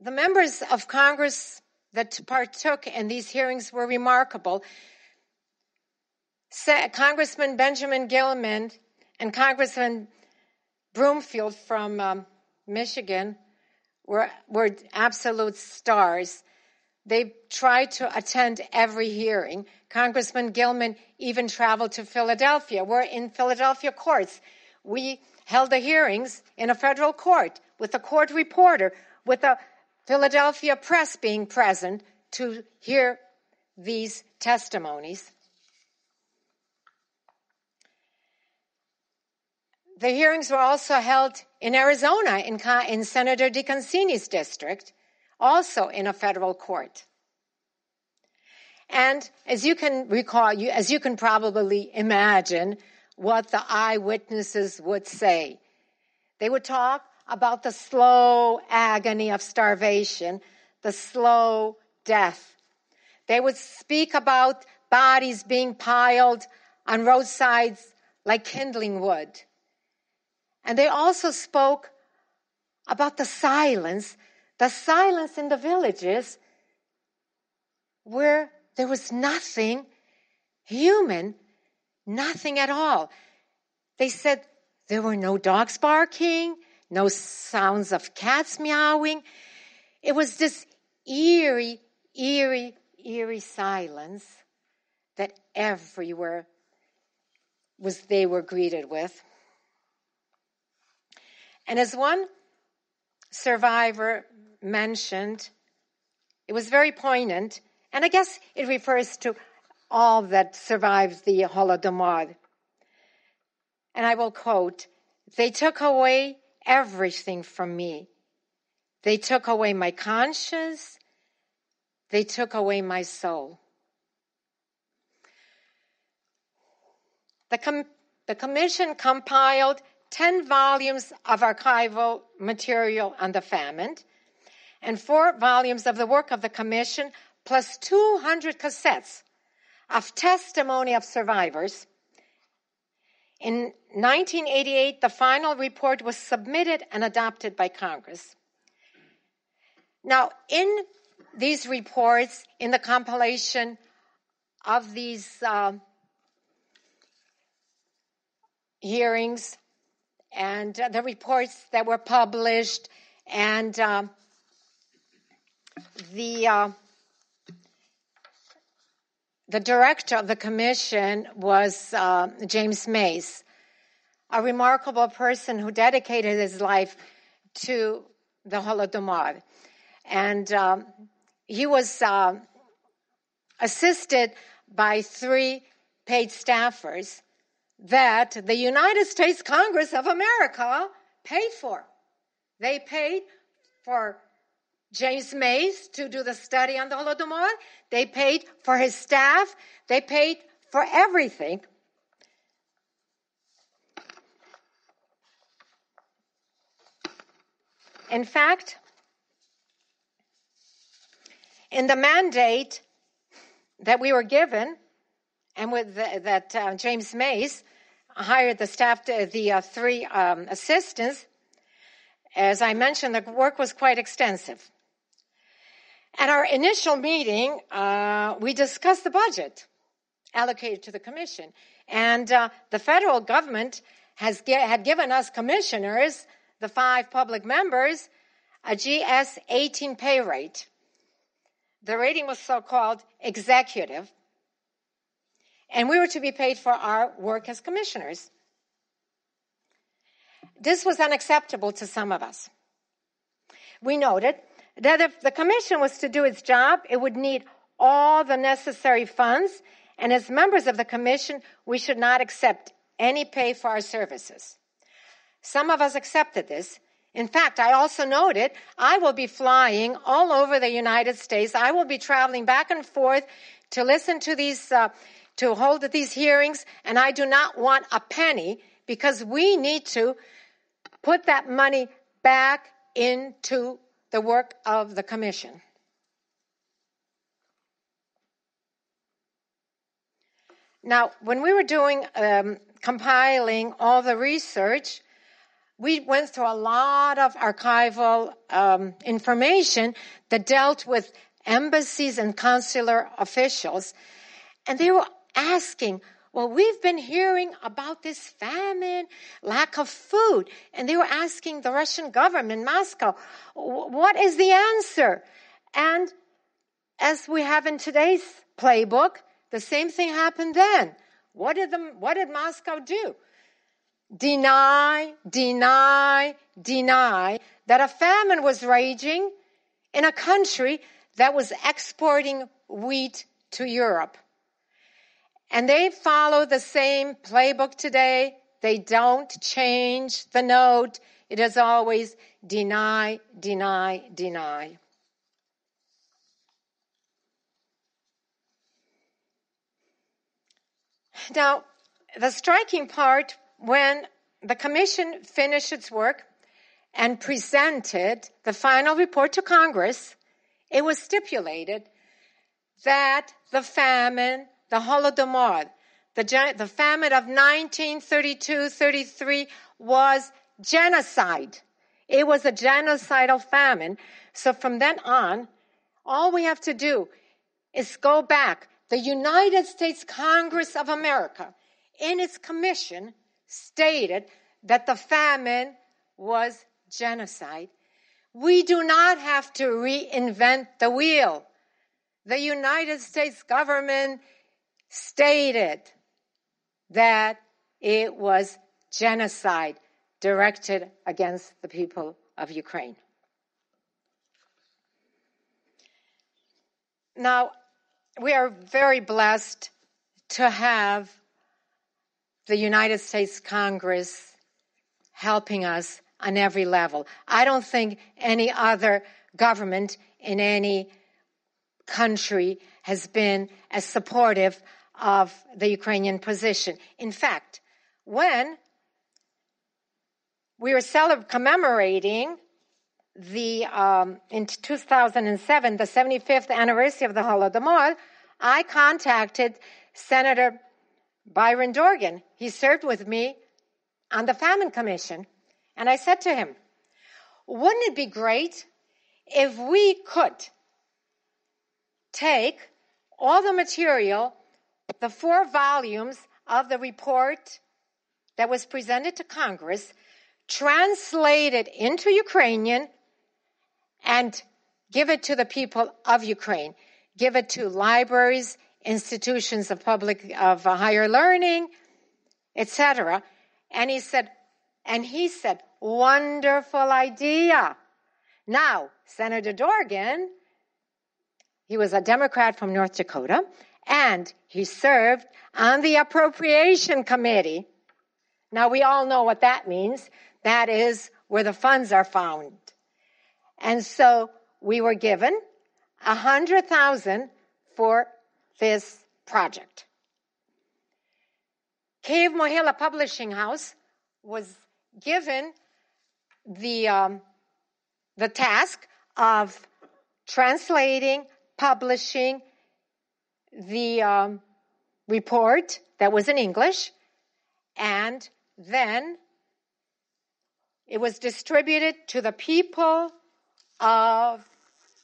the members of Congress that partook in these hearings were remarkable. Congressman Benjamin Gilman and Congressman Broomfield from um, Michigan were, were absolute stars. They tried to attend every hearing. Congressman Gilman even traveled to Philadelphia. We're in Philadelphia courts. We held the hearings in a federal court with a court reporter, with the Philadelphia press being present to hear these testimonies. The hearings were also held in Arizona in, in Senator DeConcini's district, also in a federal court. And as you can recall, you, as you can probably imagine, what the eyewitnesses would say. They would talk about the slow agony of starvation, the slow death. They would speak about bodies being piled on roadsides like kindling wood. And they also spoke about the silence, the silence in the villages where there was nothing human, nothing at all. They said there were no dogs barking, no sounds of cats meowing. It was this eerie, eerie, eerie silence that everywhere was they were greeted with. And as one survivor mentioned, it was very poignant, and I guess it refers to all that survived the Holodomor. And I will quote, they took away everything from me. They took away my conscience. They took away my soul. The, com- the commission compiled 10 volumes of archival material on the famine and four volumes of the work of the commission, plus 200 cassettes of testimony of survivors. In 1988, the final report was submitted and adopted by Congress. Now, in these reports, in the compilation of these uh, hearings and uh, the reports that were published and uh, the uh, the director of the commission was uh, James Mace, a remarkable person who dedicated his life to the Holodomor. And um, he was uh, assisted by three paid staffers that the United States Congress of America paid for. They paid for James Mace to do the study on the Holodomor. They paid for his staff. They paid for everything. In fact, in the mandate that we were given, and with the, that uh, James Mace hired the staff, to, the uh, three um, assistants. As I mentioned, the work was quite extensive. At our initial meeting, uh, we discussed the budget allocated to the commission, and uh, the federal government has had given us commissioners, the five public members, a GS 18 pay rate. The rating was so-called executive, and we were to be paid for our work as commissioners. This was unacceptable to some of us. We noted that if the commission was to do its job, it would need all the necessary funds, and as members of the commission, we should not accept any pay for our services. Some of us accepted this. In fact, I also noted I will be flying all over the United States. I will be traveling back and forth to listen to these uh, to hold these hearings, and I do not want a penny because we need to put that money back into the work of the commission. Now, when we were doing, um, compiling all the research, we went through a lot of archival um, information that dealt with embassies and consular officials. And they were asking, well, we've been hearing about this famine, lack of food. And they were asking the Russian government, Moscow, what is the answer? And as we have in today's playbook, the same thing happened then. What did, the, what did Moscow do? Deny, deny, deny that a famine was raging in a country that was exporting wheat to Europe. And they follow the same playbook today. They don't change the note. It is always deny, deny, deny. Now, the striking part when the commission finished its work and presented the final report to Congress, it was stipulated that the famine, the Holodomor, the, the famine of 1932-33 was genocide. It was a genocidal famine. So from then on, all we have to do is go back. The United States Congress of America, in its commission, stated that the famine was genocide. We do not have to reinvent the wheel. The United States government stated that it was genocide directed against the people of Ukraine. Now, we are very blessed to have the United States Congress helping us on every level. I don't think any other government in any country has been as supportive of the Ukrainian position. In fact, when we were commemorating the um, in 2007 the 75th anniversary of the Holodomor, I contacted Senator Byron Dorgan. He served with me on the Famine Commission, and I said to him, "Wouldn't it be great if we could take all the material, the four volumes of the report that was presented to Congress, translate it into Ukrainian, and give it to the people of Ukraine. Give it to libraries, institutions of public of uh, higher learning, etc. And he said, and he said, wonderful idea. Now, Senator Dorgan, he was a Democrat from North Dakota, and he served on the appropriation committee. Now we all know what that means. That is where the funds are found. And so we were given a hundred thousand for this project. Kyiv Mohyla Publishing House was given the um, the task of translating, publishing the um, report that was in English, and then it was distributed to the people of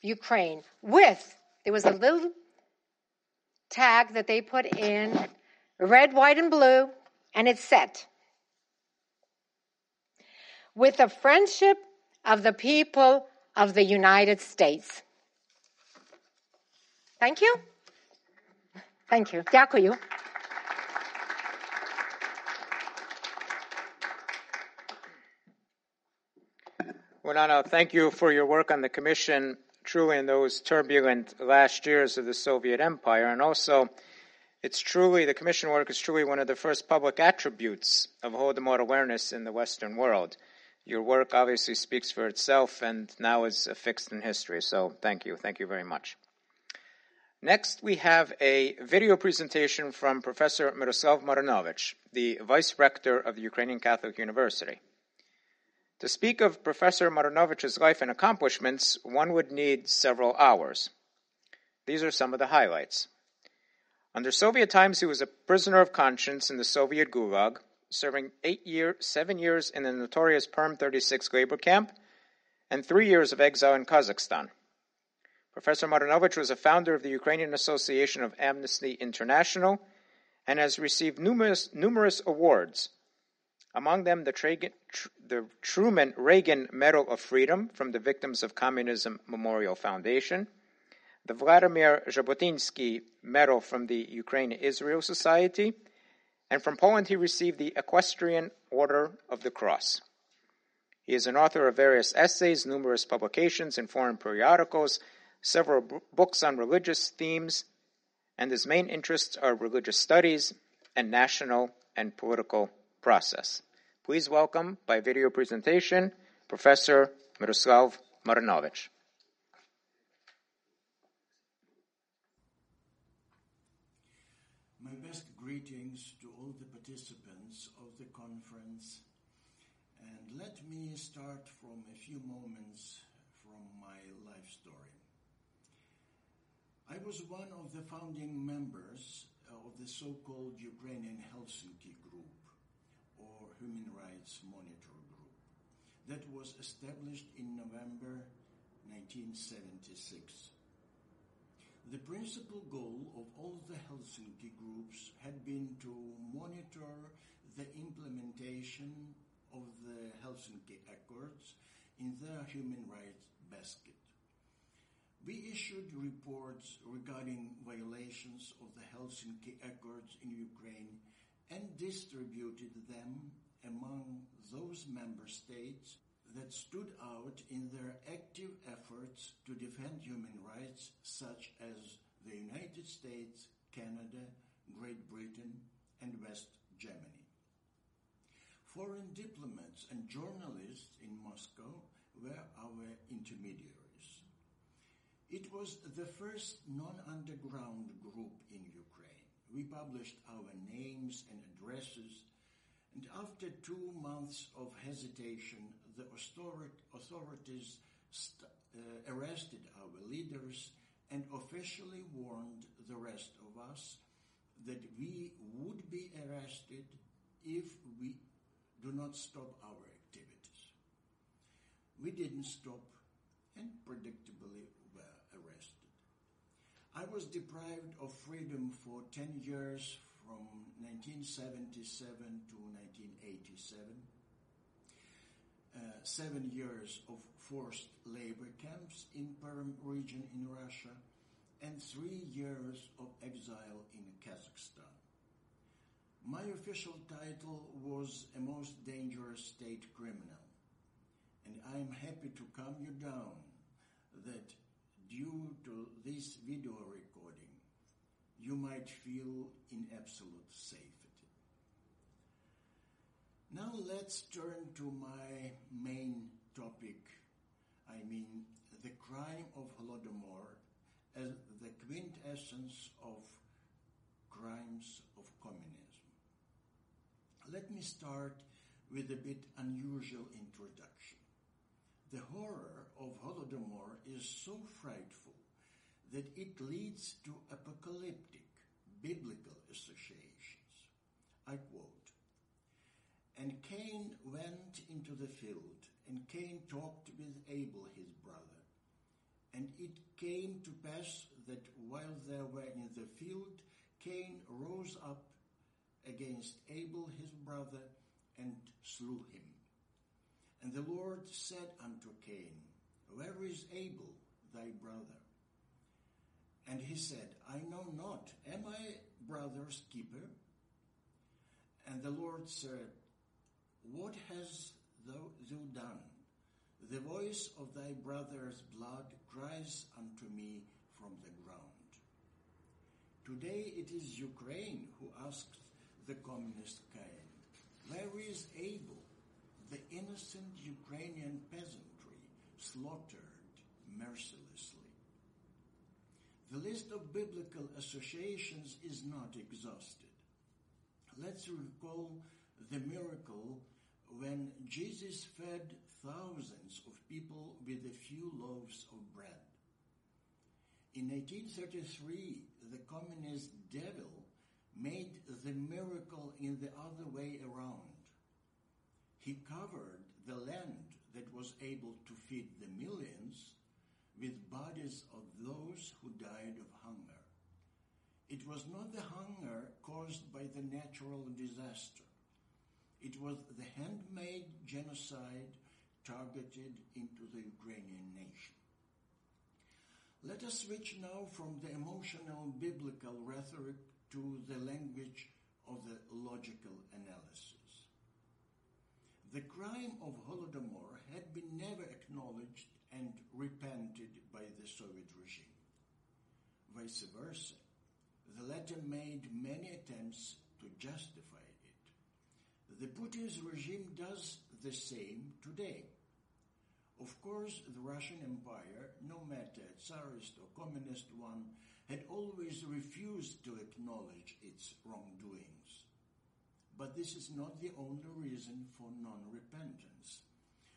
Ukraine with, there was a little tag that they put in red, white, and blue, and it said, with the friendship of the people of the United States. Thank you. Thank you. Дякую. Ulana, thank you for your work on the Commission, truly in those turbulent last years of the Soviet Empire. And also, it's truly, the Commission work is truly one of the first public attributes of Holodomor awareness in the Western world. Your work obviously speaks for itself and now is fixed in history. So thank you. Thank you very much. Next, we have a video presentation from Professor Miroslav Marynovych, the Vice Rector of the Ukrainian Catholic University. To speak of Professor Marynovych's life and accomplishments, one would need several hours. These are some of the highlights. Under Soviet times, he was a prisoner of conscience in the Soviet Gulag, serving eight year, seven years in the notorious Perm 36 labor camp, and three years of exile in Kazakhstan. Professor Marynovych was a founder of the Ukrainian Association of Amnesty International and has received numerous, numerous awards among them the, Tragan, the Truman Reagan Medal of Freedom from the Victims of Communism Memorial Foundation, the Vladimir Jabotinsky Medal from the Ukraine Israel Society, and from Poland he received the Equestrian Order of the Cross. He is an author of various essays, numerous publications in foreign periodicals, several b- books on religious themes, and his main interests are religious studies and national and political process. Please welcome, by video presentation, Professor Miroslav Marynovych. My best greetings to all the participants of the conference And let me start from a few moments from my life story. I was one of the founding members of the so-called Ukrainian Helsinki Group or Human Rights Monitor Group that was established in November 1976. The principal goal of all the Helsinki groups had been to monitor the implementation of the Helsinki Accords in their human rights basket. We issued reports regarding violations of the Helsinki Accords in Ukraine and distributed them among those member states that stood out in their active efforts to defend human rights, such as the United States, Canada, Great Britain, and West Germany. Foreign diplomats and journalists in Moscow were our intermediaries. It was the first non-underground group in Ukraine. We published our names and addresses, and after two months of hesitation, the authorities st- uh, arrested our leaders and officially warned the rest of us that we would be arrested if we do not stop our activities. We didn't stop and predictably. I was deprived of freedom for 10 years from 1977 to 1987. Uh, seven years of forced labor camps in Perm region in Russia and three years of exile in Kazakhstan. My official title was a most dangerous state criminal, and I am happy to calm you down that due to this video recording, you might feel in absolute safety. Now let's turn to my main topic, I mean the crime of Holodomor as the quintessence of crimes of communism. Let me start with a bit unusual introduction. The horror of Holodomor is so frightful that it leads to apocalyptic biblical associations. I quote, And Cain went into the field, and Cain talked with Abel his brother. And it came to pass that while they were in the field, Cain rose up against Abel his brother and slew him. And the Lord said unto Cain, Where is Abel thy brother? And he said, I know not. Am I brother's keeper? And the Lord said, What hast thou, thou done? The voice of thy brother's blood cries unto me from the ground. Today it is Ukraine who asks the communist Cain, Where is Abel, the innocent Ukrainian peasantry slaughtered mercilessly? The list of biblical associations is not exhausted. Let's recall the miracle when Jesus fed thousands of people with a few loaves of bread. In 1833, the communist devil made the miracle in the other way around. He covered the land that was able to feed the millions with bodies of those who died of hunger. It was not the hunger caused by the natural disaster. It was the handmade genocide targeted into the Ukrainian nation. Let us switch now from the emotional biblical rhetoric to the language of the logical analysis. The crime of Holodomor had been never acknowledged and repented by the Soviet regime. Vice versa, the latter made many attempts to justify it. The Putin's regime does the same today. Of course, the Russian Empire, no matter Tsarist or Communist one, had always refused to acknowledge its wrongdoings. But this is not the only reason for non-repentance.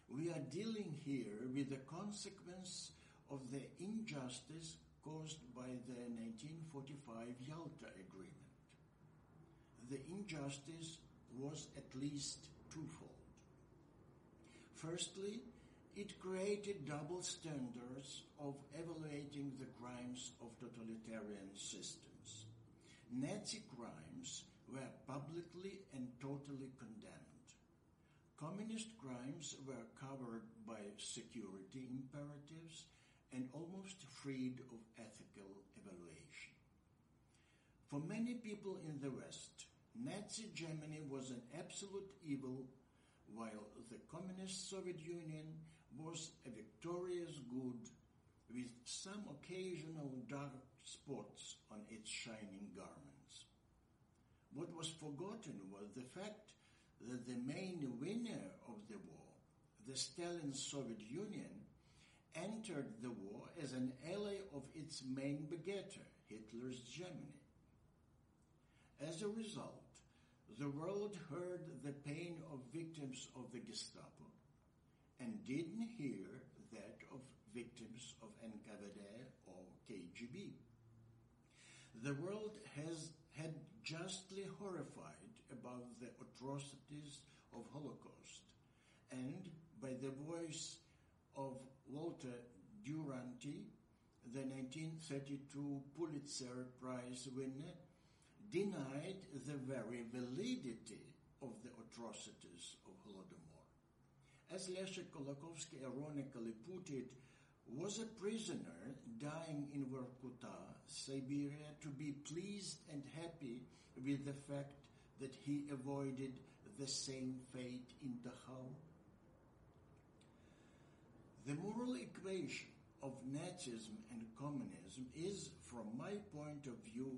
We are dealing here with the consequence of the injustice caused by the 1945 Yalta Agreement. The injustice was at least twofold. Firstly, it created double standards of evaluating the crimes of totalitarian systems. Nazi crimes were publicly and totally condemned. Communist crimes were covered by security imperatives and almost freed of ethical evaluation. For many people in the West, Nazi Germany was an absolute evil, while the Communist Soviet Union was a victorious good with some occasional dark spots on its shining garments. What was forgotten was the fact that the main winner of the war, the Stalin Soviet Union, entered the war as an ally of its main begetter, Hitler's Germany. As a result, the world heard the pain of victims of the Gestapo and didn't hear that of victims of NKVD or KGB. The world has justly horrified about the atrocities of Holocaust and by the voice of Walter Duranty, the 1932 Pulitzer Prize winner, denied the very validity of the atrocities of Holodomor. As Leszek Kolakowski ironically put it, was a prisoner dying in Vorkuta, Siberia, to be pleased and happy with the fact that he avoided the same fate in Dachau? The moral equation of Nazism and communism is, from my point of view,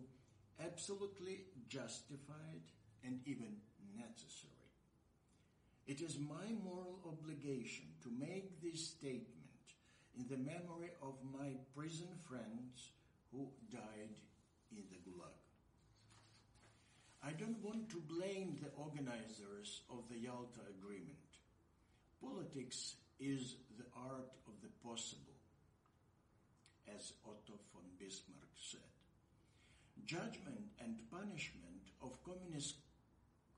absolutely justified and even necessary. It is my moral obligation to make this statement in the memory of my prison friends who died in the Gulag. I don't want to blame the organizers of the Yalta Agreement. Politics is the art of the possible, as Otto von Bismarck said. Judgment and punishment of communist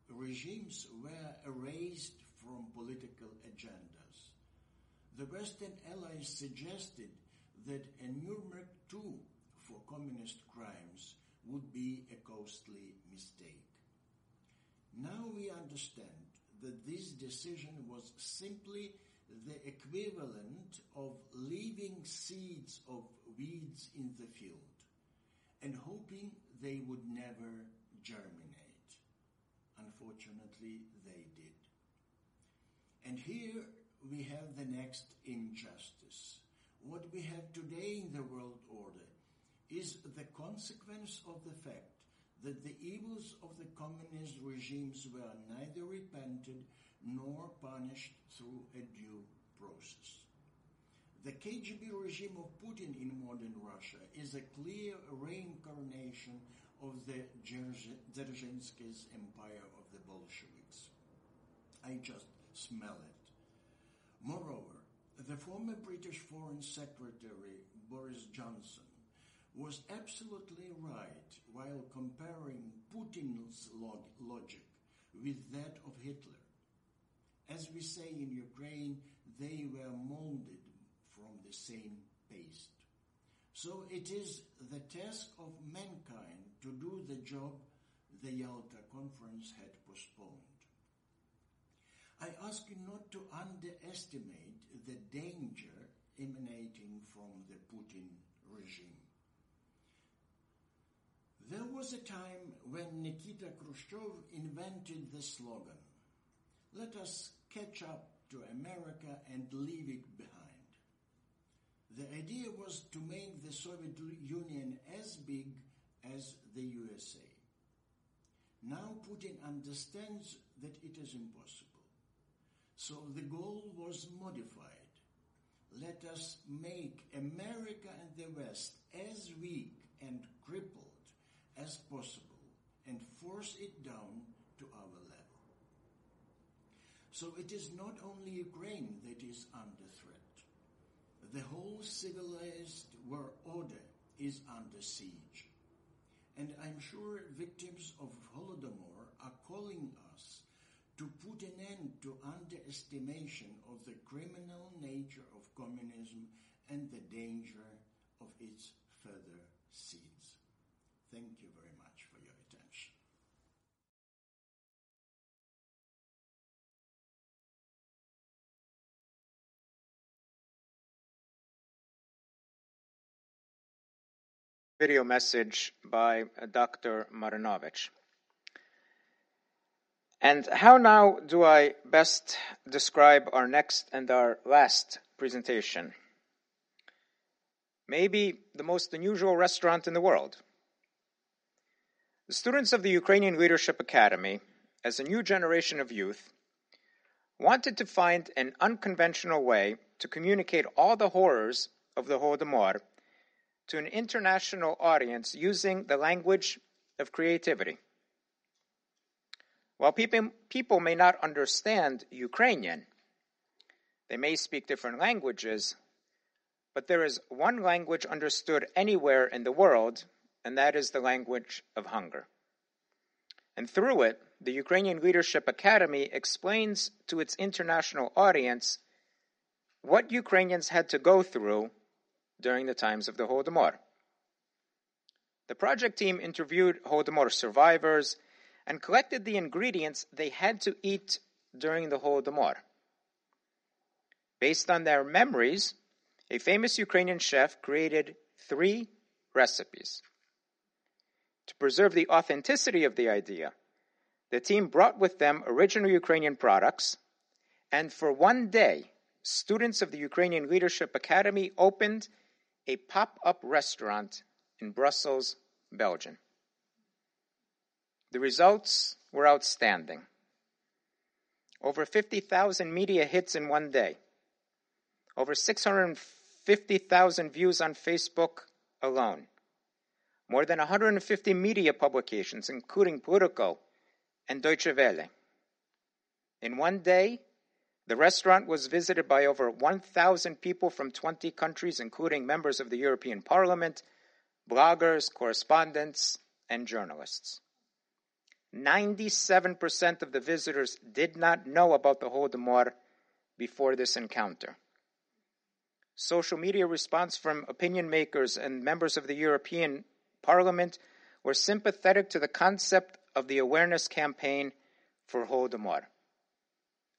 regimes were erased from political agendas. The Western allies suggested that a Nuremberg II for communist crimes would be a costly mistake. Now we understand that this decision was simply the equivalent of leaving seeds of weeds in the field and hoping they would never germinate. Unfortunately, they did. And here we have the next injustice. What we have today in the world order is the consequence of the fact that the evils of the communist regimes were neither repented nor punished through a due process. The KGB regime of Putin in modern Russia is a clear reincarnation of the Dzerzhinsky's empire of the Bolsheviks. I just smell it. Moreover, the former British Foreign Secretary Boris Johnson was absolutely right while comparing Putin's log- logic with that of Hitler. As we say in Ukraine, they were molded from the same paste. So it is the task of mankind to do the job the Yalta conference had postponed. I ask you not to underestimate the danger emanating from the Putin regime. There was a time when Nikita Khrushchev invented the slogan, let us catch up to America and leave it behind. The idea was to make the Soviet Union as big as the USA. Now Putin understands that it is impossible. So the goal was modified. Let us make America and the West as weak and crippled as possible and force it down to our level. So it is not only Ukraine that is under threat. The whole civilized world order is under siege. And I'm sure victims of Holodomor are calling us to put an end to underestimation of the criminal nature of communism and the danger of its further seeds. Thank you very much for your attention. Video message by Dr. Marynovych. And how now do I best describe our next and our last presentation? Maybe the most unusual restaurant in the world. The students of the Ukrainian Leadership Academy, as a new generation of youth, wanted to find an unconventional way to communicate all the horrors of the Holodomor to an international audience using the language of creativity. While people, people may not understand Ukrainian, they may speak different languages, but there is one language understood anywhere in the world, and that is the language of hunger. And through it, the Ukrainian Leadership Academy explains to its international audience what Ukrainians had to go through during the times of the Holodomor. The project team interviewed Holodomor survivors and collected the ingredients they had to eat during the Holodomor. Based on their memories, a famous Ukrainian chef created three recipes. To preserve the authenticity of the idea, the team brought with them original Ukrainian products, and for one day, students of the Ukrainian Leadership Academy opened a pop up restaurant in Brussels, Belgium. The results were outstanding. Over 50,000 media hits in one day. Over 650,000 views on Facebook alone. More than 150 media publications, including Politico and Deutsche Welle. In one day, the restaurant was visited by over 1,000 people from 20 countries, including members of the European Parliament, bloggers, correspondents, and journalists. 97% of the visitors did not know about the Holodomor before this encounter. Social media response from opinion makers and members of the European Parliament were sympathetic to the concept of the awareness campaign for Holodomor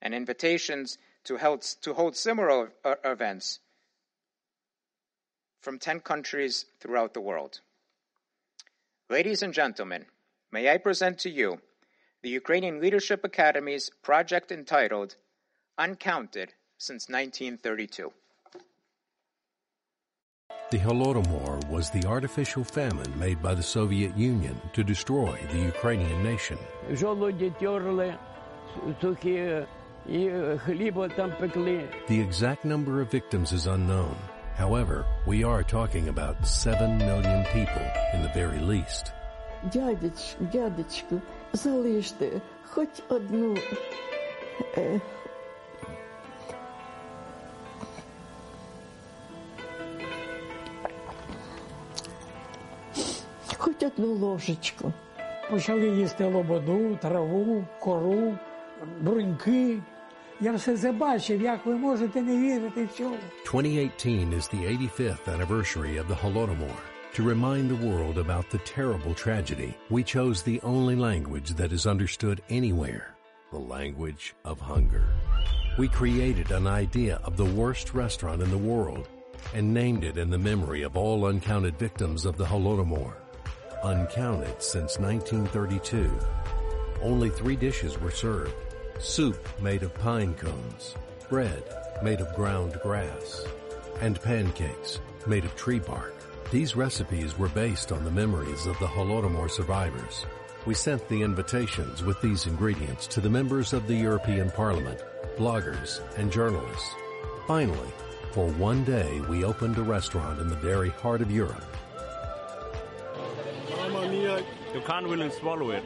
and invitations to, held, to hold similar uh, events from 10 countries throughout the world. Ladies and gentlemen, may I present to you the Ukrainian Leadership Academy's project entitled Uncounted since 1932. The Holodomor was the artificial famine made by the Soviet Union to destroy the Ukrainian nation. The exact number of victims is unknown. However, we are talking about 7 million people in the very least. Дядечку, дядечку, залиште хоч одну. хоч одну ложечку. Почали їсти лободу, траву, кору, бруньки. Я все це бачив, як ви можете не вірити в цьому. 2018 is the 85th anniversary of the Holodomor. To remind the world about the terrible tragedy, we chose the only language that is understood anywhere the language of hunger. We created an idea of the worst restaurant in the world and named it in the memory of all uncounted victims of the Holodomor. Uncounted since 1932. Only three dishes were served soup made of pine cones, bread made of ground grass, and pancakes made of tree bark. These recipes were based on the memories of the Holodomor survivors. We sent the invitations with these ingredients to the members of the European Parliament, bloggers, and journalists. Finally, for one day we opened a restaurant in the very heart of Europe. Mamma mia, you can't really swallow it.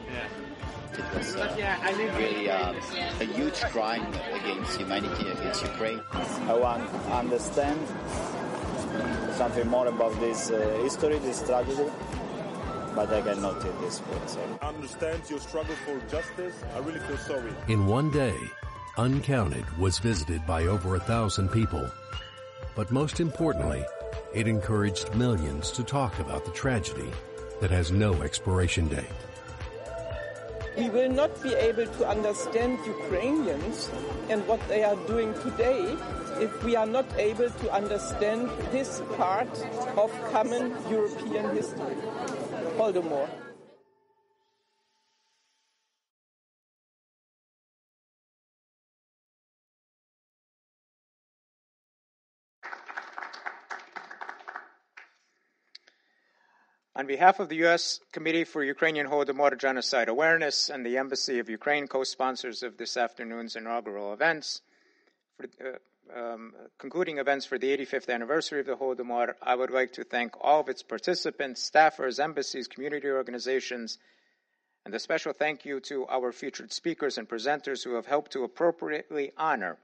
It was uh, really uh, a huge crime against humanity, against Ukraine. I want to understand something more about this uh, history, this tragedy, but I cannot in this way. So. Understand your struggle for justice. I really feel sorry. In one day, Uncounted was visited by over a thousand people. But most importantly, it encouraged millions to talk about the tragedy that has no expiration date. We will not be able to understand Ukrainians and what they are doing today if we are not able to understand this part of common European history. Holodomor. On behalf of the U.S. Committee for Ukrainian Holodomor Genocide Awareness and the Embassy of Ukraine, co-sponsors of this afternoon's inaugural events, for, uh, um, concluding events for the 85th anniversary of the Holodomor, I would like to thank all of its participants, staffers, embassies, community organizations, and a special thank you to our featured speakers and presenters who have helped to appropriately honor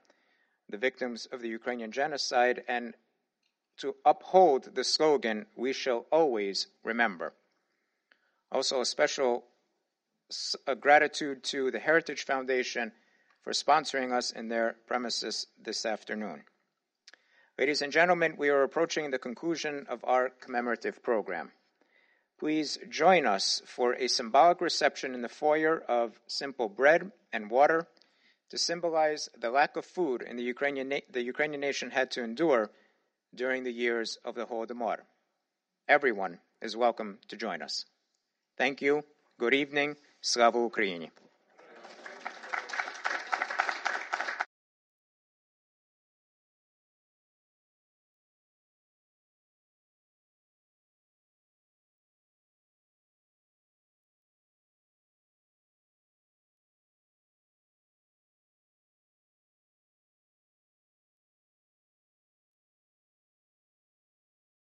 the victims of the Ukrainian genocide and to uphold the slogan, we shall always remember. Also, a special a gratitude to the Heritage Foundation for sponsoring us in their premises this afternoon. Ladies and gentlemen, we are approaching the conclusion of our commemorative program. Please join us for a symbolic reception in the foyer of simple bread and water to symbolize the lack of food in the Ukrainian, na- the Ukrainian nation had to endure during the years of the Holodomor. Everyone is welcome to join us. Thank you. Good evening. Slava Ukraini.